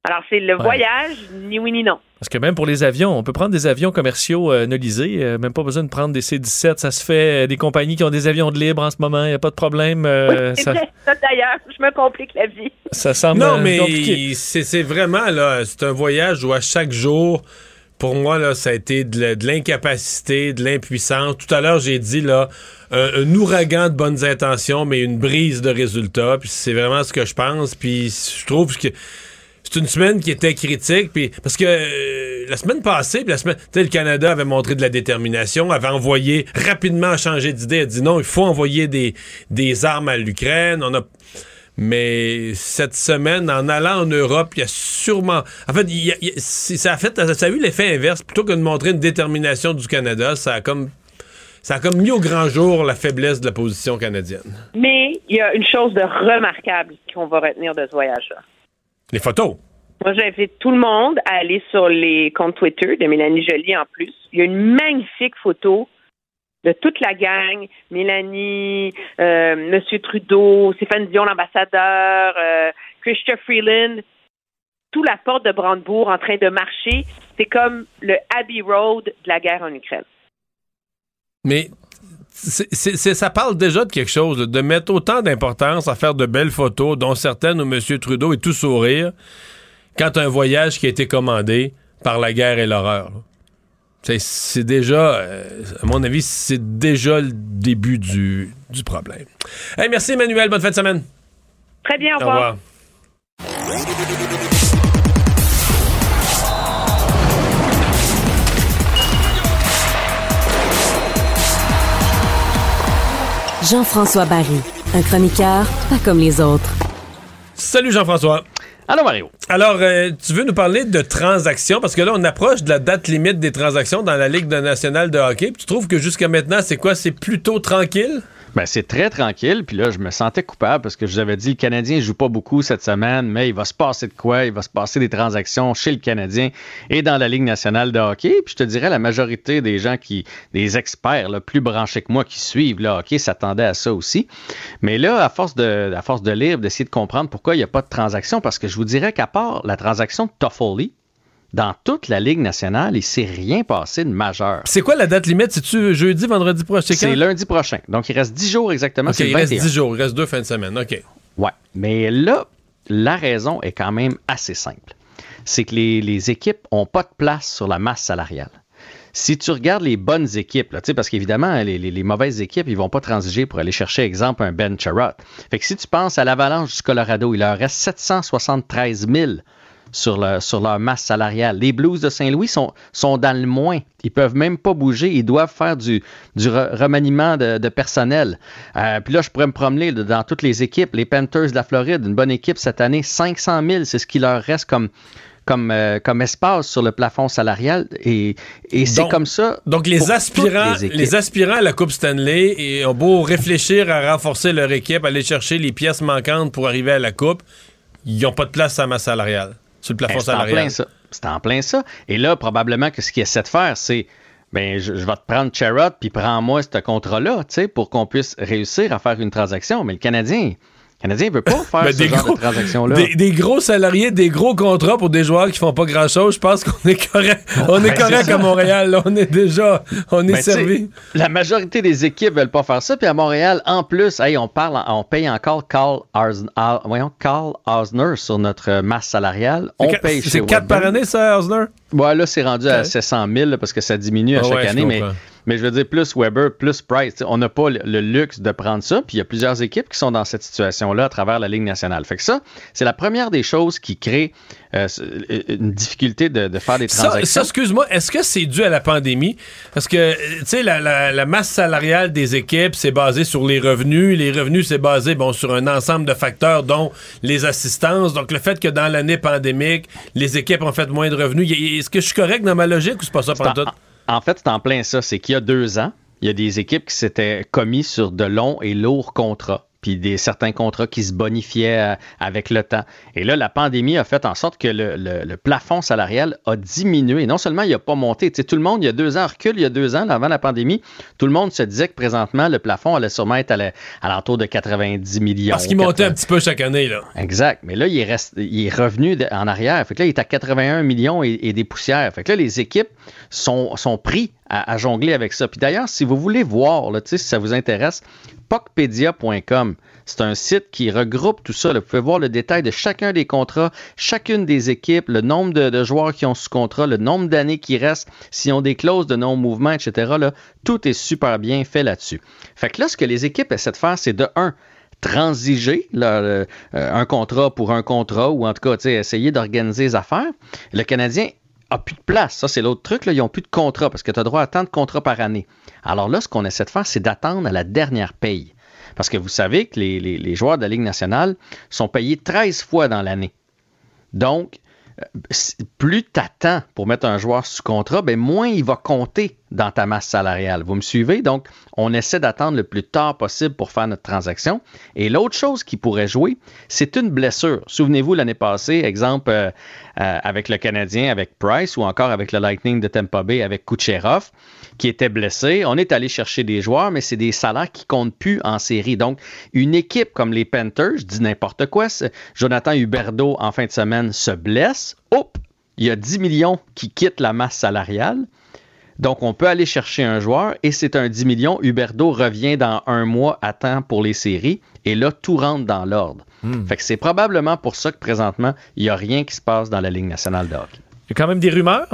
Alors, c'est le Ouais. voyage, ni oui ni non. Parce que même pour les avions, on peut prendre des avions commerciaux euh, nolisés, euh, même pas besoin de prendre des C-17, ça se fait, euh, des compagnies qui ont des avions de libre en ce moment, il n'y a pas de problème. euh, C'est ça, vrai, ça d'ailleurs, je me complique la vie. ça semble Non, mais c'est c'est vraiment, là, c'est un voyage où à chaque jour, pour moi, là, ça a été de l'incapacité, de l'impuissance. Tout à l'heure, j'ai dit, là, un, un ouragan de bonnes intentions, mais une brise de résultats. Puis c'est vraiment ce que je pense. Puis je trouve que c'est une semaine qui était critique. Puis parce que euh, la semaine passée, la semaine, le Canada avait montré de la détermination, avait envoyé rapidement changé d'idée, a dit non, il faut envoyer des, des armes à l'Ukraine. On a mais cette semaine, en allant en Europe, il y a sûrement. En fait, y ça, a fait ça a eu l'effet inverse. Plutôt que de montrer une détermination du Canada, ça a comme. Ça a comme mis au grand jour la faiblesse de la position canadienne. Mais il y a une chose de remarquable qu'on va retenir de ce voyage-là. Les photos. Moi, j'invite tout le monde à aller sur les comptes Twitter de Mélanie Joly en plus. Il y a une magnifique photo de toute la gang. Mélanie, euh, Monsieur Trudeau, Stéphane Dion, l'ambassadeur, euh, Christian Freeland, tout la porte de Brandebourg en train de marcher. C'est comme le Abbey Road de la guerre en Ukraine. Mais c'est- ça parle déjà de quelque chose, de mettre autant d'importance à faire de belles photos, dont certaines où M. Trudeau est tout sourire, quand un voyage qui a été commandé par la guerre et l'horreur. C'est- déjà, euh, à mon avis, c'est déjà le début du, du problème. Hey, merci Emmanuel, bonne fin de semaine. Très bien, au Au revoir. Jean-François Barry, un chroniqueur pas comme les autres. Salut Jean-François. Allô Mario. Alors, euh, tu veux nous parler de transactions? Parce que là, on approche de la date limite des transactions dans la Ligue de- nationale de hockey. Puis tu trouves que jusqu'à maintenant, c'est quoi? C'est plutôt tranquille? Ben, c'est très tranquille. Puis là, je me sentais coupable parce que je vous avais dit le Canadien joue pas beaucoup cette semaine, mais il va se passer de quoi? Il va se passer des transactions chez le Canadien et dans la Ligue nationale de hockey. Puis je te dirais, la majorité des gens qui, des experts là, plus branchés que moi qui suivent le hockey s'attendaient à ça aussi. Mais là, à force de, à force de lire, d'essayer de comprendre pourquoi il n'y a pas de transaction, parce que je vous dirais qu'à part la transaction de Toffoli, dans toute la Ligue nationale, il s'est rien passé de majeur. C'est quoi la date limite? C'est-tu jeudi, vendredi prochain? C'est lundi prochain. Donc, il reste 10 jours exactement. Il reste 21. 10 jours, il reste deux fins de semaine. OK. Ouais. Mais là, la raison est quand même assez simple. C'est que les, les équipes n'ont pas de place sur la masse salariale. Si tu regardes les bonnes équipes, là, parce qu'évidemment, les, les- les mauvaises équipes, ils vont pas transiger pour aller chercher, exemple, un Ben Charrot. Fait que si tu penses à l'Avalanche du Colorado, il leur reste 773 000 sur, le- sur leur masse salariale. Les Blues de Saint-Louis sont, sont dans le moins. Ils peuvent même pas bouger. Ils doivent faire du, du re- remaniement de, de personnel. Euh, puis là, je pourrais me promener dans toutes les équipes. Les Panthers de la Floride, une bonne équipe cette année, 500 000, c'est ce qui leur reste comme, comme, euh, comme espace sur le plafond salarial. Et, et c'est comme ça. Donc, les aspirants, les aspirants à la Coupe Stanley et ont beau réfléchir à renforcer leur équipe, aller chercher les pièces manquantes pour arriver à la Coupe, ils n'ont pas de place à ma salariale, sur le plafond Ben, c'est en salarial. plein ça. C'est en plein ça. Et là, probablement que ce qu'ils essaient de faire, c'est ben, je, je vais te prendre Charrot, puis prends-moi ce contrat-là, tu sais, pour qu'on puisse réussir à faire une transaction. Mais le Canadien, Canadien veut pas faire Ben, ce des genre gros- de transaction-là. Des, des gros salariés, des gros contrats pour des joueurs qui font pas grand-chose, je pense qu'on est correct. On est Ben, correct à Montréal. là. On est déjà, on est Ben, servi. La majorité des équipes veulent pas faire ça. Puis à Montréal, en plus, hey, on parle, on paye encore Carl, voyons, Carl Osner sur notre masse salariale. On C'est paye c'est chez quatre par Wedburn. année, ça, Osner? Ouais, là, c'est rendu à Ok. 700 000 là, parce que ça diminue à Ah chaque ouais, année. Mais. Mais je veux dire, plus Weber, plus Price. T'sais, on n'a pas le, le luxe de prendre ça. Puis il y a plusieurs équipes qui sont dans cette situation-là à travers la Ligue nationale. Fait que ça, c'est la première des choses qui crée euh, une difficulté de, de faire des transactions. ça, excuse-moi, est-ce que c'est dû à la pandémie? Parce que, euh, tu sais, la, la- la masse salariale des équipes, c'est basé sur les revenus. Les revenus, c'est basé, bon, sur un ensemble de facteurs, dont les assistances. Donc, le fait que dans l'année pandémique, les équipes ont fait moins de revenus, est-ce que je suis correct dans ma logique ou c'est pas ça pendant en, tout? En fait, c'est en plein ça. C'est qu'il y a deux ans, il y a des équipes qui s'étaient commis sur de longs et lourds contrats. Puis des certains contrats qui se bonifiaient euh, avec le temps. Et là, la pandémie a fait en sorte que le, le- le plafond salarial a diminué. Non seulement il n'a pas monté, tu sais, tout le monde, il y a deux ans, recule, il y a deux ans, avant la pandémie, tout le monde se disait que présentement, le plafond allait sûrement être à la- à l'entour de 90 millions. Parce qu'il montait un petit peu chaque année, là. Exact. Mais là, il est, rest- il est revenu en arrière. Fait que là, il est à 81 millions et, et des poussières. Fait que là, les équipes sont, sont pris à, jongler avec ça. Puis d'ailleurs, si vous voulez voir, là, si ça vous intéresse, pocpedia.com. C'est un site qui regroupe tout ça. là. Vous pouvez voir le détail de chacun des contrats, chacune des équipes, le nombre de, joueurs qui ont sous contrat, le nombre d'années qui restent, s'ils ont des clauses de non-mouvement, etc. Tout est super bien fait là-dessus. Fait que là, ce que les équipes essaient de faire, c'est de un, transiger là, le- euh, un contrat pour un contrat ou en tout cas essayer d'organiser les affaires. Le Canadien a plus de place. Ça, c'est l'autre truc. Là. Ils n'ont plus de contrat parce que tu as droit à tant de contrats par année. Alors là, ce qu'on essaie de faire, c'est d'attendre à la dernière paye. Parce que vous savez que les, les- les joueurs de la Ligue nationale sont payés 13 fois dans l'année. Donc, plus tu attends pour mettre un joueur sous contrat, ben moins il va compter dans ta masse salariale. Vous me suivez? Donc, on essaie d'attendre le plus tard possible pour faire notre transaction. Et l'autre chose qui pourrait jouer, c'est une blessure. Souvenez-vous, l'année passée, exemple, euh, euh, avec le Canadien, avec Price, ou encore avec le Lightning de Tampa Bay, avec Kucherov, qui était blessé. On est allé chercher des joueurs, mais c'est des salaires qui comptent plus en série. Donc, une équipe comme les Panthers, je dis n'importe quoi, Jonathan Huberdeau, en fin de semaine, se blesse. Hop! Il y a 10 millions qui quittent la masse salariale. Donc, on peut aller chercher un joueur et c'est un 10 millions. Huberdeau revient dans un mois à temps pour les séries et là, tout rentre dans l'ordre. Fait que c'est probablement pour ça que présentement, il n'y a rien qui se passe dans la Ligue nationale de hockey. Il y a quand même des rumeurs?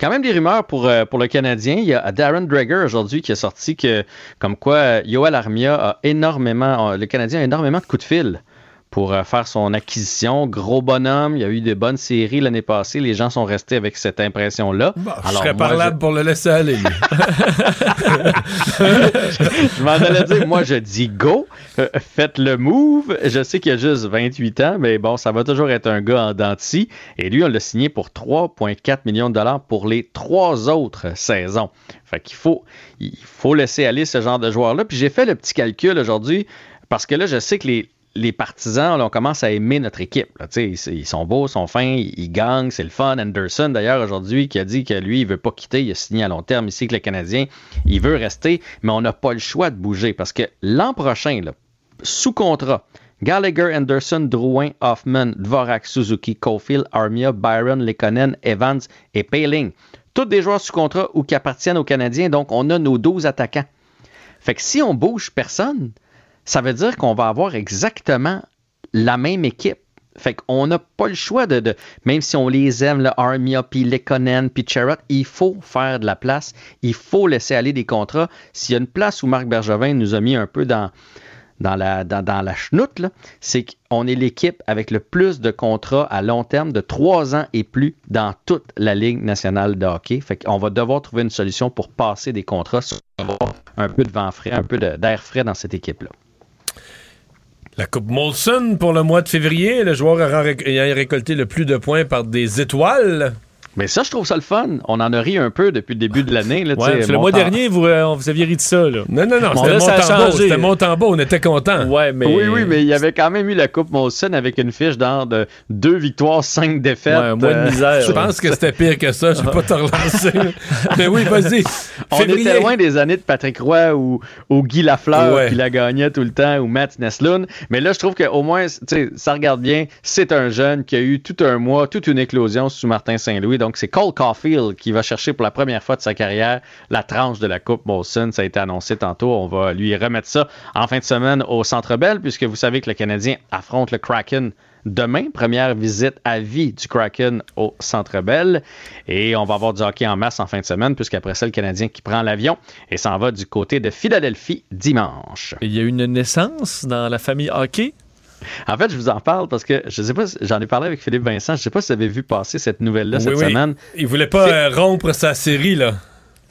Quand même des rumeurs pour, euh, pour le Canadien. Il y a Darren Dreger aujourd'hui qui a sorti que, comme quoi, euh, Yoel Armia a énormément, euh, le Canadien a énormément de coups de fil pour euh, faire son acquisition. Gros bonhomme, il y a eu de bonnes séries l'année passée. Les gens sont restés avec cette impression-là. Je serais parlable pour le laisser aller. lui. je m'en allais dire, moi je dis go, euh, faites le move. Je sais qu'il a juste 28 ans, mais bon, ça va toujours être un gars en denti. Et lui, on l'a signé pour 3,4 millions de dollars pour les trois autres saisons. Fait qu'il faut, il faut laisser aller ce genre de joueur-là. Puis j'ai fait le petit calcul aujourd'hui parce que là, je sais que les, les partisans, là, on commence à aimer notre équipe. là. Ils, ils sont beaux, ils sont fins, ils, gagnent, c'est le fun. Anderson, d'ailleurs, aujourd'hui, qui a dit que lui, il veut pas quitter, il a signé à long terme ici que le Canadien, il veut rester, mais on n'a pas le choix de bouger parce que l'an prochain, là, sous contrat, Gallagher, Anderson, Drouin, Hoffman, Dvorak, Suzuki, Caulfield, Armia, Byron, Lekonen, Evans et Paling. Tous des joueurs sous contrat ou qui appartiennent aux Canadiens, donc on a nos 12 attaquants. Fait que si on bouge personne, ça veut dire qu'on va avoir exactement la même équipe. Fait qu'on n'a pas le choix de, même si on les aime, le Armia, puis Lekonen, puis Charrot, il faut faire de la place. Il faut laisser aller des contrats. S'il y a une place où Marc Bergevin nous a mis un peu dans, dans la, dans, chenoute, c'est qu'on est l'équipe avec le plus de contrats à long terme de trois ans et plus dans toute la Ligue nationale de hockey. Fait qu'on va devoir trouver une solution pour passer des contrats, va avoir un peu de vent frais, un peu d'air frais dans cette équipe-là. La Coupe Molson pour le mois de février, le joueur ayant réc- ayant récolté le plus de points par des étoiles. Mais ça, je trouve ça le fun. On en a ri un peu depuis le début de l'année. là, Ouais, le mois dernier, Vous, euh, vous aviez ri de ça, là. Non, non, non, c'était Montembeau. C'était Montembeau, on était contents. Ouais, mais. Oui, oui, mais il y avait quand même eu la Coupe Molson avec une fiche d'or de deux victoires, cinq défaites. Ouais, un mois de Euh, misère. Je pense que c'était pire que ça. Je vais pas te relancer. Mais oui, vas-y. On Février. était loin des années de Patrick Roy ou, ou Guy Lafleur Ouais. qui la gagnait tout le temps ou Matt Neslund. Mais là, je trouve qu'au moins, tu sais, ça regarde bien. C'est un jeune qui a eu tout un mois, toute une éclosion sous Martin Saint-Louis. Donc, c'est Cole Caulfield qui va chercher pour la première fois de sa carrière la tranche de la Coupe Molson. Ça a été annoncé tantôt. On va lui remettre ça en fin de semaine au Centre Bell, puisque vous savez que le Canadien affronte le Kraken demain. Première visite à vie du Kraken au Centre Bell. Et on va avoir du hockey en masse en fin de semaine, puisqu'après ça, le Canadien qui prend l'avion et s'en va du côté de Philadelphie dimanche. Il y a une naissance dans la famille hockey. En fait, je vous en parle parce que je sais pas, j'en ai parlé avec Philippe Vincent. Je sais pas si vous avez vu passer cette nouvelle-là Oui, cette oui. semaine. Il voulait pas euh, rompre sa série, là.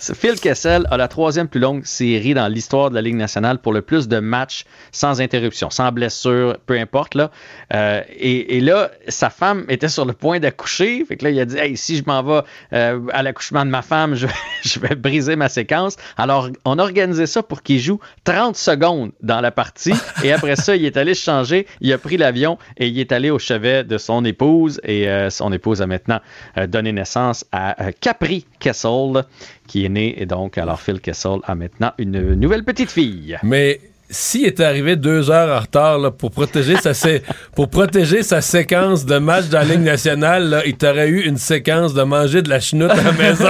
Phil Kessel a la troisième plus longue série dans l'histoire de la Ligue nationale pour le plus de matchs sans interruption, sans blessure, peu importe. Là. Euh, et, là, sa femme était sur le point d'accoucher. Fait que là, il a dit Hey, si je m'en vais euh, à l'accouchement de ma femme, je, vais briser ma séquence. Alors, on a organisé ça pour qu'il joue 30 secondes dans la partie. Et après ça, il est allé changer. Il a pris l'avion et il est allé au chevet de son épouse. Et euh, son épouse a maintenant donné naissance à Capri Kessel, qui est né. Et donc, alors, Phil Kessel a maintenant une nouvelle petite fille. Mais s'il était arrivé deux heures en retard là, pour, protéger sa sé- pour protéger sa séquence de match dans la Ligue nationale, là, il t'aurait eu une séquence de manger de la chenoute à la maison.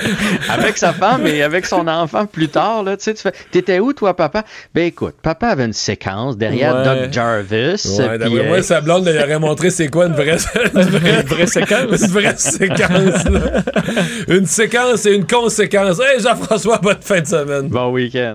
avec sa femme et avec son enfant plus tard, là, tu sais, tu fais, t'étais où toi, papa? Ben écoute, papa avait une séquence derrière Ouais. Doug Jarvis. Ouais, d'après euh, moi, sa blonde lui aurait montré c'est quoi une vraie, une vraie, une vraie séquence? Une vraie séquence. là. Une séquence et une conséquence. Hey Jean-François, bonne fin de semaine. Bon week-end.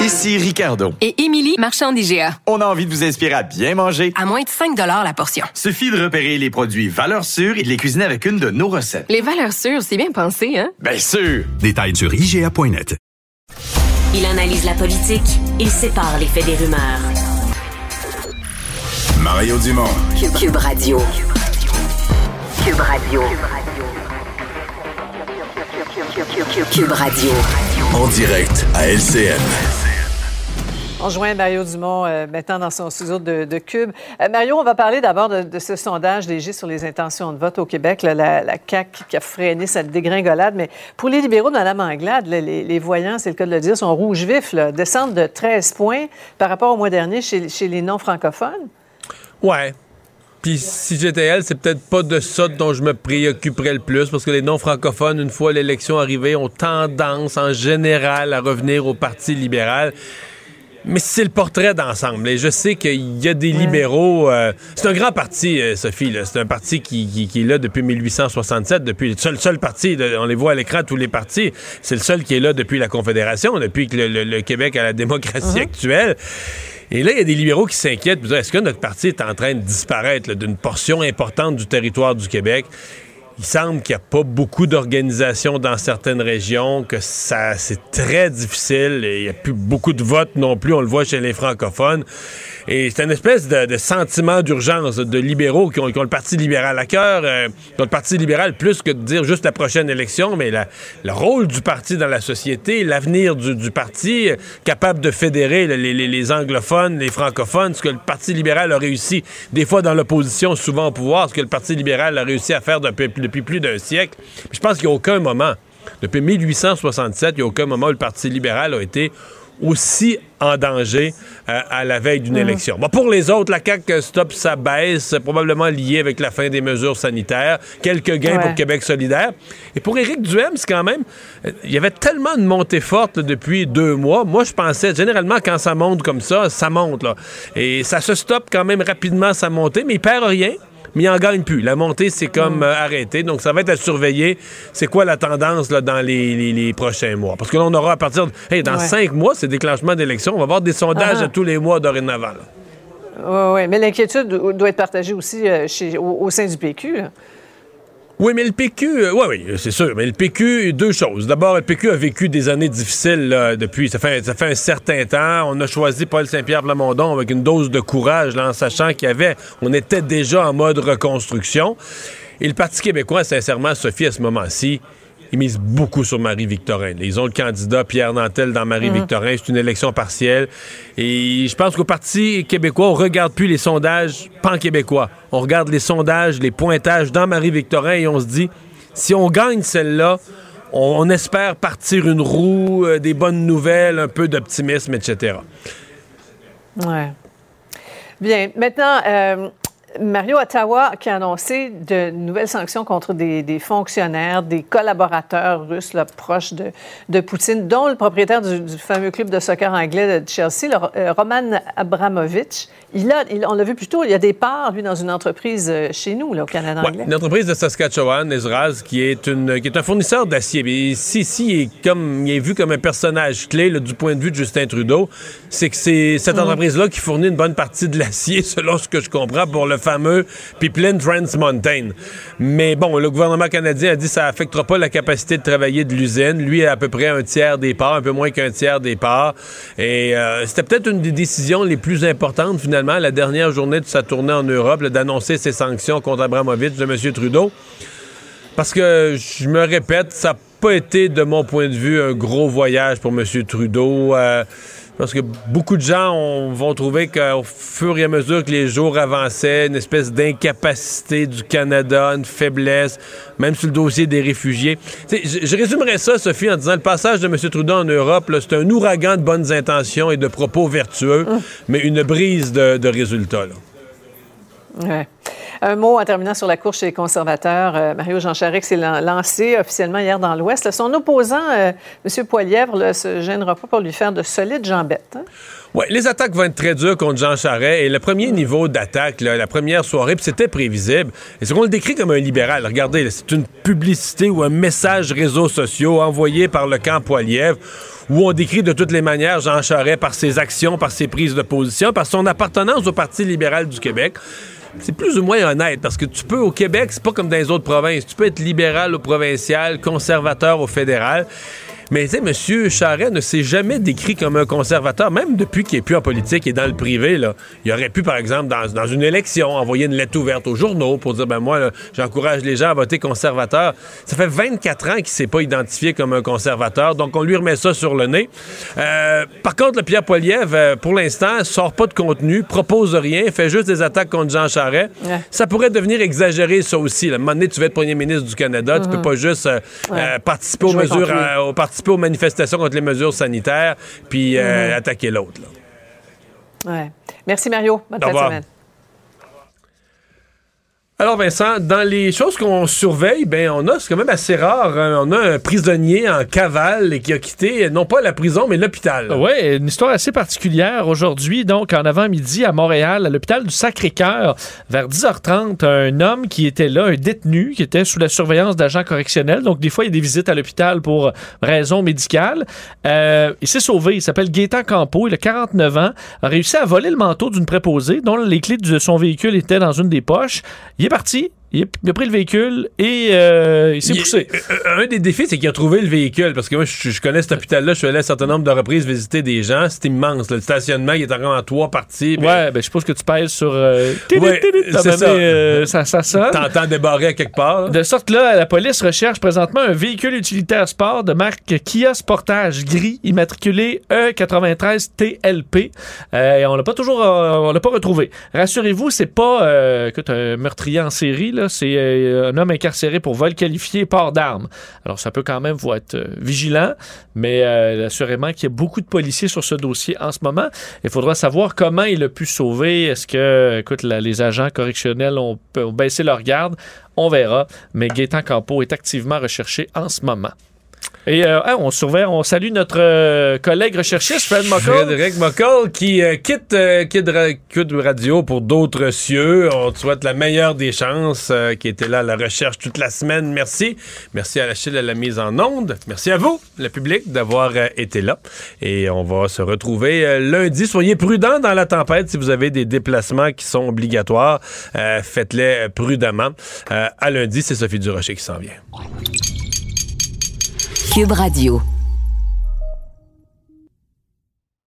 Ici Ricardo. Et Émilie, marchand d'IGA. On a envie de vous inspirer à bien manger. À moins de 5 la portion. Suffit de repérer les produits valeurs sûres et de les cuisiner avec une de nos recettes. Les valeurs sûres, c'est bien pensé, hein? Bien sûr! Détails sur IGA.net. Il analyse la politique, il sépare les faits des rumeurs. Mario Dumont. Cube, Cube Radio. Cube Radio. Cube Radio. En direct à LCN. On joint Mario Dumont euh, maintenant dans son studio de, de Cube. Euh, Mario, on va parler d'abord de, de ce sondage léger sur les intentions de vote au Québec, là, la, la CAQ qui a freiné cette dégringolade. Mais pour les libéraux de Mme Anglade, là, les, les voyants, c'est le cas de le dire, sont rouges vifs, là, descendent de 13 points par rapport au mois dernier chez, chez les non-francophones. Ouais. Puis si j'étais elle, c'est peut-être pas de ça dont je me préoccuperais le plus, parce que les non-francophones, une fois l'élection arrivée, ont tendance en général à revenir au Parti libéral. Mais c'est le portrait d'ensemble. Et je sais qu'il y a des libéraux. euh, c'est un grand parti, euh, Sophie. C'est un parti qui, qui- qui est là depuis 1867, depuis le seul, seul parti. de- on les voit à l'écran, tous les partis. C'est le seul qui est là depuis la Confédération, depuis que le, le- le Québec a la démocratie actuelle. Et là, il y a des libéraux qui s'inquiètent. Est-ce que notre parti est en train de disparaître d'une portion importante du territoire du Québec? Il semble qu'il n'y a pas beaucoup d'organisations dans certaines régions, que ça c'est très difficile. et Il n'y a plus beaucoup de votes non plus, on le voit chez les francophones. Et c'est une espèce de, sentiment d'urgence de libéraux qui ont, le Parti libéral à cœur, euh, le Parti libéral plus que de dire juste la prochaine élection, mais le rôle du parti dans la société, l'avenir du, parti, euh, capable de fédérer les anglophones, les francophones, ce que le Parti libéral a réussi, des fois dans l'opposition, souvent au pouvoir, ce que le Parti libéral a réussi à faire depuis, depuis plus d'un siècle. Je pense qu'il n'y a aucun moment, depuis 1867, il n'y a aucun moment où le Parti libéral a été aussi en danger euh, à la veille d'une élection. Bon, pour les autres, la CAQ stop sa baisse, probablement liée avec la fin des mesures sanitaires, quelques gains Ouais. pour Québec solidaire. Et pour Éric Duhem, c'est quand même... euh, Il y avait tellement de montées fortes là, depuis deux mois. Moi, je pensais, généralement, quand ça monte comme ça, ça monte. Là. Et ça se stoppe quand même rapidement, sa montée, mais il perd rien. Mais il en gagne plus. La montée, c'est comme euh, arrêté. Donc, ça va être à surveiller. C'est quoi la tendance là, dans les, les- les prochains mois? Parce que là, on aura à partir de. Hey, dans Ouais. cinq mois, c'est déclenchement d'élection. On va avoir des sondages Ah. à tous les mois dorénavant. là. Oui, oui, mais l'inquiétude doit être partagée aussi euh, chez, au, au sein du PQ. là. Oui, mais le PQ, oui, oui, c'est sûr. Mais le PQ, deux choses. D'abord, le PQ a vécu des années difficiles depuis. Ça fait, ça fait un certain temps. On a choisi Paul Saint-Pierre Plamondon avec une dose de courage, là, en sachant qu'il y avait. On était déjà en mode reconstruction. Et le Parti québécois, sincèrement, Sophie, à ce moment-ci, ils misent beaucoup sur Marie-Victorin. Ils ont le candidat Pierre Nantel dans Marie-Victorin. C'est une élection partielle. Et je pense qu'au Parti québécois, on regarde plus les sondages pan-québécois. On regarde les sondages, les pointages dans Marie-Victorin et on se dit, si on gagne celle-là, on, on espère partir une roue, euh, des bonnes nouvelles, un peu d'optimisme, etc. Ouais. Bien. Maintenant, euh, Mario Ottawa qui a annoncé de nouvelles sanctions contre des, des fonctionnaires, des collaborateurs russes là, proches de, de Poutine, dont le propriétaire du, du fameux club de soccer anglais de Chelsea, le- euh, Roman Abramovich. Il a, il- on l'a vu plus tôt, il y a des parts, lui, dans une entreprise euh, chez nous, là, au Canada Ouais, anglais. une entreprise de Saskatchewan, Ezraz, qui est, une, qui est un fournisseur d'acier. Mais ici, ici, il est, comme, il est vu comme un personnage clé là, du point de vue de Justin Trudeau. C'est que c'est cette entreprise-là qui fournit une bonne partie de l'acier, selon ce que je comprends, pour le fameux Pipeline Trans Mountain. Mais bon, le gouvernement canadien a dit que ça affectera pas la capacité de travailler de l'usine. Lui a à peu près un tiers des parts, un peu moins qu'un tiers des parts. Et euh, c'était peut-être une des décisions les plus importantes, finalement, la dernière journée de sa tournée en Europe, d'annoncer ses sanctions contre Abramovich de M. Trudeau. Parce que, je me répète, ça n'a pas été, de mon point de vue, un gros voyage pour M. Trudeau. Euh, parce que beaucoup de gens ont- vont trouver qu'au fur et à mesure que les jours avançaient, une espèce d'incapacité du Canada, une faiblesse, même sur le dossier des réfugiés. Je, je résumerais ça, Sophie, en disant le passage de M. Trudeau en Europe, c'est un ouragan de bonnes intentions et de propos vertueux, mais une brise de, de résultats. là. Ouais. Un mot en terminant sur la course chez les conservateurs. Euh, Mario Jean Charest s'est lan- lancé officiellement hier dans l'Ouest. Son opposant, euh, M. Poilièvre, ne se gênera pas pour lui faire de solides jambettes. hein? Ouais, les attaques vont être très dures contre Jean Charest. Et le premier niveau d'attaque, la première soirée, c'était prévisible. Et c'est qu'on le décrit comme un libéral. Regardez, c'est une publicité ou un message réseaux sociaux envoyé par le camp Poilièvre où on décrit de toutes les manières Jean Charest par ses actions, par ses prises de position, par son appartenance au Parti libéral du Québec. C'est plus ou moins honnête parce que tu peux au Québec, c'est pas comme dans les autres provinces. Tu peux être libéral au provincial, conservateur au fédéral. Mais tu sais, M. Charest ne s'est jamais décrit comme un conservateur, même depuis qu'il est plus en politique et dans le privé. Là. Il aurait pu, par exemple, dans, dans une élection, envoyer une lettre ouverte aux journaux pour dire ben moi, j'encourage les gens à voter conservateur. Ça fait 24 ans qu'il s'est pas identifié comme un conservateur, donc on lui remet ça sur le nez. Euh, par contre, le Pierre Poilievre, euh, pour l'instant, sort pas de contenu, propose rien, fait juste des attaques contre Jean Charest. Ouais. Ça pourrait devenir exagéré, ça aussi. là. À un moment donné, tu vas être premier ministre du Canada, tu peux Mhm. pas juste euh, Ouais. participer aux mesures, lui. Participer aux manifestations contre les mesures sanitaires, puis euh, Mhm. attaquer l'autre. Ouais. Merci, Mario. Bonne fin de semaine. Alors Vincent, dans les choses qu'on surveille, ben on a, c'est quand même assez rare, hein, on a un prisonnier en cavale et qui a quitté non pas la prison mais l'hôpital. Oui, une histoire assez particulière aujourd'hui. Donc, en avant-midi à Montréal, à l'hôpital du Sacré-Cœur, vers 10h30, un homme qui était là, un détenu, qui était sous la surveillance d'agents correctionnels. Donc, des fois, il y a des visites à l'hôpital pour raisons médicales. Euh, il s'est sauvé. Il s'appelle Gaétan Campo. Il a 49 ans. A réussi à voler le manteau d'une préposée dont les clés de son véhicule étaient dans une des poches. Parti. Il a, il a pris le véhicule et euh, il s'est poussé. euh, Un des défis, c'est qu'il a trouvé le véhicule. Parce que moi, je, je connais cet hôpital-là. Je suis allé à un certain nombre de reprises visiter des gens. C'est immense. là. Le stationnement, il est encore en trois parties. puis- Ouais, ben, je suppose que tu pèses sur. euh, Ouais, c'est ça. euh, ça. Ça sonne. T'entends débarrer à quelque part. là. De sorte que là, la police recherche présentement un véhicule utilitaire sport de marque Kia Sportage gris immatriculé E E93 TLP. Euh, et on l'a pas toujours, euh, on l'a pas retrouvé. Rassurez-vous, c'est pas euh, écoute, un meurtrier en série là, c'est euh, un homme incarcéré pour vol qualifié et port d'armes. Alors ça peut quand même faut être euh, vigilant, mais euh, assurément qu'il y a beaucoup de policiers sur ce dossier en ce moment. Il faudra savoir comment il a pu sauver. Est-ce que, écoute, les agents correctionnels ont, ont baissé leur garde? On verra. Mais Gaétan Campo est activement recherché en ce moment. Et euh, ah, on surveille, on salue notre euh, collègue recherchiste, Fred McCall. Frédéric McCall qui euh, quitte Kid, Ra- Radio pour d'autres cieux. On te souhaite la meilleure des chances, qui était là à la recherche toute la semaine. Merci. Merci à Achille à la mise en onde. Merci à vous, le public, d'avoir été là. Et on va se retrouver lundi. Soyez prudents dans la tempête. Si vous avez des déplacements qui sont obligatoires, faites-les prudemment. À lundi, c'est Sophie Durocher qui s'en vient. Cube Radio.